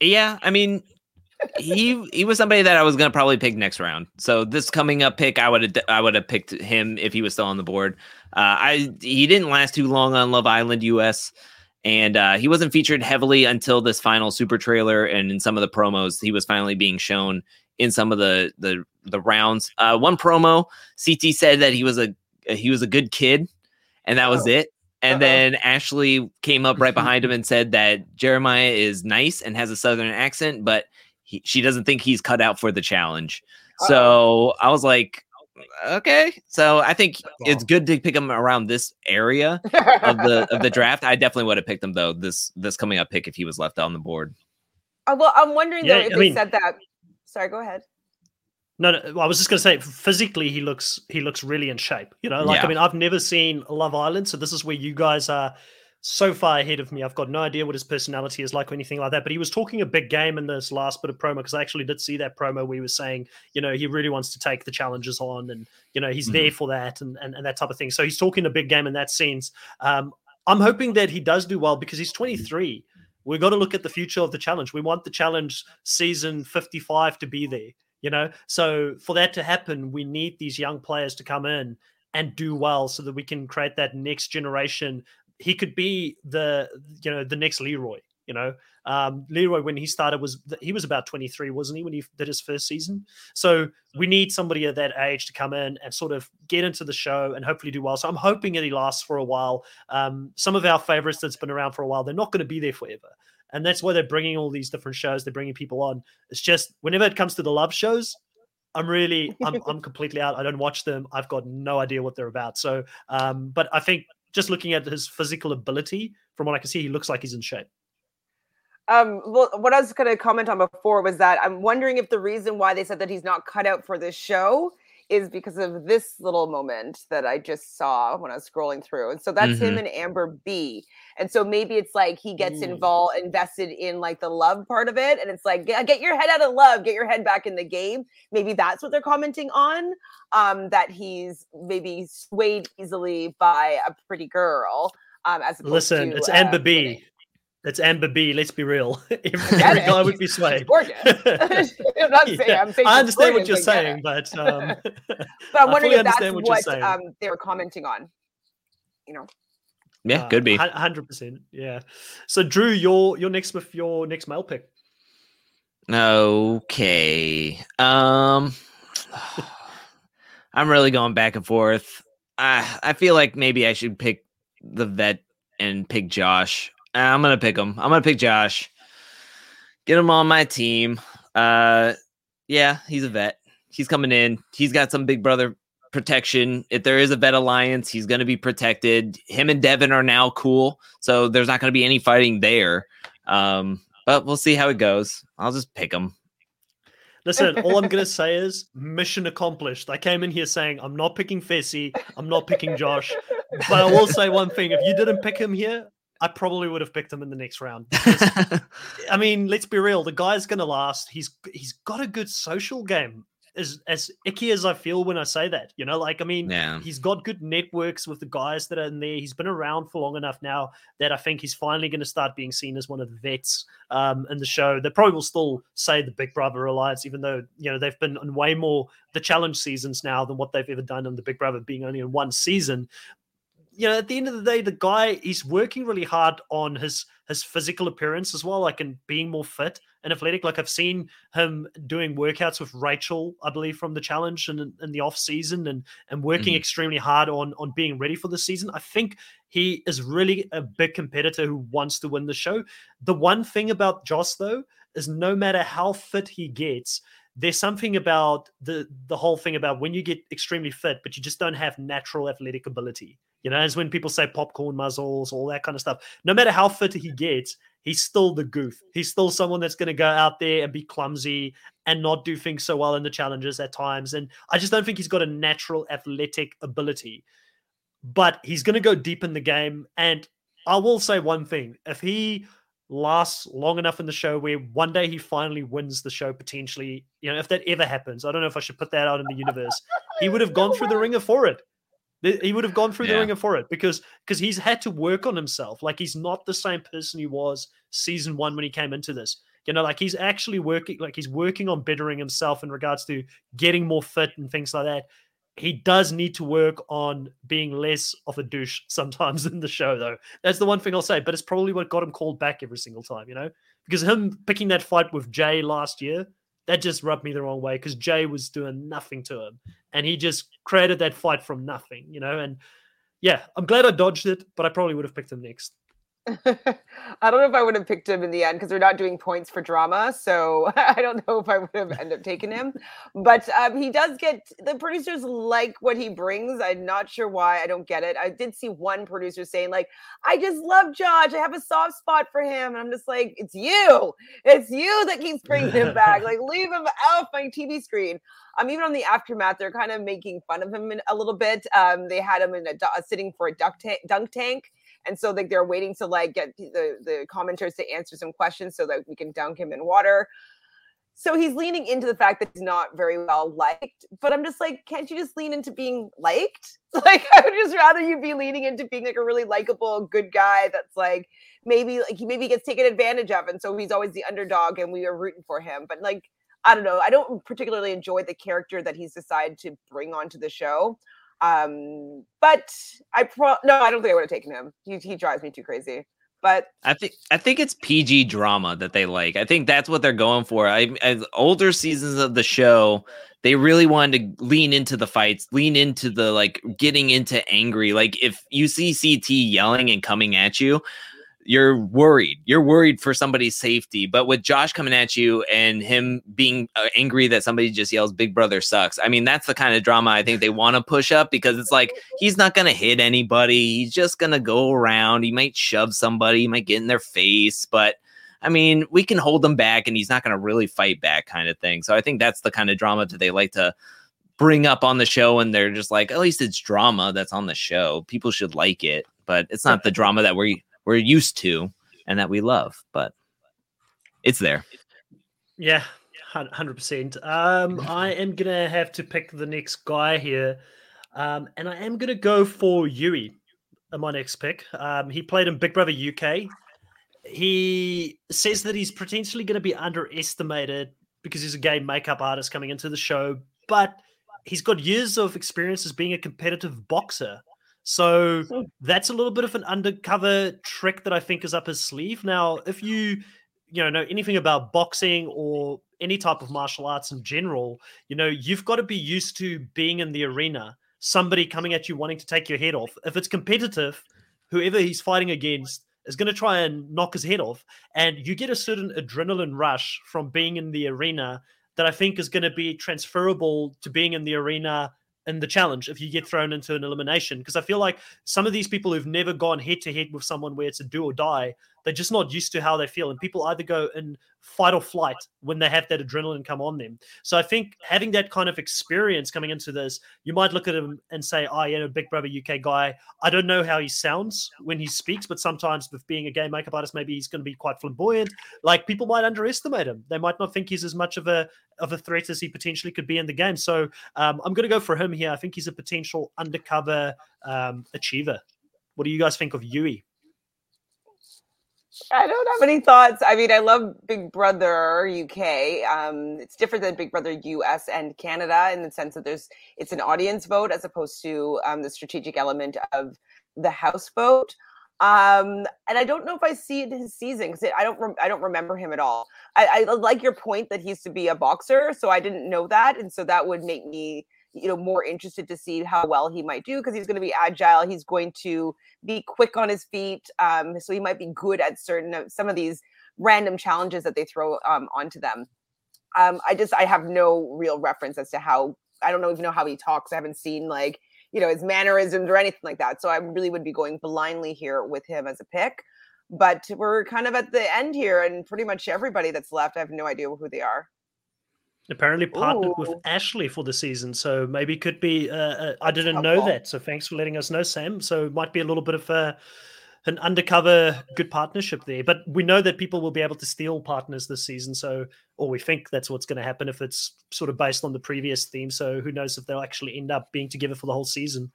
Yeah, I mean, he he was somebody that I was gonna probably pick next round. So this coming up pick, I would have I would have picked him if he was still on the board. Uh, I he didn't last too long on Love Island US and uh, he wasn't featured heavily until this final super trailer and in some of the promos he was finally being shown in some of the the the rounds uh, one promo ct said that he was a he was a good kid and that was oh. it and Uh-oh. then ashley came up right behind him and said that jeremiah is nice and has a southern accent but he, she doesn't think he's cut out for the challenge Uh-oh. so i was like okay. So I think it's good to pick him around this area of the of the draft. I definitely would have picked him though. This this coming up pick if he was left on the board. Uh, well, I'm wondering yeah, though if I they mean, said that. Sorry, go ahead. No, no, I was just going to say physically he looks he looks really in shape. You know, like yeah. I mean, I've never seen Love Island, so this is where you guys are so far ahead of me. I've got no idea what his personality is like or anything like that. But he was talking a big game in this last bit of promo because I actually did see that promo where he was saying, you know, he really wants to take the challenges on and, you know, he's mm-hmm. there for that and, and, and that type of thing. So he's talking a big game in that sense. Um, I'm hoping that he does do well because he's 23. We've got to look at the future of the challenge. We want the challenge season 55 to be there, you know? So for that to happen, we need these young players to come in and do well so that we can create that next generation he could be the you know the next Leroy. You know, um, Leroy when he started was he was about 23, wasn't he, when he did his first season? So we need somebody at that age to come in and sort of get into the show and hopefully do well. So I'm hoping that he lasts for a while. Um, some of our favorites that's been around for a while, they're not going to be there forever. And that's why they're bringing all these different shows. They're bringing people on. It's just whenever it comes to the love shows, I'm really, I'm, I'm completely out. I don't watch them. I've got no idea what they're about. So, um, but I think just looking at his physical ability, from what I can see, he looks like he's in shape. Um, well, what I was going to comment on before was that I'm wondering if the reason why they said that he's not cut out for this show is because of this little moment that I just saw when I was scrolling through. And so that's mm-hmm. him and Amber B. And so maybe it's like he gets mm. involved, invested in like the love part of it. And it's like, get, get, your head out of love, get your head back in the game. Maybe that's what they're commenting on. Um, that he's maybe swayed easily by a pretty girl. Um, as listen, to, it's uh, Amber B. Winning. It's Amber B. Let's be real. Every guy would be swayed. I'm not saying. I'm saying. I understand what you're saying, but um, but I'm wondering if that's what, what um, they were commenting on. You know. Yeah, could be. Uh, hundred percent. Yeah. So, Drew, your your next with your next male pick. Okay. Um, I'm really going back and forth. I I feel like maybe I should pick the vet and pick Josh. I'm gonna pick him. I'm gonna pick Josh. Get him on my team. Uh, yeah, he's a vet. He's coming in. He's got some big brother protection. If there is a vet alliance, he's gonna be protected. Him and Devin are now cool, so there's not gonna be any fighting there. Um, but we'll see how it goes. I'll just pick him. Listen, all I'm gonna say is mission accomplished. I came in here saying I'm not picking Fessy, I'm not picking Josh, but I will say one thing: if you didn't pick him here, I probably would have picked him in the next round. Because, I mean, let's be real. The guy's going to last. He's he's got a good social game. As as icky as I feel when I say that, you know, like I mean, yeah. he's got good networks with the guys that are in there. He's been around for long enough now that I think he's finally going to start being seen as one of the vets um, in the show. They probably will still say the Big Brother Alliance, even though you know they've been in way more the challenge seasons now than what they've ever done in the Big Brother, being only in one season you know, at the end of the day, the guy he's working really hard on his his physical appearance as well, like and being more fit and athletic. Like I've seen him doing workouts with Rachel, I believe, from the challenge and in, in the off season, and and working mm-hmm. extremely hard on on being ready for the season. I think he is really a big competitor who wants to win the show. The one thing about Josh though is no matter how fit he gets, there's something about the the whole thing about when you get extremely fit, but you just don't have natural athletic ability. You know, as when people say popcorn muzzles, all that kind of stuff. No matter how fit he gets, he's still the goof. He's still someone that's going to go out there and be clumsy and not do things so well in the challenges at times. And I just don't think he's got a natural athletic ability. But he's going to go deep in the game. And I will say one thing if he lasts long enough in the show where one day he finally wins the show potentially you know if that ever happens i don't know if i should put that out in the universe he would have gone through the ringer for it he would have gone through yeah. the ringer for it because because he's had to work on himself. Like he's not the same person he was season one when he came into this. You know, like he's actually working, like he's working on bettering himself in regards to getting more fit and things like that. He does need to work on being less of a douche sometimes in the show, though. That's the one thing I'll say. But it's probably what got him called back every single time, you know, because him picking that fight with Jay last year that just rubbed me the wrong way because Jay was doing nothing to him, and he just created that fight from nothing, you know. And yeah, I'm glad I dodged it, but I probably would have picked him next. I don't know if I would have picked him in the end because they're not doing points for drama. So I don't know if I would have ended up taking him. But um, he does get the producers like what he brings. I'm not sure why. I don't get it. I did see one producer saying, like, I just love Josh. I have a soft spot for him. And I'm just like, it's you. It's you that keeps bringing him back. Like, leave him off my TV screen. Um, even on the aftermath, they're kind of making fun of him a little bit. Um, they had him in a sitting for a duck tank, dunk tank and so like they're waiting to like get the the commenters to answer some questions so that we can dunk him in water. So he's leaning into the fact that he's not very well liked but i'm just like can't you just lean into being liked? Like i would just rather you be leaning into being like a really likable good guy that's like maybe like he maybe gets taken advantage of and so he's always the underdog and we are rooting for him. But like i don't know i don't particularly enjoy the character that he's decided to bring onto the show um, but I pro no, I don't think I would have taken him. He he drives me too crazy. But I think I think it's PG drama that they like. I think that's what they're going for. I as older seasons of the show, they really wanted to lean into the fights, lean into the like getting into angry. Like if you see CT yelling and coming at you, you're worried. You're worried for somebody's safety. But with Josh coming at you and him being uh, angry that somebody just yells, Big Brother sucks, I mean, that's the kind of drama I think they want to push up because it's like he's not going to hit anybody. He's just going to go around. He might shove somebody, he might get in their face. But I mean, we can hold him back and he's not going to really fight back, kind of thing. So I think that's the kind of drama that they like to bring up on the show and they're just like at least it's drama that's on the show people should like it but it's not the drama that we we're used to and that we love, but it's there. Yeah, hundred percent. Um, I am gonna have to pick the next guy here, um, and I am gonna go for Hughie, uh, my next pick. Um, he played in Big Brother UK. He says that he's potentially going to be underestimated because he's a gay makeup artist coming into the show, but he's got years of experience as being a competitive boxer. So that's a little bit of an undercover trick that I think is up his sleeve. Now, if you you know know anything about boxing or any type of martial arts in general, you know you've got to be used to being in the arena. Somebody coming at you wanting to take your head off. If it's competitive, whoever he's fighting against is going to try and knock his head off, and you get a certain adrenaline rush from being in the arena that I think is going to be transferable to being in the arena in the challenge if you get thrown into an elimination. Because I feel like some of these people who've never gone head to head with someone where it's a do or die, they're just not used to how they feel. And people either go in fight or flight when they have that adrenaline come on them. So I think having that kind of experience coming into this, you might look at him and say, oh, yeah, a Big Brother UK guy. I don't know how he sounds when he speaks, but sometimes with being a gay makeup artist, maybe he's going to be quite flamboyant. Like people might underestimate him. They might not think he's as much of a of a threat as he potentially could be in the game. So um, I'm going to go for him here. I think he's a potential undercover um, achiever. What do you guys think of Hughie? I don't have any thoughts. I mean, I love Big Brother UK. Um, it's different than Big Brother US and Canada in the sense that there's it's an audience vote as opposed to um, the strategic element of the house vote. Um, and I don't know if I see it his season because I don't I don't remember him at all. I, I like your point that he used to be a boxer, so I didn't know that, and so that would make me you know more interested to see how well he might do because he's going to be agile he's going to be quick on his feet um, so he might be good at certain some of these random challenges that they throw um, onto them. Um, i just i have no real reference as to how i don't know even know how he talks i haven't seen like you know his mannerisms or anything like that so i really would be going blindly here with him as a pick but we're kind of at the end here and pretty much everybody that's left i have no idea who they are apparently partnered Ooh. with Ashley for the season. So maybe could be. Uh, uh, I didn't know that. So thanks for letting us know, Sam. So it might be a little bit of a an undercover good partnership there. But we know that people will be able to steal partners this season. So, or we think that's what's going to happen if it's sort of based on the previous theme. So who knows if they'll actually end up being together for the whole season.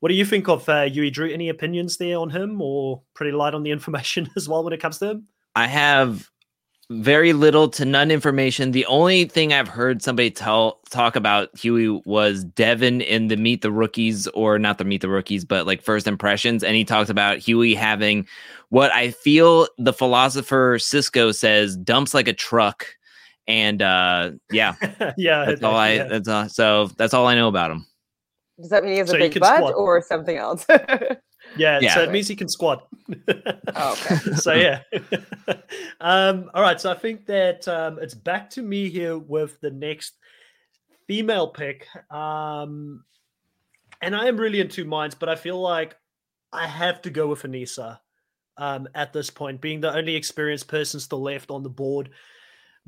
What do you think of uh, Hughie Drew? Any opinions there on him, or pretty light on the information as well when it comes to him? I have very little to none information. The only thing I've heard somebody tell talk about Hughie was Devin in the Meet the Rookies, or not the Meet the Rookies, but like first impressions. And he talked about Hughie having what I feel the philosopher Sisqo says dumps like a truck. And uh yeah, yeah, that's all I. That's uh, so that's all I know about him. Does that mean he has so a big butt squat. or something else? Yeah, yeah, so it means he can squat. oh, okay. so yeah. um, all right, so I think that um, it's back to me here with the next female pick. Um, and I am really in two minds, but I feel like I have to go with Aneesa um, at this point, being the only experienced person still left on the board.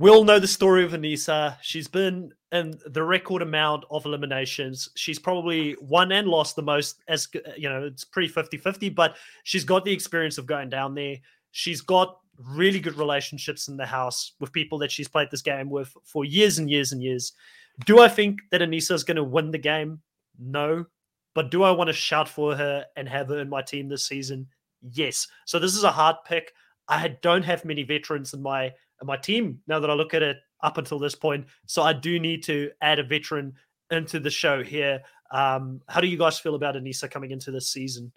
We all know the story of Aneesa. She's been in the record amount of eliminations. She's probably won and lost the most, as uh, you know, it's pretty 50 50, but she's got the experience of going down there. She's got really good relationships in the house with people that she's played this game with for years and years and years. Do I think that Aneesa is going to win the game? No. But do I want to shout for her and have her in my team this season? Yes. So this is a hard pick. I don't have many veterans in my my team now that I look at it up until this point. So I do need to add a veteran into the show here. Um, how do you guys feel about Aneesa coming into this season?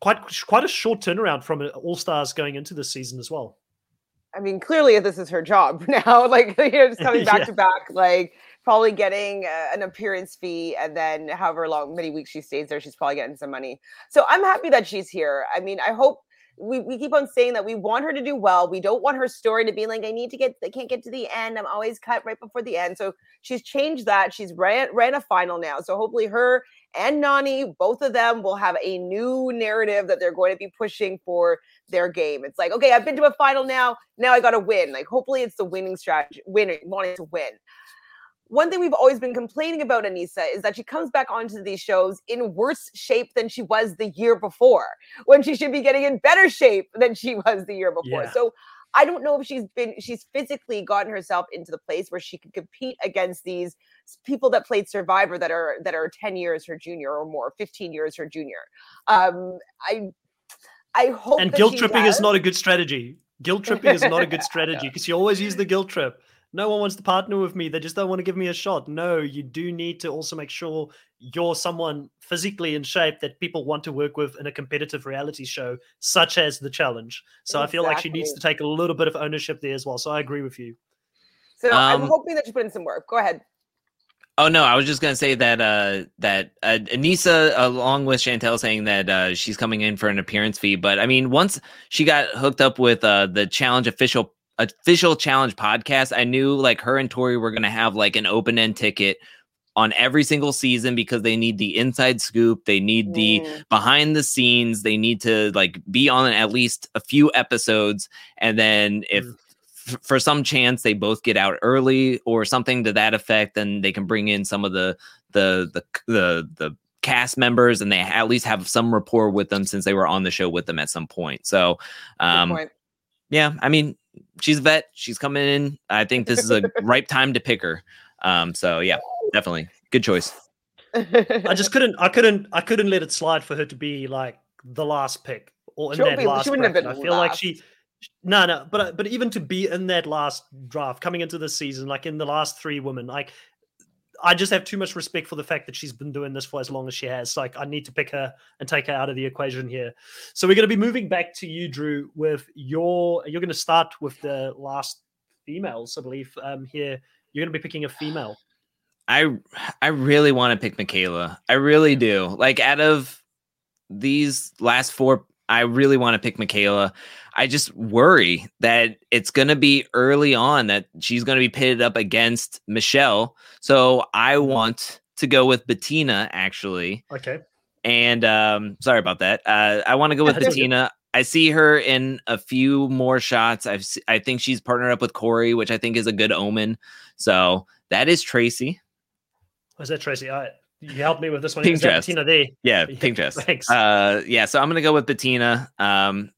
Quite quite a short turnaround from All Stars going into this season as well. I mean, clearly this is her job now. Like you know, just coming back yeah. to back, like probably getting uh, an appearance fee, and then however long many weeks she stays there, she's probably getting some money. So I'm happy that she's here. I mean, I hope we, we keep on saying that we want her to do well. We don't want her story to be like, I need to get, I can't get to the end. I'm always cut right before the end. So she's changed that. She's ran, ran a final now. So hopefully her and Nany, both of them will have a new narrative that they're going to be pushing for their game. It's like, okay, I've been to a final now. Now I got to win. Like, hopefully it's the winning strategy, winning, wanting to win one thing we've always been complaining about Aneesa is that she comes back onto these shows in worse shape than she was the year before, when she should be getting in better shape than she was the year before. Yeah. So I don't know if she's been she's physically gotten herself into the place where she can compete against these people that played Survivor that are that are 10 years her junior or more, 15 years her junior. Um I I hope And guilt tripping does. is not a good strategy. Guilt tripping is not a good strategy because you always use the guilt trip no one wants to partner with me. They just don't want to give me a shot. No, you do need to also make sure you're someone physically in shape that people want to work with in a competitive reality show, such as the challenge. So exactly. I feel like she needs to take a little bit of ownership there as well. So I agree with you. So um, I'm hoping that you put in some work. Go ahead. Oh no, I was just gonna say that uh, that uh, Aneesa, along with Chantel, saying that uh, she's coming in for an appearance fee. But I mean, once she got hooked up with uh, the challenge official official challenge podcast, I knew like her and Tori were gonna have like an open end ticket on every single season because they need the inside scoop, they need the mm. behind the scenes, they need to like be on at least a few episodes, and then if mm. f- for some chance they both get out early or something to that effect, then they can bring in some of the the the the the cast members and they at least have some rapport with them since they were on the show with them at some point. So, um, point. yeah, I mean, she's a vet. She's coming in. I think this is a ripe time to pick her. Um, so yeah, definitely good choice. I just couldn't, I couldn't, I couldn't let it slide for her to be like the last pick or in She'll that be, last. She wouldn't bracket. have been I feel last. like she, no, no, but but even to be in that last draft coming into the season, like in the last three women, like I just have too much respect for the fact that she's been doing this for as long as she has. Like, I need to pick her and take her out of the equation here. So we're going to be moving back to you, Drew, with your. You're going to start with the last females, I believe. Um, here you're going to be picking a female. I I really want to pick Michaela. I really do. Like, out of these last four, I really want to pick Michaela. I just worry that it's going to be early on that she's going to be pitted up against Michelle. So I want to go with Bettina actually. Okay. And um, sorry about that. Uh, I want to go with Bettina. I see her in a few more shots. I've I think she's partnered up with Cory, which I think is a good omen. So that is Tracy. Was that Tracy? I you helped me with this one. Pink dress. Bettina D. Yeah, pink dress. Thanks. Uh, yeah, so I'm gonna go with Bettina. Um,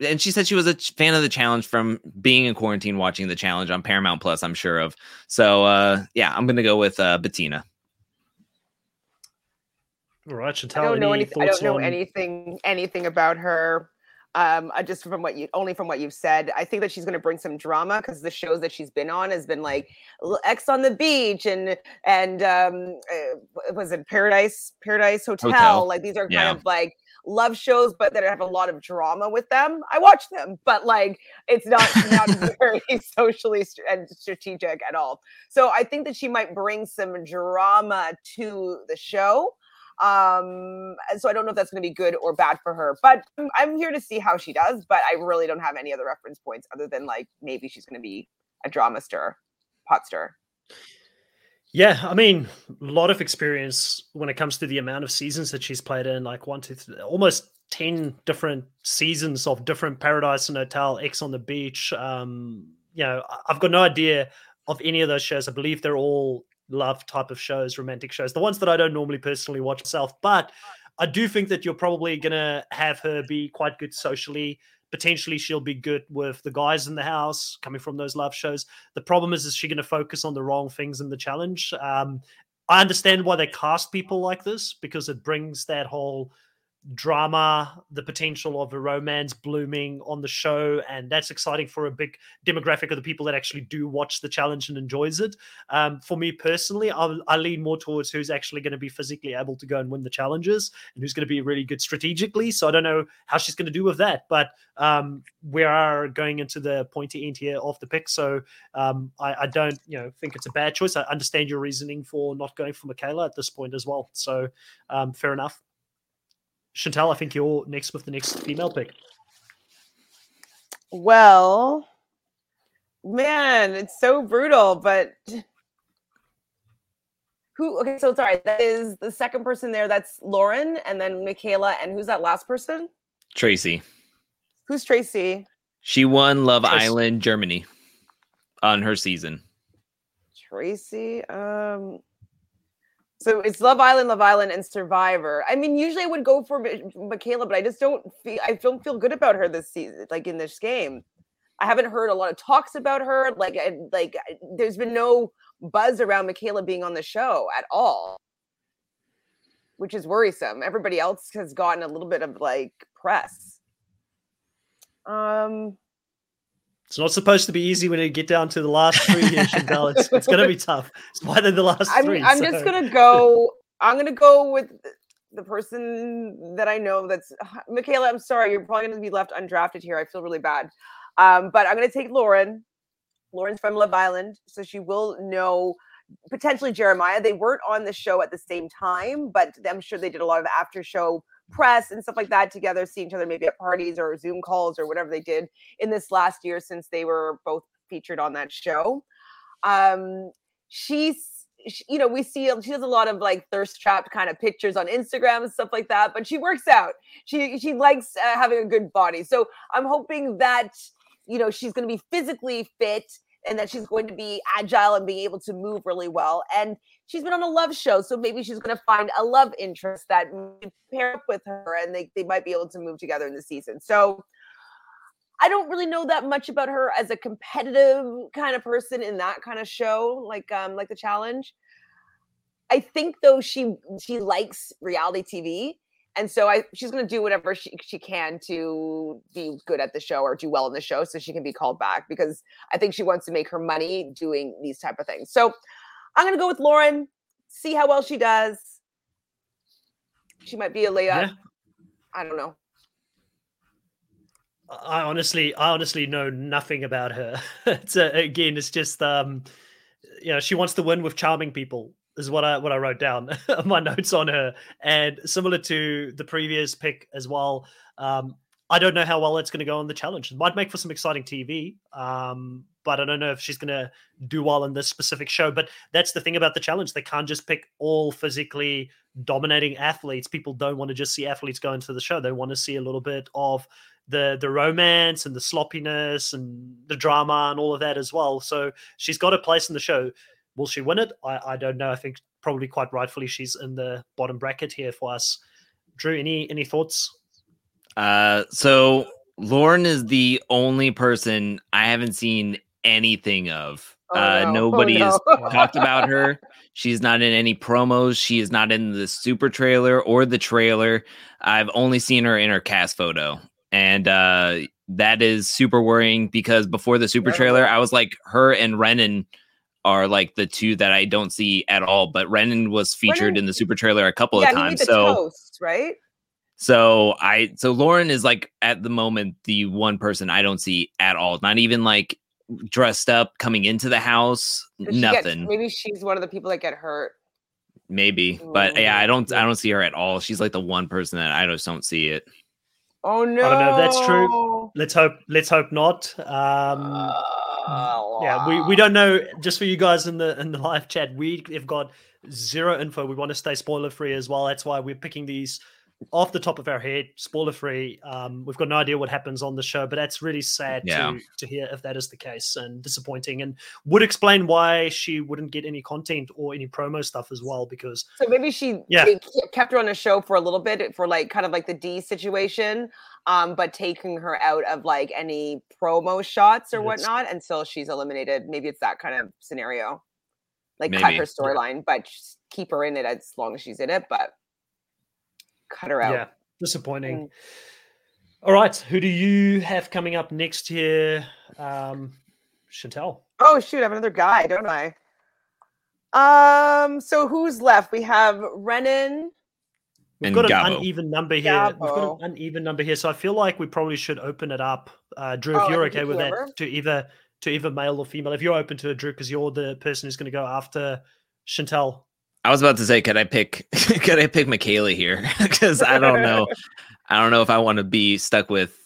and she said she was a fan of the challenge from being in quarantine watching the challenge on Paramount Plus, I'm sure of. So uh, yeah, I'm gonna go with uh, Bettina. All right, Chantel. I don't know anything. I don't know on... anything anything about her. Um, I just from what you only from what you've said, I think that she's going to bring some drama because the shows that she's been on has been like Ex on the Beach and and um, uh, was it Paradise Paradise Hotel? Hotel. Like these are kind yeah. of like love shows, but that have a lot of drama with them. I watch them, but like it's not not very socially st- and strategic at all. So I think that she might bring some drama to the show. Um, so I don't know if that's going to be good or bad for her, but I'm here to see how she does. But I really don't have any other reference points other than like maybe she's going to be a drama stir, pot stir. Yeah, I mean, a lot of experience when it comes to the amount of seasons that she's played in, like one, two, three, almost 10 different seasons of different Paradise and Hotel, Ex on the Beach. Um, you know, I've got no idea of any of those shows. I believe they're all love type of shows, romantic shows, the ones that I don't normally personally watch myself. But I do think that you're probably going to have her be quite good socially potentially she'll be good with the guys in the house coming from those love shows. The problem is, is she going to focus on the wrong things in the challenge? Um, I understand why they cast people like this because it brings that whole drama, the potential of a romance blooming on the show, and that's exciting for a big demographic of the people that actually do watch the challenge and enjoys it. Um, for me personally, i I lean more towards who's actually going to be physically able to go and win the challenges and who's going to be really good strategically. So I don't know how she's going to do with that, but um, we are going into the pointy end here of the pick, so um, I, I, don't, you know, think it's a bad choice. I understand your reasoning for not going for Michaela at this point as well. So um, fair enough. Chantel, I think you're next with the next female pick. Well, man, it's so brutal, but who okay, so sorry, that is the second person there, that's Lauren, and then Michaela, and who's that last person? Tracy. Who's Tracy? She won Love Tracy. Island Germany on her season. Tracy. Um so it's Love Island, Love Island, and Survivor. I mean, usually I would go for Michaela, but I just don't feel I don't feel good about her this season, like in this game. I haven't heard a lot of talks about her. Like, I, like there's been no buzz around Michaela being on the show at all, which is worrisome. Everybody else has gotten a little bit of like press. Um, It's not supposed to be easy when you get down to the last three here, Chantal. It's, it's going to be tough. It's why they're the last I'm, three. I'm so- just gonna go. I'm gonna go with the person that I know. That's Michaela. I'm sorry, you're probably gonna be left undrafted here. I feel really bad, um, but I'm gonna take Lauren. Lauren's from Love Island, so she will know potentially Jeremiah. They weren't on the show at the same time, but I'm sure they did a lot of after show press and stuff like that together, see each other maybe at parties or Zoom calls or whatever they did in this last year since they were both featured on that show. Um, she's sh- you know we see she does a lot of like thirst trapped kind of pictures on instagram and stuff like that but she works out. She she likes uh, having a good body. So i'm hoping that you know she's going to be physically fit and that she's going to be agile and being able to move really well. And she's been on a love show so maybe she's going to find a love interest that pair up with her and they, they might be able to move together in the season so I don't really know that much about her as a competitive kind of person in that kind of show, like um like the challenge. I think though she she likes reality TV, and so I she's gonna do whatever she she can to be good at the show or do well in the show, so she can be called back because I think she wants to make her money doing these type of things. So I'm gonna go with Lauren. See how well she does. She might be a layup. Yeah. I don't know. I honestly, I honestly know nothing about her. it's uh, again, it's just um, you know, she wants to win with charming people. Is what I what I wrote down my notes on her, and similar to the previous pick as well. Um, I don't know how well it's going to go on the challenge. It might make for some exciting TV, um, but I don't know if she's going to do well in this specific show. But that's the thing about the challenge; they can't just pick all physically dominating athletes. People don't want to just see athletes go into the show; they want to see a little bit of the the romance and the sloppiness and the drama and all of that as well. So she's got a place in the show. Will she win it? I, I don't know. I think probably quite rightfully she's in the bottom bracket here for us. Drew, any any thoughts? Uh, so Lauren is the only person I haven't seen anything of. Oh, uh, no. Oh, nobody has talked about her. She's not in any promos. She is not in the super trailer or the trailer. I've only seen her in her cast photo. And uh, that is super worrying because before the super trailer, I was like, her and Renan are like the two that I don't see at all. But Renan was featured Renan- in the super trailer a couple yeah, of times. So toast, right? So I so Lauren is like at the moment the one person I don't see at all. Not even like dressed up coming into the house. Does she get- Nothing. maybe she's one of the people that get hurt. Maybe. But yeah, I don't I don't see her at all. She's like the one person that I just don't see it. Oh no! I don't know if that's true. Let's hope. Let's hope not. Um, Oh, yeah, we, we don't know. Just for you guys in the in the live chat, we have got zero info. We want to stay spoiler free as well. That's why we're picking these off the top of our head, spoiler free. Um, we've got no idea what happens on the show, but that's really sad Yeah. to to hear if that is the case and disappointing, and would explain why she wouldn't get any content or any promo stuff as well. Because So maybe she Yeah. kept her on a show for a little bit for like kind of like the D situation, um, but taking her out of like any promo shots or Yes. whatnot until she's eliminated. Maybe it's that kind of scenario. Like cut her storyline, but just keep her in it as long as she's in it, but cut her out. yeah, disappointing. Mm. All right, who do you have coming up next here, um, Chantel? Oh shoot, I have another guy, don't I? Um, so who's left? We have Renan. We've And got an Gabo. uneven number here. We've got an uneven number here, so I feel like we probably should open it up. Uh, Drew, Oh, if you're okay with whoever? that, to either to either male or female. If you're open to it, Drew, because you're the person who's going to go after Chantel. I was about to say, could I pick could I pick Michaela here? Because I don't know. I don't know if I want to be stuck with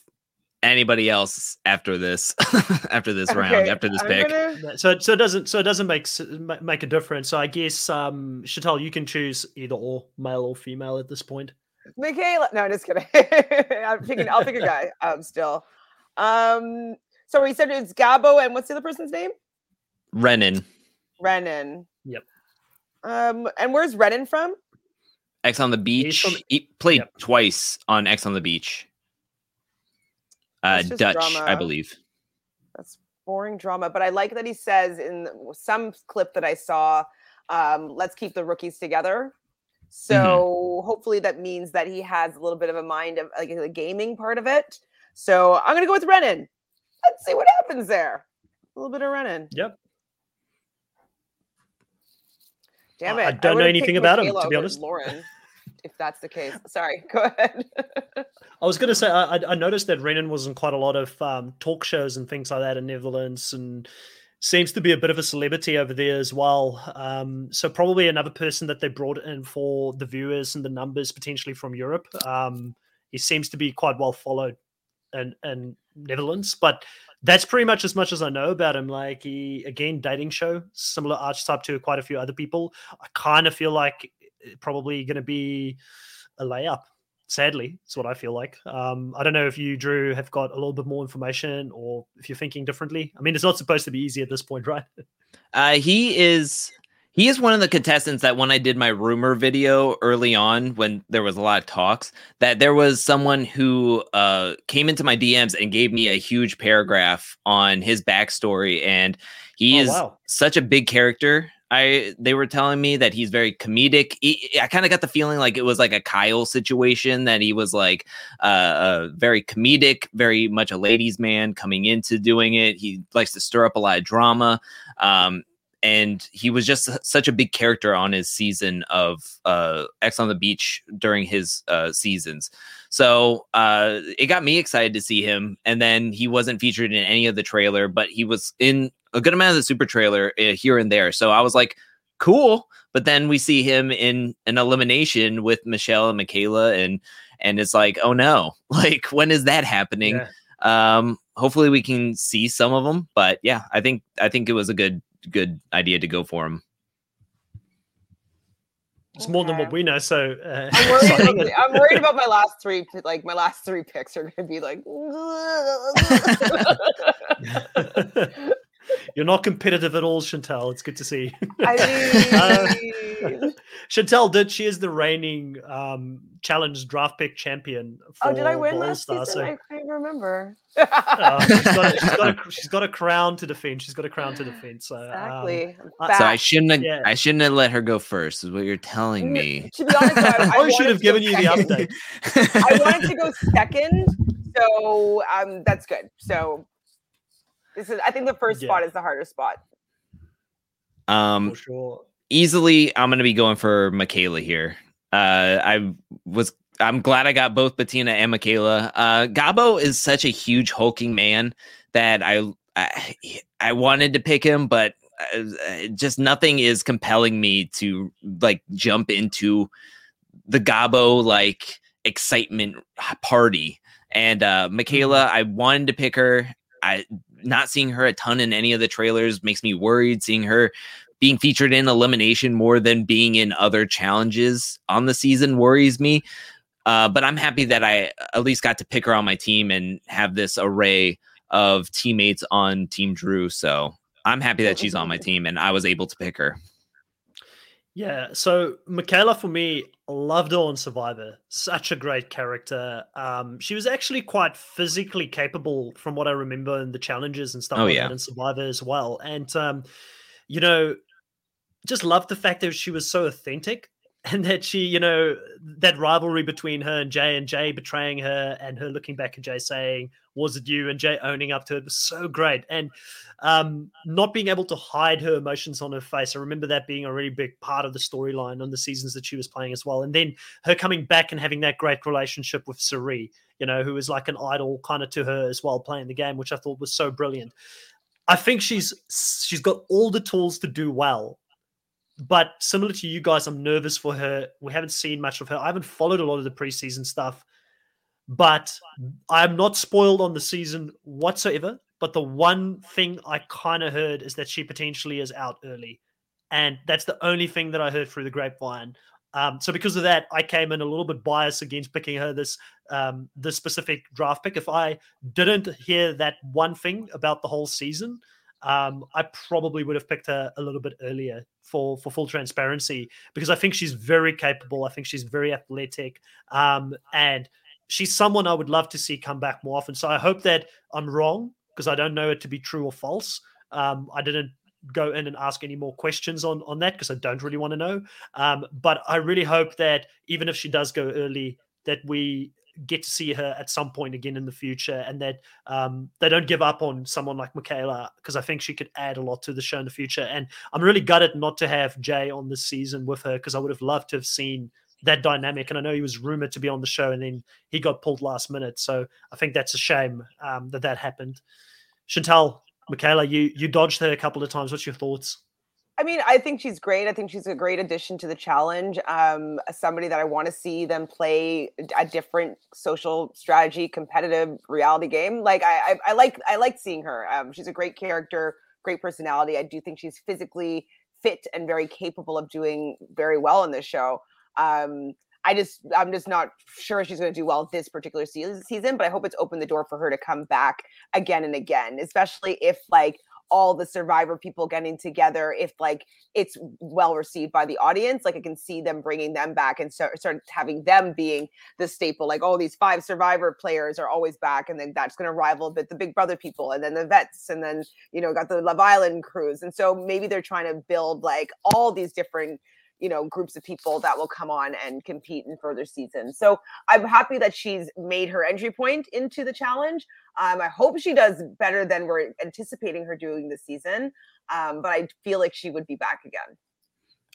anybody else after this after this okay, round after this I'm pick. Gonna... So so it doesn't so it doesn't make make a difference. So I guess um Chantal, you can choose either or male or female at this point. Michaela, no, just kidding. I'm picking. I'll pick a guy. Um, still. Um, so we said it's Gabo, and what's the other person's name? Renan. Renan. Yep. Um, and where's Renan from? Ex on the Beach. From, he played yep. twice on Ex on the Beach. Uh, Dutch, drama. I believe. That's boring drama, but I like that he says in some clip that I saw, um, "Let's keep the rookies together." So mm-hmm. hopefully that means that he has a little bit of a mind of like the gaming part of it. So I'm gonna go with Renan. Let's see what happens there. A little bit of Renan. Yep. Damn it! I don't I know anything about him, to be honest. Lauren if that's the case. Sorry, go ahead. I was going to say I, I, noticed that Renan was in quite a lot of um, talk shows and things like that in Netherlands, and seems to be a bit of a celebrity over there as well. Um, so probably another person that they brought in for the viewers and the numbers potentially from Europe. Um, he seems to be quite well followed in, in Netherlands, but that's pretty much as much as I know about him. Like he again dating show, similar archetype to quite a few other people. I kind of feel like probably going to be a layup. Sadly, it's what I feel like. Um, I don't know if you, Drew, have got a little bit more information or if you're thinking differently. I mean, it's not supposed to be easy at this point, right? Uh, he is he is one of the contestants that when I did my rumor video early on, when there was a lot of talks, that there was someone who uh, came into my DMs and gave me a huge paragraph on his backstory, and he oh, is wow. such a big character I they were telling me that he's very comedic. He, I kind of got the feeling like it was like a Kyle situation that he was like uh, uh, very comedic, very much a ladies' man coming into doing it. He likes to stir up a lot of drama. Um, and he was just such a big character on his season of uh, Ex on the Beach during his uh, seasons. So uh, it got me excited to see him. And then he wasn't featured in any of the trailer, but he was in a good amount of the super trailer uh, here and there. So I was like, cool. But then we see him in an elimination with Michelle and Michaela, and and it's like, oh no, like when is that happening? Yeah. Um, hopefully we can see some of them. But yeah, I think I think it was a good good idea to go for him. It's okay. more than what we know. So uh, I'm, worried about, I'm, worried about, my last three. Like my last three picks are going to be like. You're not competitive at all, Chantal. It's good to see. I mean... uh, Chantal did. She is the reigning um, challenge draft pick champion. oh, did I win last season? So... I can't remember. uh, she's, got a, she's, got a, she's, got a, crown to defend. She's got a crown to defend. So um, exactly. Um, so I shouldn't. Have, yeah. I shouldn't have let her go first. Is what you're telling me. To be honest, I, I should have given you second. the update. I wanted to go second, so um, that's good. So this is I think the first yeah. spot is the harder spot. Um for sure. Easily I'm gonna be going for Michaela here. Uh I was I'm glad I got both Bettina and Michaela. Uh Gabo is such a huge hulking man that I I, I wanted to pick him, but uh, just nothing is compelling me to like jump into the Gabo like excitement party. And uh Michaela, mm-hmm. I wanted to pick her. I not seeing her a ton in any of the trailers makes me worried. Seeing her being featured in elimination more than being in other challenges on the season worries me. Uh, but I'm happy that I at least got to pick her on my team and have this array of teammates on Team Drew. So I'm happy that she's on my team and I was able to pick her. Yeah. So Michaela, for me, loved her on Survivor. Such a great character. Um, she was actually quite physically capable, from what I remember in the challenges and stuff oh, like yeah. that in Survivor as well. And um, you know, just loved the fact that she was so authentic and that she, you know, that rivalry between her and Jay and Jay betraying her and her looking back at Jay saying, Was it you? and Jay owning up to it was so great. And um, not being able to hide her emotions on her face. I remember that being a really big part of the storyline on the seasons that she was playing as well. And then her coming back and having that great relationship with Cirie, you know, who was like an idol kind of to her as well playing the game, which I thought was so brilliant. I think she's she's got all the tools to do well. But similar to you guys, I'm nervous for her. We haven't seen much of her. I haven't followed a lot of the preseason stuff. but I'm not spoiled on the season whatsoever. But the one thing I kind of heard is that she potentially is out early. And that's the only thing that I heard through the grapevine. Um, so because of that, I came in a little bit biased against picking her this um, this specific draft pick. If I didn't hear that one thing about the whole season, um, I probably would have picked her a little bit earlier for for full transparency because I think she's very capable. I think she's very athletic, um, and she's someone I would love to see come back more often. So I hope that I'm wrong because I don't know it to be true or false. Um, I didn't go in and ask any more questions on on that because I don't really want to know. Um, but I really hope that even if she does go early, that we get to see her at some point again in the future, and that um, they don't give up on someone like Michaela because I think she could add a lot to the show in the future. And I'm really gutted not to have Jay on this season with her because I would have loved to have seen that dynamic. And I know he was rumored to be on the show, and then he got pulled last minute. So I think that's a shame um, that that happened. Chantal, Michaela, you you dodged her a couple of times. What's your thoughts? I mean, I think she's great. I think she's a great addition to the challenge. Um, somebody that I want to see them play a different social strategy, competitive reality game. Like I, I, I like, I like seeing her. Um, she's a great character, great personality. I do think she's physically fit and very capable of doing very well in this show. Um, I just I'm just not sure she's going to do well this particular season, but I hope it's opened the door for her to come back again and again, especially if like all the survivor people getting together if like it's well received by the audience like i can see them bringing them back and start, start having them being the staple like oh these five survivor players are always back and then that's going to rival a bit the big brother people and then the vets and then you know got the love island crews and so maybe they're trying to build like all these different you know groups of people that will come on and compete in further seasons. So i'm happy that she's made her entry point into the challenge. Um, i hope she does better than we're anticipating her doing this season um, but i feel like she would be back again.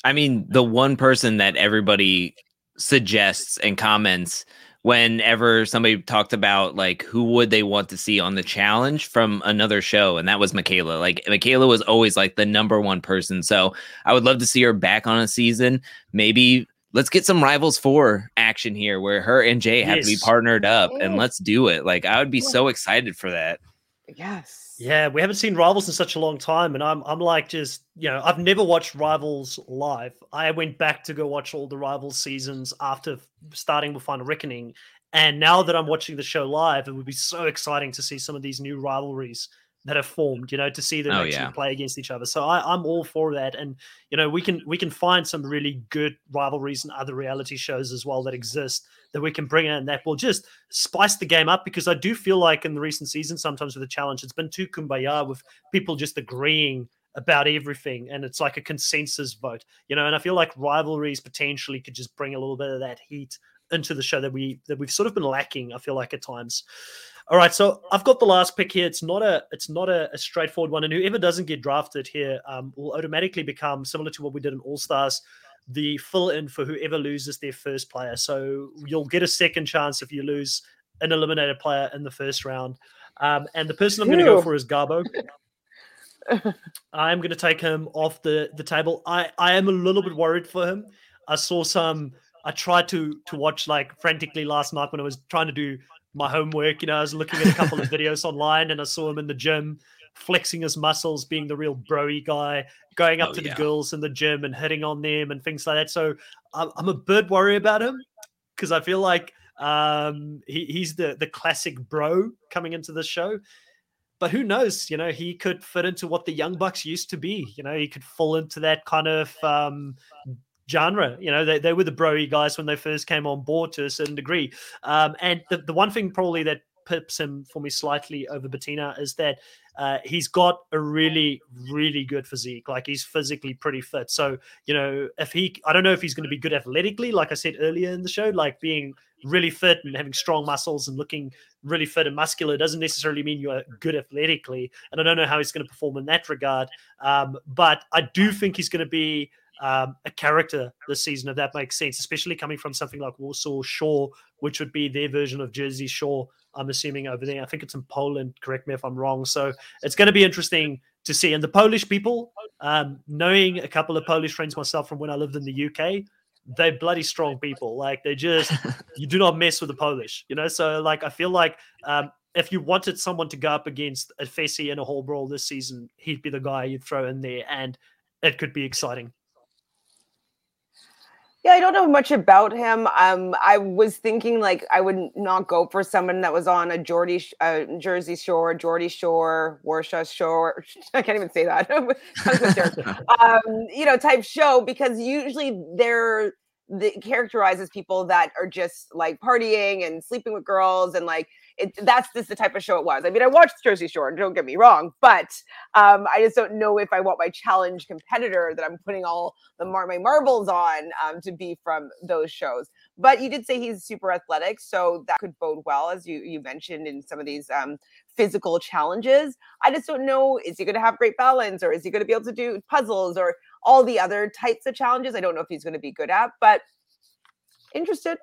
I mean the one person that everybody suggests and comments whenever somebody talked about like who would they want to see on the challenge from another show and that was Michaela. Like Michaela was always like the number one person. So I would love to see her back on a season. Maybe let's get some rivals for action here where her and Jay have yes. to be partnered up and let's do it. Like I would be so excited for that yes yeah, we haven't seen Rivals in such a long time, and I'm I'm like just you know I've never watched Rivals live. I went back to go watch all the Rivals seasons after starting with Final Reckoning, and now that I'm watching the show live, it would be so exciting to see some of these new rivalries that have formed, you know, to see them oh, actually yeah. play against each other. So I, I'm all for that. And, you know, we can we can find some really good rivalries and other reality shows as well that exist that we can bring in that will just spice the game up because I do feel like in the recent season, sometimes with the challenge, it's been too kumbaya with people just agreeing about everything and it's like a consensus vote, you know, and I feel like rivalries potentially could just bring a little bit of that heat into the show that we that we've sort of been lacking, I feel like at times. All right, so I've got the last pick here. It's not a it's not a, a straightforward one, and whoever doesn't get drafted here um, will automatically become similar to what we did in All Stars, the fill in for whoever loses their first player. So you'll get a second chance if you lose an eliminated player in the first round. Um, and the person I'm going to go for is Gabo. I'm going to take him off the the table. I I am a little bit worried for him. I saw some. I tried to to watch like frantically last night when I was trying to do my homework. You know, I was looking at a couple of videos online and I saw him in the gym flexing his muscles, being the real broy guy, going up oh, to yeah. the girls in the gym and hitting on them and things like that. So I'm, I'm a bit worried about him because I feel like um, he, he's the the classic bro coming into the show. But who knows? You know, he could fit into what the Young Bucks used to be. You know, he could fall into that kind of um, genre. You know, they, they were the broy guys when they first came on board to a certain degree. Um, and the, the one thing probably that pips him for me slightly over Bettina is that uh, he's got a really, really good physique. Like he's physically pretty fit. So, you know, if he, I don't know if he's going to be good athletically, like I said earlier in the show, like being really fit and having strong muscles and looking really fit and muscular doesn't necessarily mean you're good athletically. And I don't know how he's going to perform in that regard. Um, but I do think he's going to be um, a character this season, if that makes sense, especially coming from something like Warsaw Shore, which would be their version of Jersey Shore. I'm assuming over there. I think it's in Poland. Correct me if I'm wrong. So it's going to be interesting to see. And the Polish people, um, knowing a couple of Polish friends myself from when I lived in the UK, they're bloody strong people. Like they just you do not mess with the Polish, you know. So like I feel like um, if you wanted someone to go up against a Fessy in a hall brawl this season, he'd be the guy you'd throw in there, and it could be exciting. Yeah, I don't know much about him. Um, I was thinking like I would not go for someone that was on a Geordie, uh, Jersey Shore, Geordie Shore, Warsaw Shore. I can't even say that. um, you know, type show because usually they're the characterizes people that are just like partying and sleeping with girls and like it, that's just the type of show it was. I mean, I watched Jersey Shore, don't get me wrong, but um, I just don't know if I want my challenge competitor that I'm putting all the mar- my marbles on um, to be from those shows. But you did say he's super athletic, so that could bode well, as you you mentioned in some of these um, physical challenges. I just don't know is he going to have great balance, or is he going to be able to do puzzles, or all the other types of challenges? I don't know if he's going to be good at, but interested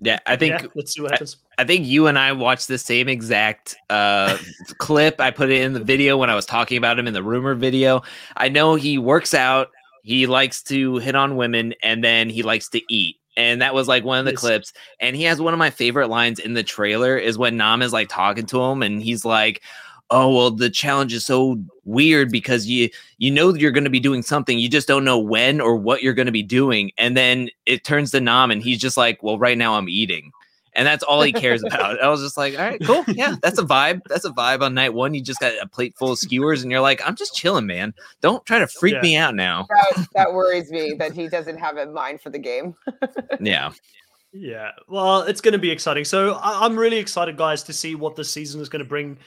yeah, I think yeah, let's see what happens. I, I, think you and I watched the same exact uh, clip. I put it in the video when I was talking about him in the rumor video. I know he works out, he likes to hit on women, and then he likes to eat. And that was like one of the yes. clips. And he has one of my favorite lines in the trailer is when Nam is like talking to him and he's like, oh well the challenge is so weird because you you know you're going to be doing something you just don't know when or what you're going to be doing and then it turns to nam and he's just like well right now i'm eating. And that's all he cares about. I was just like all right cool. Yeah that's a vibe. That's a vibe on night one. You just got a plate full of skewers and you're like i'm just chilling man. Don't try to freak yeah. me out now. That, that worries me that he doesn't have a mind for the game. Yeah. Yeah, well, it's going to be exciting. So I'm really excited, guys, to see what this season is going to bring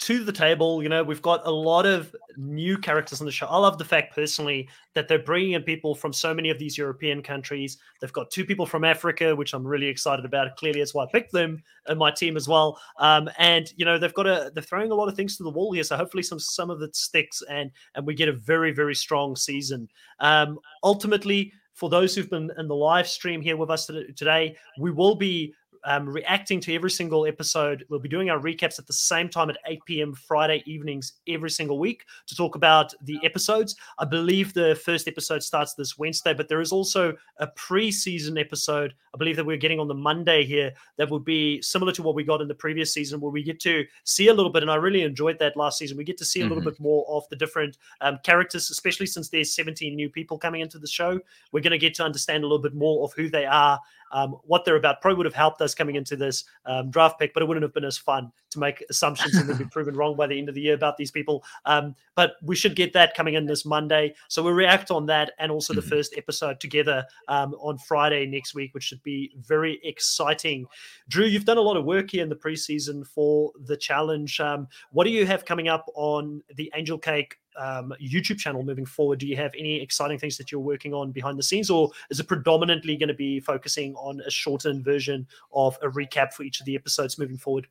to the table. You know, we've got a lot of new characters on the show. I love the fact personally that they're bringing in people from so many of these European countries. They've got two people from Africa, which I'm really excited about. Clearly, that's why I picked them and my team as well. Um, and you know, they've got a they're throwing a lot of things to the wall here. So hopefully, some some of it sticks and and we get a very very strong season. Um, ultimately. For those who've been in the live stream here with us today, we will be um, reacting to every single episode. We'll be doing our recaps at the same time at 8 p.m. Friday evenings every single week to talk about the episodes. I believe the first episode starts this Wednesday, but there is also a pre-season episode. I believe that we're getting on the Monday here that will be similar to what we got in the previous season, where we get to see a little bit. And I really enjoyed that last season. We get to see a mm-hmm. little bit more of the different um, characters, especially since there's 17 new people coming into the show. We're going to get to understand a little bit more of who they are um, what they're about. Probably would have helped us coming into this um, draft pick, but it wouldn't have been as fun to make assumptions and then be proven wrong by the end of the year about these people. Um, but we should get that coming in this Monday. So we'll react on that and also the mm-hmm. first episode together um, on Friday next week, which should be very exciting. Drew, you've done a lot of work here in the preseason for the challenge. Um, what do you have coming up on the Angel Cake um, YouTube channel moving forward? Do you have any exciting things that you're working on behind the scenes, or is it predominantly going to be focusing on a shortened version of a recap for each of the episodes moving forward?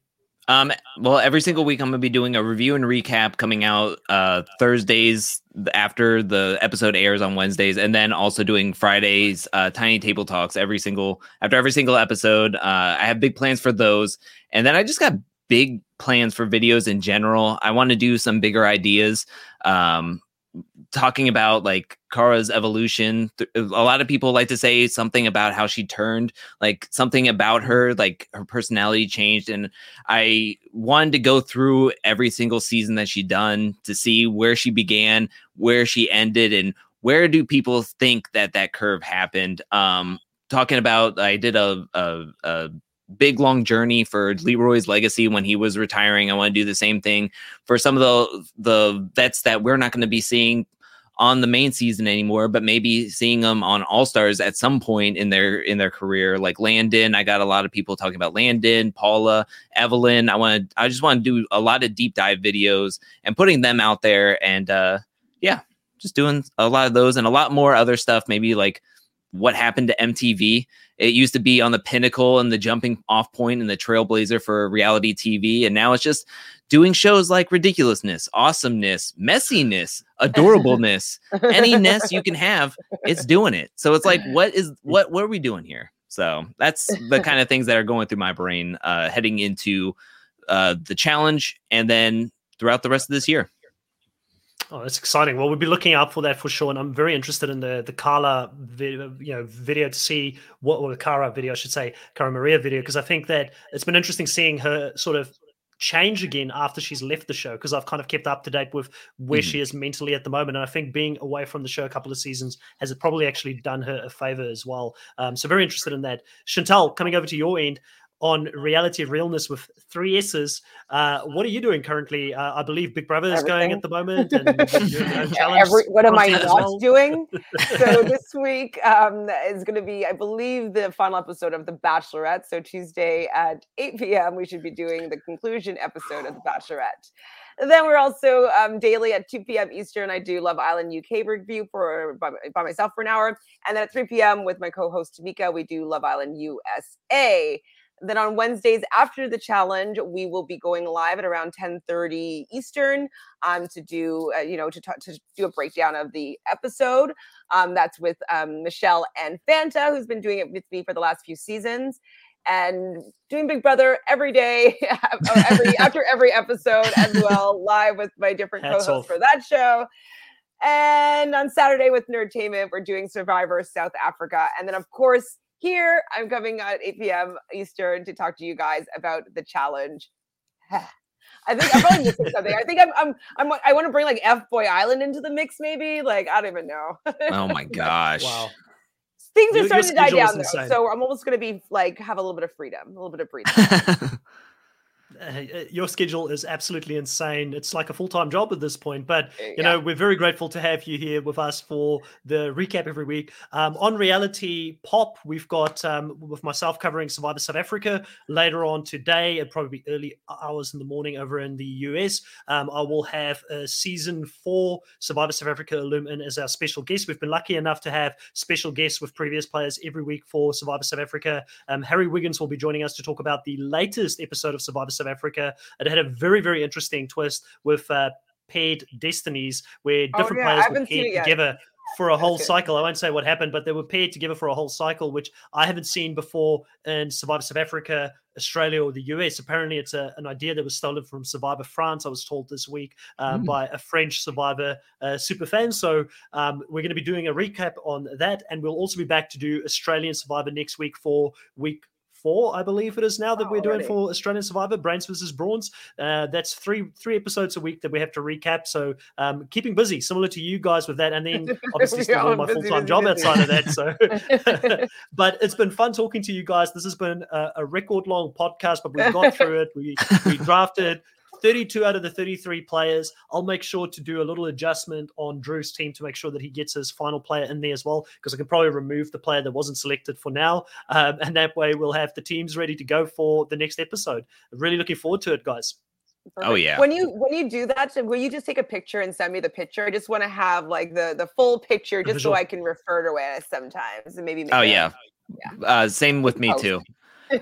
Um, well, every single week I'm gonna be doing a review and recap coming out uh, Thursdays after the episode airs on Wednesdays, and then also doing Fridays uh, tiny table talks every single after every single episode. Uh, I have big plans for those, and then I just got big plans for videos in general. I want to do some bigger ideas. Um, talking about like Cara's evolution. A lot of people like to say something about how she turned, like something about her, like her personality changed. And I wanted to go through every single season that she done to see where she began, where she ended, and where do people think that that curve happened. Um, talking about, I did a, a, a big long journey for Leroy's legacy when he was retiring. I want to do the same thing for some of the the vets that we're not going to be seeing on the main season anymore, but maybe seeing them on All Stars at some point in their in their career, like Landon. I got a lot of people talking about Landon, Paula, Evelyn. I want to I just want to do a lot of deep dive videos and putting them out there and uh yeah, just doing a lot of those and a lot more other stuff, maybe like what happened to MTV. It used to be on the pinnacle and the jumping off point and the trailblazer for reality TV. And now it's just doing shows like ridiculousness, awesomeness, messiness, adorableness, any ness you can have, it's doing it. So it's like, what is what what are we doing here? So that's the kind of things that are going through my brain uh heading into uh the challenge and then throughout the rest of this year. Oh, that's exciting. Well, we'll be looking out for that for sure. And I'm very interested in the the Carla video, you know, video to see what or the Cara video, I should say, Cara Maria video, because I think that it's been interesting seeing her sort of change again after she's left the show because I've kind of kept up to date with where mm-hmm. she is mentally at the moment. And I think being away from the show a couple of seasons has probably actually done her a favor as well. Um, so very interested in that. Chantal, coming over to your end, on reality of realness with three S's. Uh, what are you doing currently? Uh, I believe Big Brother is going at the moment. And Every, what am I not well? doing? so this week um, is going to be, I believe, the final episode of The Bachelorette. So Tuesday at 8 p.m., we should be doing the conclusion episode of The Bachelorette. And then we're also um, daily at 2 p.m. Eastern. I do Love Island UK review for by, by myself for an hour. And then at 3 p.m. with my co-host Tamika, we do Love Island USA. Then on Wednesdays after the challenge, we will be going live at around 10:30 Eastern um, to do uh, you know to, to do a breakdown of the episode. Um, that's with um, Michelle and Fanta, who's been doing it with me for the last few seasons, and doing Big Brother every day, every after every episode as well, live with my different Hats co-hosts off. for that show. And on Saturday with Nerdtainment, we're doing Survivor South Africa, and then of course here, I'm coming at 8 p.m. Eastern to talk to you guys about the challenge. I think I'm probably missing something. I think I'm, I'm, I'm, I want to bring like F Boy Island into the mix, maybe. Like, I don't even know. oh my gosh. Wow. Things are starting to die down though. So I'm almost going to be like, have a little bit of freedom, a little bit of freedom. uh, your schedule is absolutely insane. It's like a full time job at this point. But you yeah. know, we're very grateful to have you here with us for the recap every week. Um, on Reality Pop, we've got um, with myself covering Survivor South Africa later on today, and probably early hours in the morning over in the US. Um, I will have a season four Survivor South Africa alum in as our special guest. We've been lucky enough to have special guests with previous players every week for Survivor South Africa. Um, Harry Wiggins will be joining us to talk about the latest episode of Survivor South Africa. It had a very, very interesting twist with uh, paired destinies where oh, different oh, yeah, players were paired together for a whole cycle. I won't say what happened, but they were paired together for a whole cycle, which I haven't seen before in Survivor South Africa, Australia, or the US. Apparently, it's a, an idea that was stolen from Survivor France. I was told this week um, mm. by a French Survivor uh, super fan. So um, we're going to be doing a recap on that, and we'll also be back to do Australian Survivor next week for week four, I believe it is now that oh, we're doing for Australian Survivor, Brains versus Brawns. Uh, that's three three episodes a week that we have to recap. So um, keeping busy, similar to you guys with that, and then obviously still doing my full time job busy. outside of that. So, but it's been fun talking to you guys. This has been a, a record long podcast, but we've got through it. We we drafted 32 out of the 33 players. I'll make sure to do a little adjustment on Drew's team to make sure that he gets his final player in there as well, because I can probably remove the player that wasn't selected for now. Um, and that way we'll have the teams ready to go for the next episode. Really looking forward to it, guys. Perfect. Oh yeah. When you when you do that, will you just take a picture and send me the picture? I just want to have like the the full picture, just so I can refer to it sometimes, and maybe. oh yeah. yeah. Uh, same with me too.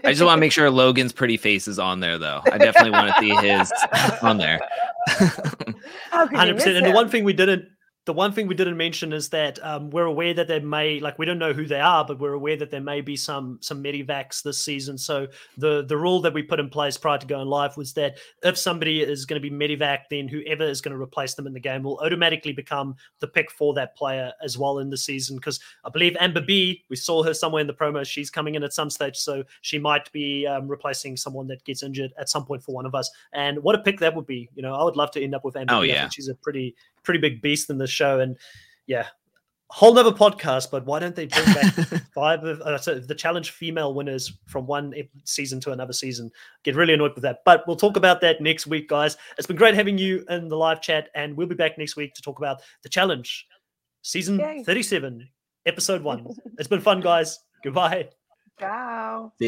I just want to make sure Logan's pretty face is on there, though. I definitely want to see his on there. Hundred percent. And the one thing we didn't the one thing we didn't mention is that um, we're aware that there may like we don't know who they are but we're aware that there may be some some medivacs this season. So the the rule that we put in place prior to going live was that if somebody is going to be medivac then whoever is going to replace them in the game will automatically become the pick for that player as well in the season. Because i believe amber b we saw her somewhere in the promo. She's coming in at some stage so she might be um, replacing someone that gets injured at some point for one of us. And what a pick that would be. You know i would love to end up with amber oh, b. yeah. she's a pretty pretty big beast in the show. And yeah, whole other podcast. But why don't they bring back five of uh, so the challenge female winners from one season to another season? Get really annoyed with that. But we'll talk about that next week, guys. It's been great having you in the live chat, and we'll be back next week to talk about the challenge, season Yay. thirty-seven, episode one. it's been fun, guys. Goodbye. Ciao. See ya.